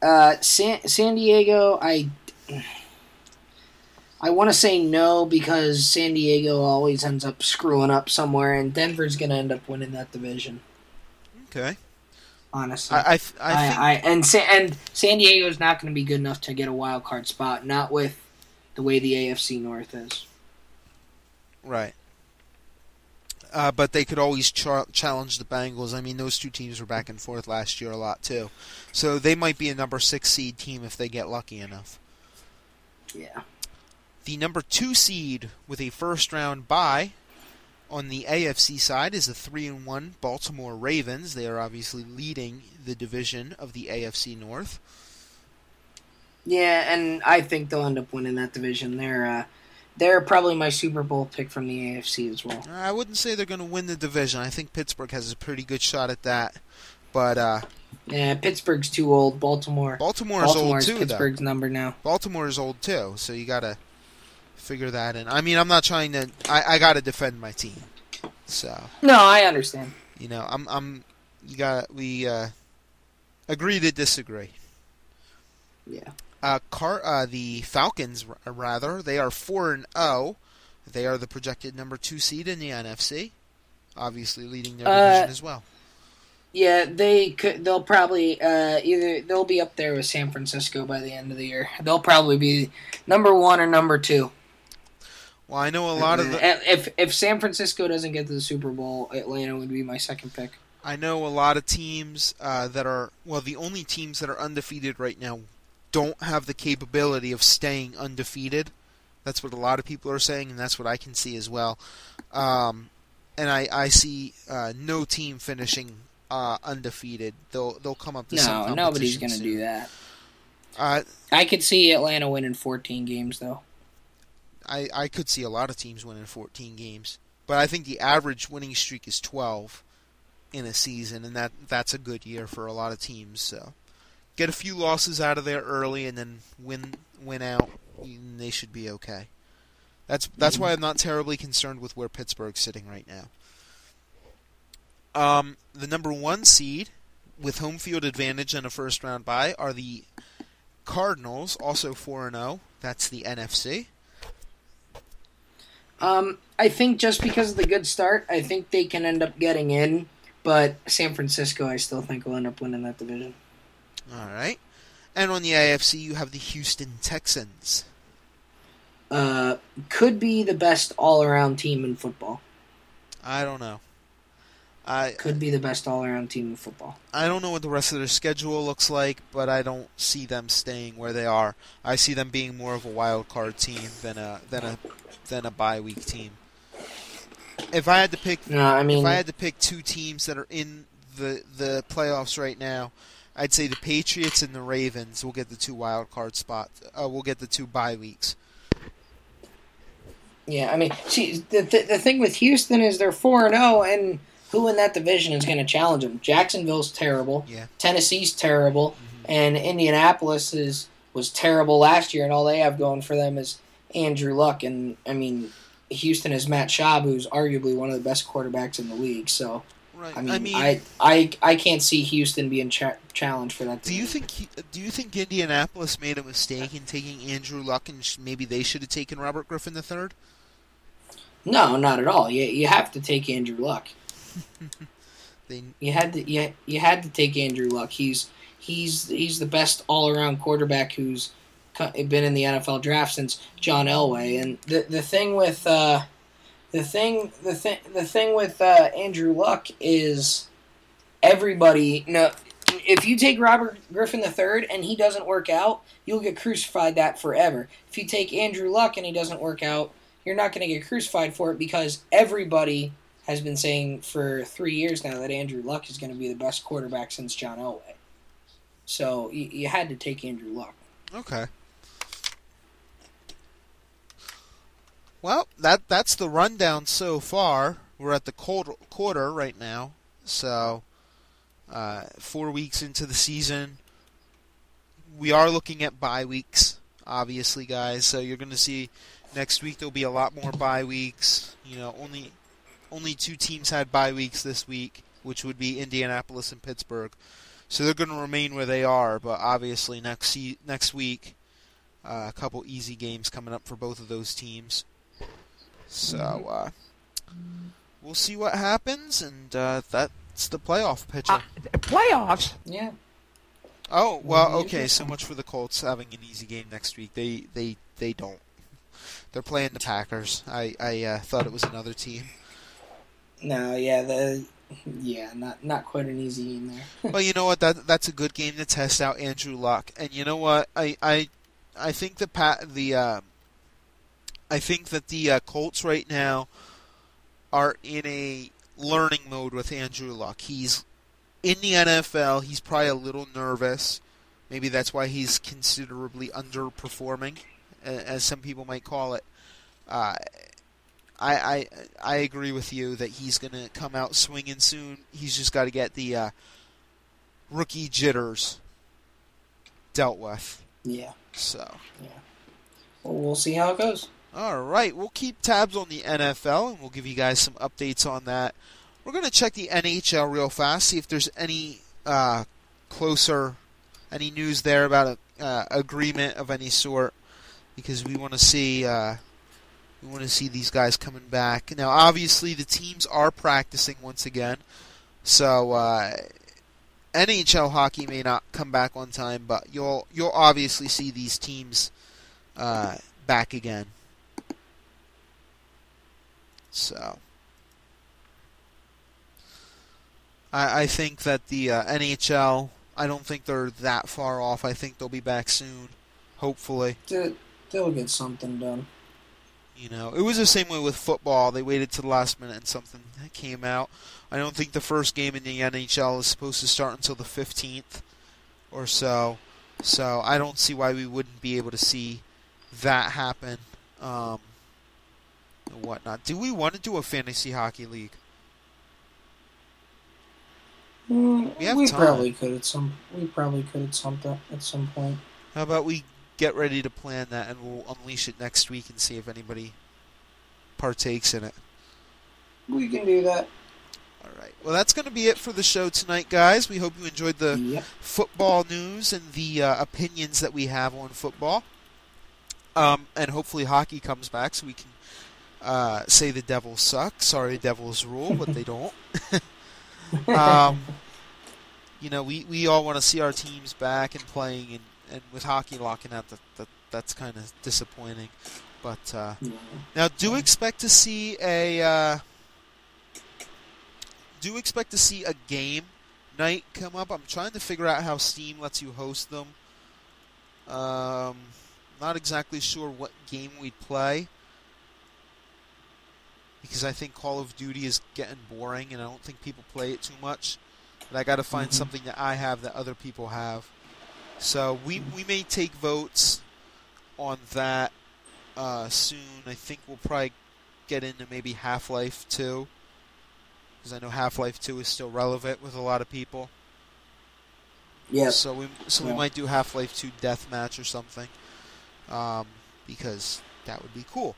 Uh, San San Diego, I I want to say no because San Diego always ends up screwing up somewhere, and Denver's gonna end up winning that division. Okay, Honestly, I I, th- I I, think I, and San, and San Diego's not going to be good enough to get a wild card spot. Not with the way the AFC North is. right. Uh, but they could always cha- challenge the Bengals. I mean, those two teams were back and forth last year a lot too, so they might be a number six seed team if they get lucky enough. Yeah. The number two seed with a first round bye on the AFC side is the three and one Baltimore Ravens. They are obviously leading the division of the AFC North. Yeah, and I think they'll end up winning that division. They're uh, they're probably my Super Bowl pick from the AFC as well. I wouldn't say they're going to win the division. I think Pittsburgh has a pretty good shot at that. But uh, Yeah, Pittsburgh's too old. Baltimore. Baltimore is old Baltimore's too, though. Pittsburgh's number now. Baltimore is old too, so you got to figure that in. I mean, I'm not trying to. I, I got to defend my team. So No, I understand. you know, I'm I'm. You got we uh, agree to disagree. Yeah. Uh, Car, uh, the Falcons, r- rather, they are four and zero. They are the projected number two seed in the NFC, obviously leading their Uh, division as well. Yeah, they could. They'll probably uh, either they'll be up there with San Francisco by the end of the year. They'll probably be number one or number two. Well, I know a lot of the, if if San Francisco doesn't get to the Super Bowl, Atlanta would be my second pick. I know a lot of teams uh, that are well, the only teams that are undefeated right now don't have the capability of staying undefeated. That's what a lot of people are saying, and that's what I can see as well. Um, and I, I see uh, no team finishing uh, undefeated. They'll they'll come up to some No, nobody's gonna do that. Uh, I could see Atlanta winning 14 games though. I I could see a lot of teams winning 14 games, but I think the average winning streak is 12 in a season, and that that's a good year for a lot of teams. So get a few losses out of there early, and then win win out, and they should be okay. That's that's why I'm not terribly concerned with where Pittsburgh's sitting right now. Um, the number one seed with home field advantage and a first round bye are the Cardinals, also four and zero. That's the NFC. Um, I think just because of the good start, I think they can end up getting in. But San Francisco, I still think will end up winning that division. All right. And on the AFC, you have the Houston Texans. Uh, could be the best all-around team in football. I don't know. I Could be the best all around team in football. I don't know what the rest of their schedule looks like, but I don't see them staying where they are. I see them being more of a wild card team than a than a than a bye week team. If I had to pick No, I mean, if I had to pick two teams that are in the the playoffs right now, I'd say the Patriots and the Ravens will get the two wild card spots. Uh, will get the two bye weeks. yeah, I mean, see, the the, the thing with Houston is they're four and zero, and who in that division is going to challenge them? Jacksonville's terrible. Yeah. Tennessee's terrible, and Indianapolis is was terrible last year, and all they have going for them is Andrew Luck, and I mean, Houston is Matt Schaub, who's arguably one of the best quarterbacks in the league. So, Right. I mean, I I, I, can't see Houston being cha- challenged for that. do you think he- do you think Indianapolis made a mistake in taking Andrew Luck and sh- maybe they should have taken Robert Griffin the third? No, not at all. You you have to take Andrew Luck. They You had to you, you had to take Andrew Luck. He's he's he's the best all around quarterback who's been in the NFL draft since John Elway. And the the thing with uh, the thing the thing the thing with uh, Andrew Luck is everybody no. If you take Robert Griffin III and he doesn't work out, you'll get crucified that forever. If you take Andrew Luck and he doesn't work out, you're not going to get crucified for it because everybody has been saying for three years now that Andrew Luck is going to be the best quarterback since John Elway. So you, you had to take Andrew Luck. Okay. Well, that that's the rundown so far. We're at the quarter, quarter right now, so uh, four weeks into the season. We are looking at bye weeks, obviously, guys. So you're going to see next week there'll be a lot more bye weeks. You know, only only two teams had bye weeks this week, which would be Indianapolis and Pittsburgh. So they're going to remain where they are, but obviously next next week, uh, a couple easy games coming up for both of those teams. So uh, we'll see what happens, and uh, that's the playoff picture. Uh, playoffs? Yeah. oh well, okay. So much for the Colts having an easy game next week. They they they don't. They're playing the Packers. I I uh, thought it was another team. No, yeah, the yeah, not not quite an easy game there. well, you know what? That that's a good game to test out Andrew Luck. And you know what? I I I think the pat the uh, I think that the uh, Colts right now are in a learning mode with Andrew Luck. He's in the NFL. He's probably a little nervous. Maybe that's why he's considerably underperforming, as some people might call it. Uh, I, I I agree with you that he's going to come out swinging soon. He's just got to get the uh, rookie jitters dealt with. Yeah. So, Yeah. Well, we'll see how it goes. All right, we'll keep tabs on the NFL and we'll give you guys some updates on that. We're going to check the NHL real fast, see if there's any uh, closer, any news there about an uh, agreement of any sort, because we want to see uh, we want to see these guys coming back. Now, obviously, the teams are practicing once again, so uh, NHL hockey may not come back on time, but you'll you'll obviously see these teams uh, back again. So, I, I think that the uh, NHL. I don't think they're that far off. I think they'll be back soon, hopefully. They- They'll get something done. You know, it was the same way with football. They waited to the last minute and something came out. I don't think the first game in the NHL is supposed to start until the 15th or so. So I don't see why we wouldn't be able to see that happen. Um, and whatnot. Do we want to do a fantasy hockey league? Mm, We we probably could at some. We probably could at some at some point. How about we get ready to plan that and we'll unleash it next week and see if anybody partakes in it. We can do that. All right. Well, that's going to be it for the show tonight, guys. We hope you enjoyed the Yep. football news and the uh, opinions that we have on football. Um, and hopefully hockey comes back so we can uh, say the Devils suck. Sorry, Devils rule, but they don't. um, you know, we, we all want to see our teams back and playing, and, and with hockey locking out, that, that that's kind of disappointing. But uh, now, do expect to see a uh, do expect to see a game night come up. I'm trying to figure out how Steam lets you host them. Um, not exactly sure what game we'd play because I think Call of Duty is getting boring and I don't think people play it too much. But I got to find Mhm. something that I have that other people have. So we we may take votes on that uh, soon. I think we'll probably get into maybe Half Life 2 because I know Half Life 2 is still relevant with a lot of people. Yep. So we so we might do Half Life 2 deathmatch or something, um, because that would be cool.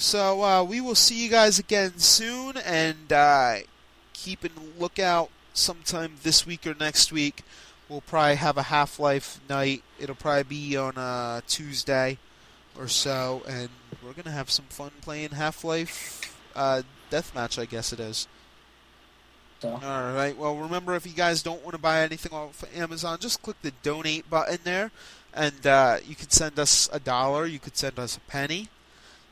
So uh, we will see you guys again soon, and uh, keep a lookout sometime this week or next week. We'll probably have a Half Life night. It'll probably be on a Tuesday or so, and we're gonna have some fun playing Half Life uh, deathmatch. I guess it is. So. All right. Well, remember if you guys don't want to buy anything off Amazon, just click the donate button there, and uh, you could send us a dollar. You could send us a penny.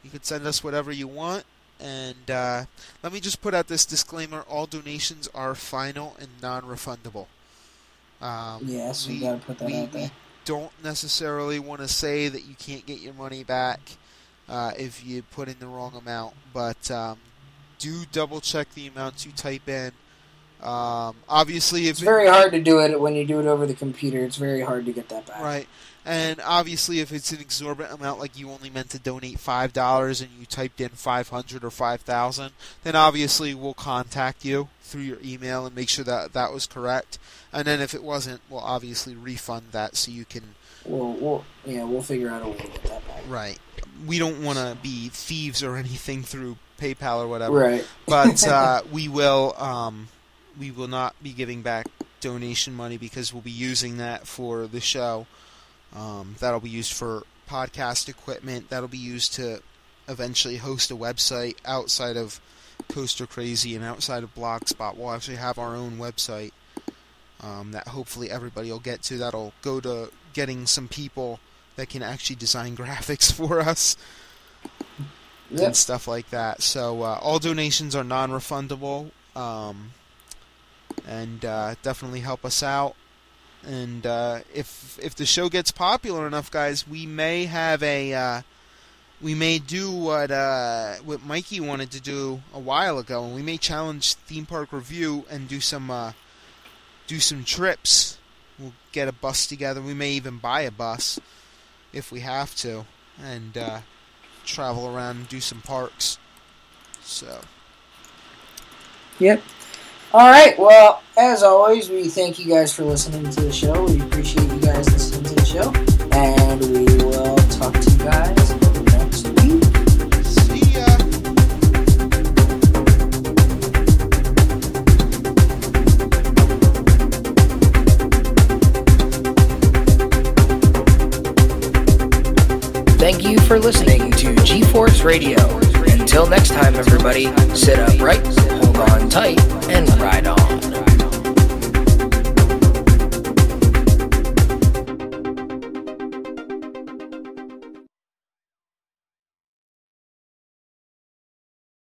You could send us whatever you want. And uh, let me just put out this disclaimer: all donations are final and non-refundable. Um, Yes, we we- gotta put that we- out there. we don't necessarily want to say that you can't get your money back uh, if you put in the wrong amount, but um, do double check the amounts you type in. Um, obviously, if It's very hard to do it when you do it over the computer. It's very hard to get that back. Right. And obviously, if it's an exorbitant amount, like you only meant to donate five dollars and you typed in five hundred or five thousand, then obviously we'll contact you through your email and make sure that that was correct. And then if it wasn't, we'll obviously refund that so you can. We'll, we'll, yeah, we'll figure out a way to get that back. Right. We don't want to be thieves or anything through PayPal or whatever. Right. but uh, we will um, we will not be giving back donation money because we'll be using that for the show. Um, that'll be used for podcast equipment. That'll be used to eventually host a website outside of Coaster Crazy and outside of Blogspot. We'll actually have our own website um, that hopefully everybody will get to. That'll go to getting some people that can actually design graphics for us Yep. and stuff like that. So uh, all donations are non-refundable, um, and uh, definitely help us out. And uh, if if the show gets popular enough, guys, we may have a uh, we may do what uh, what Mikey wanted to do a while ago, and we may challenge Theme Park Review and do some uh, do some trips. We'll get a bus together. We may even buy a bus if we have to, and uh, travel around and do some parks. So, Yep. All right. Well, as always, we thank you guys for listening to the show. We appreciate you guys listening to the show, and we will talk to you guys next week. see ya. Thank you for listening to G-Force Radio. Until next time, everybody, sit upright, on tight, and ride on.